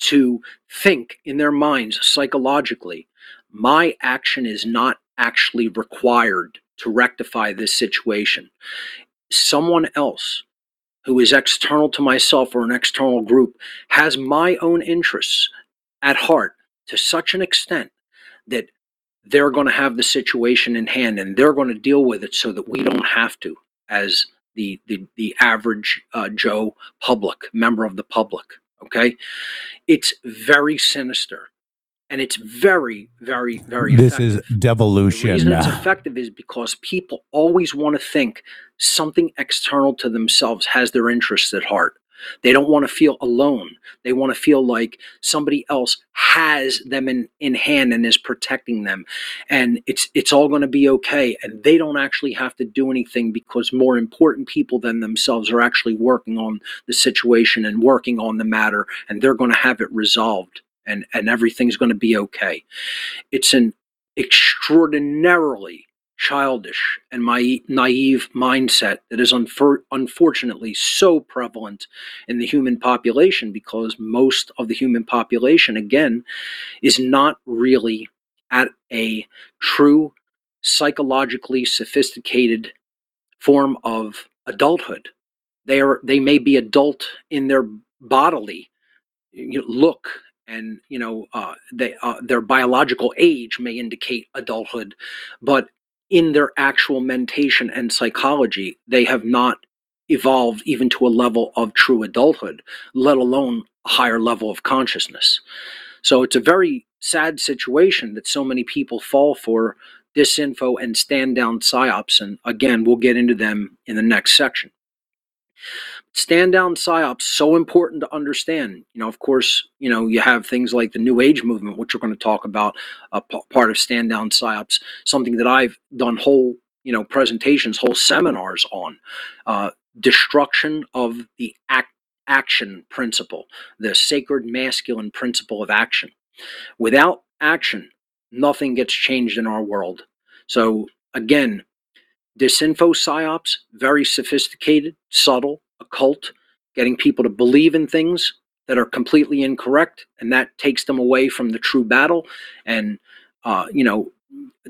to think in their minds psychologically, my action is not actually required to rectify this situation. Someone else who is external to myself or an external group has my own interests at heart to such an extent that they're going to have the situation in hand and they're going to deal with it so that we don't have to as the the, the average uh, joe public member of the public okay it's very sinister and it's very very very This effective. is devolution. The reason it's effective is because people always want to think something external to themselves has their interests at heart. They don't want to feel alone. They want to feel like somebody else has them in, in hand and is protecting them. And it's it's all going to be okay. And they don't actually have to do anything because more important people than themselves are actually working on the situation and working on the matter and they're going to have it resolved and, and everything's going to be okay. It's an extraordinarily childish and my naive mindset that is unfor- unfortunately so prevalent in the human population because most of the human population again is not really at a true psychologically sophisticated form of adulthood. They are they may be adult in their bodily look and you know uh, they, uh, their biological age may indicate adulthood but in their actual mentation and psychology they have not evolved even to a level of true adulthood let alone a higher level of consciousness. So it's a very sad situation that so many people fall for disinfo and stand down psyops and again we'll get into them in the next section stand down psyops so important to understand you know of course you know you have things like the new age movement which we're going to talk about a p- part of stand down psyops something that i've done whole you know presentations, whole seminars on uh, destruction of the act, action principle, the sacred masculine principle of action. Without action, nothing gets changed in our world. So again, disinfo psyops, very sophisticated, subtle, occult, getting people to believe in things that are completely incorrect, and that takes them away from the true battle, and uh, you know,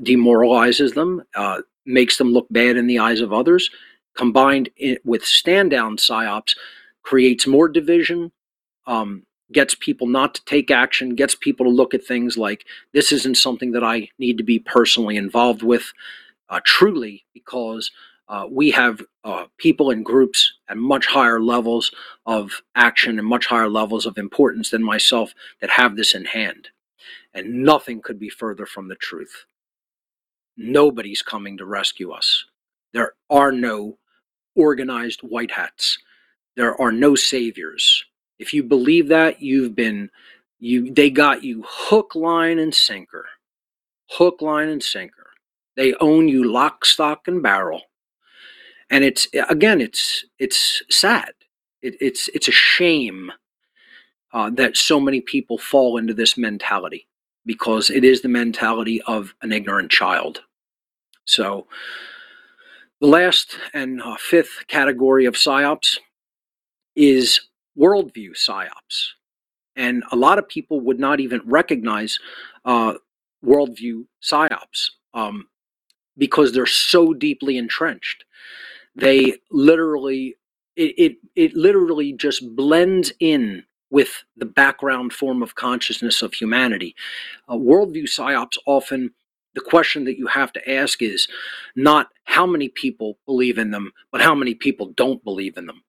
demoralizes them, uh, makes them look bad in the eyes of others. Combined in, with stand down psyops, creates more division, um, gets people not to take action, gets people to look at things like this isn't something that I need to be personally involved with, uh, truly, because uh, we have uh, people in groups at much higher levels of action and much higher levels of importance than myself that have this in hand. And nothing could be further from the truth. Nobody's coming to rescue us. There are no organized white hats. There are no saviors. If you believe that, you've been you they got you hook, line, and sinker. Hook, line, and sinker. They own you lock, stock, and barrel. And it's again, it's it's sad. It, it's it's a shame uh, that so many people fall into this mentality because it is the mentality of an ignorant child. So, the last and uh, fifth category of psyops is worldview psyops. And a lot of people would not even recognize uh, worldview psyops um, because they're so deeply entrenched. They literally, it, it, it literally just blends in with the background form of consciousness of humanity. Uh, worldview psyops often the question that you have to ask is not how many people believe in them, but how many people don't believe in them.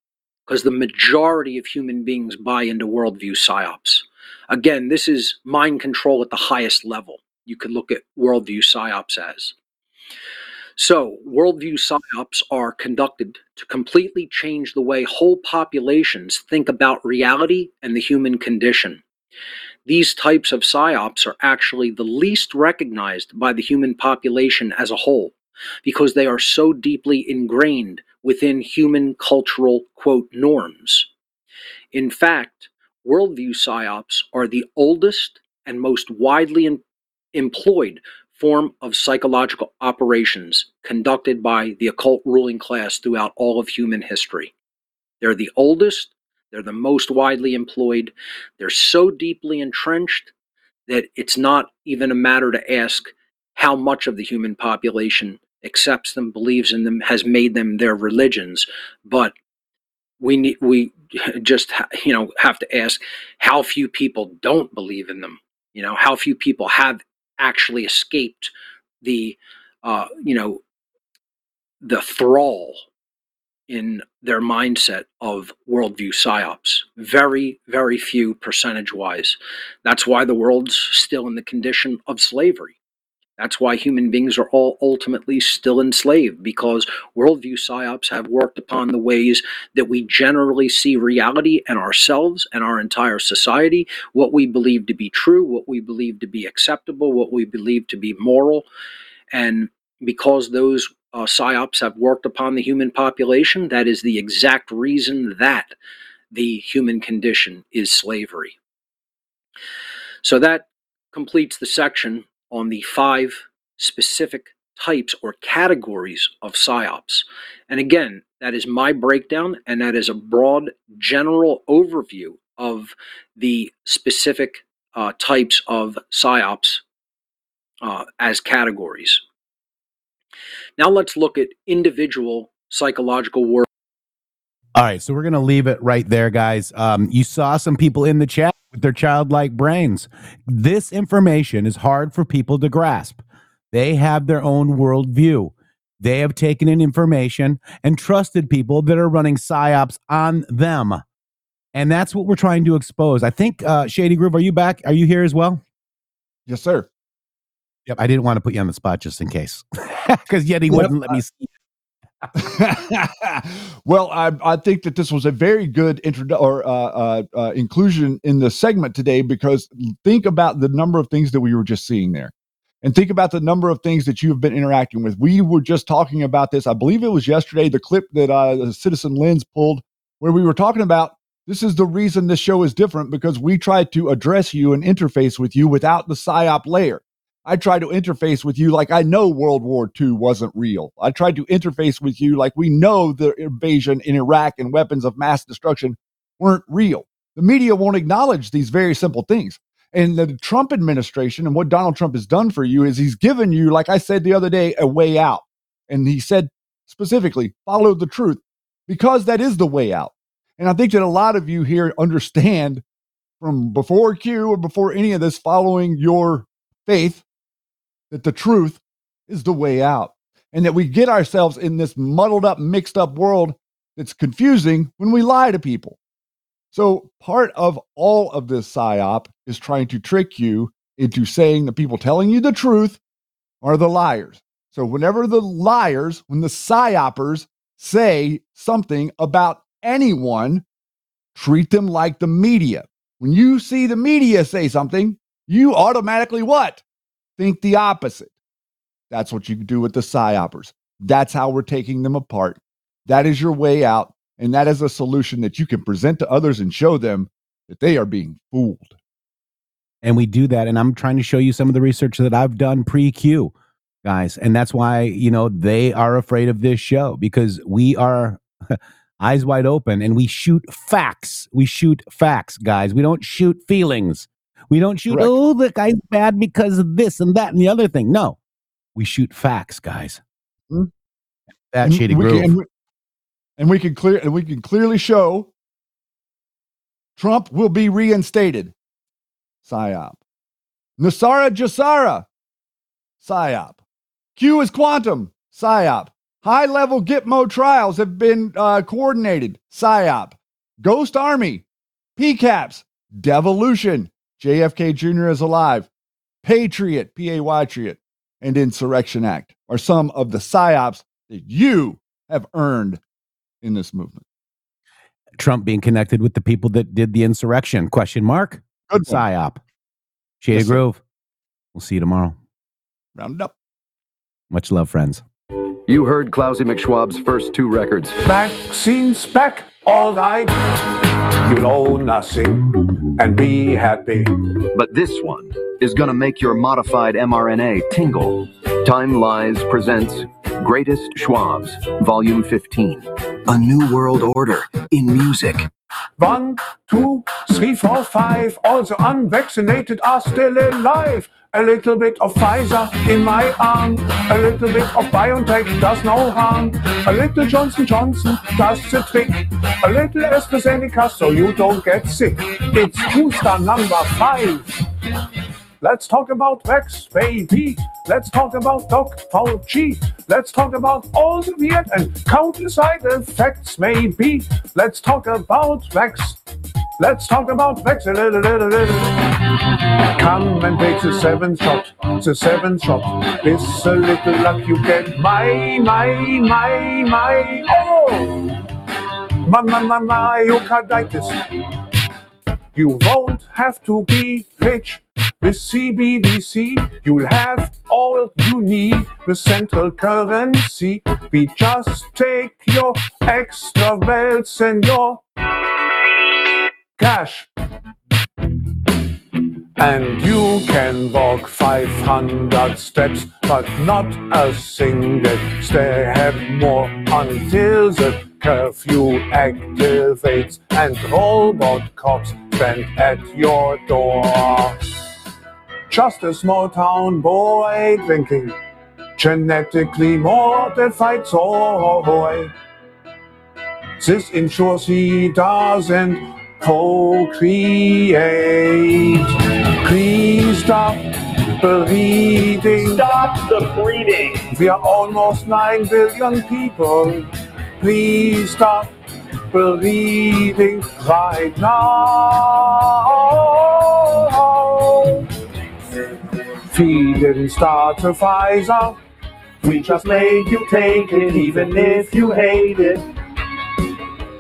Because the majority of human beings buy into worldview psyops. Again, this is mind control at the highest level. You could look at worldview psyops as. So, worldview psyops are conducted to completely change the way whole populations think about reality and the human condition. These types of psyops are actually the least recognized by the human population as a whole because they are so deeply ingrained within human cultural, quote, norms. In fact, worldview psyops are the oldest and most widely em- employed form of psychological operations conducted by the occult ruling class throughout all of human history. They're the oldest, they're the most widely employed, they're so deeply entrenched that it's not even a matter to ask how much of the human population accepts them, believes in them, has made them their religions, but we need we just you know have to ask how few people don't believe in them you know how few people have actually escaped the uh, you know the thrall in their mindset of worldview psyops. Very, very few percentage wise. That's why the world's still in the condition of slavery. That's why human beings are all ultimately still enslaved because worldview psyops have worked upon the ways that we generally see reality and ourselves and our entire society, what we believe to be true, what we believe to be acceptable, what we believe to be moral. And because those uh, psyops have worked upon the human population, that is the exact reason that the human condition is slavery. So that completes the section on the five specific types or categories of psyops. And again, that is my breakdown, and that is a broad general overview of the specific uh, types of psyops uh, as categories. Now let's look at individual psychological work. All right, so we're going to leave it right there, guys. Um, you saw some people in the chat with their childlike brains. This information is hard for people to grasp. They have their own worldview. They have taken in information and trusted people that are running psyops on them. And that's what we're trying to expose. I think, uh, Shady Grove, are you back? Are you here as well? Yes, sir. Yep. I didn't want to put you on the spot just in case, because yet he Yep. wouldn't let me see. well, I, I think that this was a very good intro or uh, uh, uh, inclusion in the segment today because think about the number of things that we were just seeing there. and think about the number of things that you have been interacting with. We were just talking about this. I believe it was yesterday, the clip that uh, Citizen Lens pulled, where we were talking about this is the reason this show is different because we try to address you and interface with you without the psyop layer. I tried to interface with you like I know World War II wasn't real. I tried to interface with you like we know the invasion in Iraq and weapons of mass destruction weren't real. The media won't acknowledge these very simple things. And the Trump administration and what Donald Trump has done for you is he's given you, like I said the other day, a way out. And he said specifically, follow the truth because that is the way out. And I think that a lot of you here understand from before Q or before any of this following your faith that the truth is the way out and that we get ourselves in this muddled up, mixed up world that's confusing when we lie to people. So, part of all of this psyop is trying to trick you into saying the people telling you the truth are the liars. So, whenever the liars, when the psyopers say something about anyone, treat them like the media. When you see the media say something, you automatically what? Think the opposite. That's what you do with the psyopers. That's how we're taking them apart. That is your way out. And that is a solution that you can present to others and show them that they are being fooled. And we do that. And I'm trying to show you some of the research that I've done pre Q, guys. And that's why, you know, they are afraid of this show because we are eyes wide open and we shoot facts. We shoot facts, guys. We don't shoot feelings. We don't shoot, Correct. oh, the guy's bad because of this and that and the other thing. No, we shoot facts, guys. Hmm. That And shady we groove. can- and we, and we can clear and we can clearly show Trump will be reinstated. Psyop. NESARA GESARA. Psyop. Q is quantum. Psyop. High level Gitmo trials have been uh, coordinated. Psyop. Ghost Army. PCAPS. Devolution. JFK Jr. is alive. Patriot. P A Y Triot. And Insurrection Act are some of the psyops that you have earned in this movement. Trump being connected with the people that did the insurrection? Question mark. Good. Psyop. Shady Yes, sir. Grove. We'll see you tomorrow. Round it up. Much love, friends. You heard Klausy McSchwab's first two records. Vaccines back, all right. You'll owe nothing and be happy. But this one is gonna make your modified mRNA tingle. Time Lies presents Greatest Schwabs, Volume 15. A New World Order in Music. One, two, three, four, five. All the unvaccinated are still alive. A little bit of Pfizer in my arm. A little bit of BioNTech does no harm. A little Johnson Johnson does the trick. A little AstraZeneca so you don't get sick. It's booster number five. Let's talk about Vax, baby. Let's talk about Doc Fauci. Let's talk about all the weird and countless side effects, maybe. Let's talk about Vax. Let's talk about little. Come and take the seventh shot, the seventh shot. With a little luck you get my, my, my, my, oh! My, my, my, myocarditis. You won't have to be rich with CBDC. You'll have all you need with central currency. We just take your extra wealth and your cash. And you can walk 500 steps, but not a single step more until the curfew activates and robot cops stand at your door. Just a small town boy drinking genetically modified soy. This ensures he doesn't procreate. Please stop bleeding. Stop the bleeding. We are almost 9 billion people. Please stop bleeding right now. We didn't start a Pfizer. We just made you take it, even if you hate it.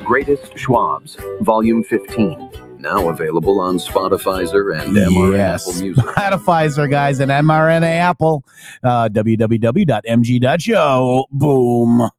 Greatest Schwabs, Volume 15. Now available on Spotify and MRN Yes. Apple Music. Pfizer guys and mRNA Apple. Uh, www.mg.show. Boom.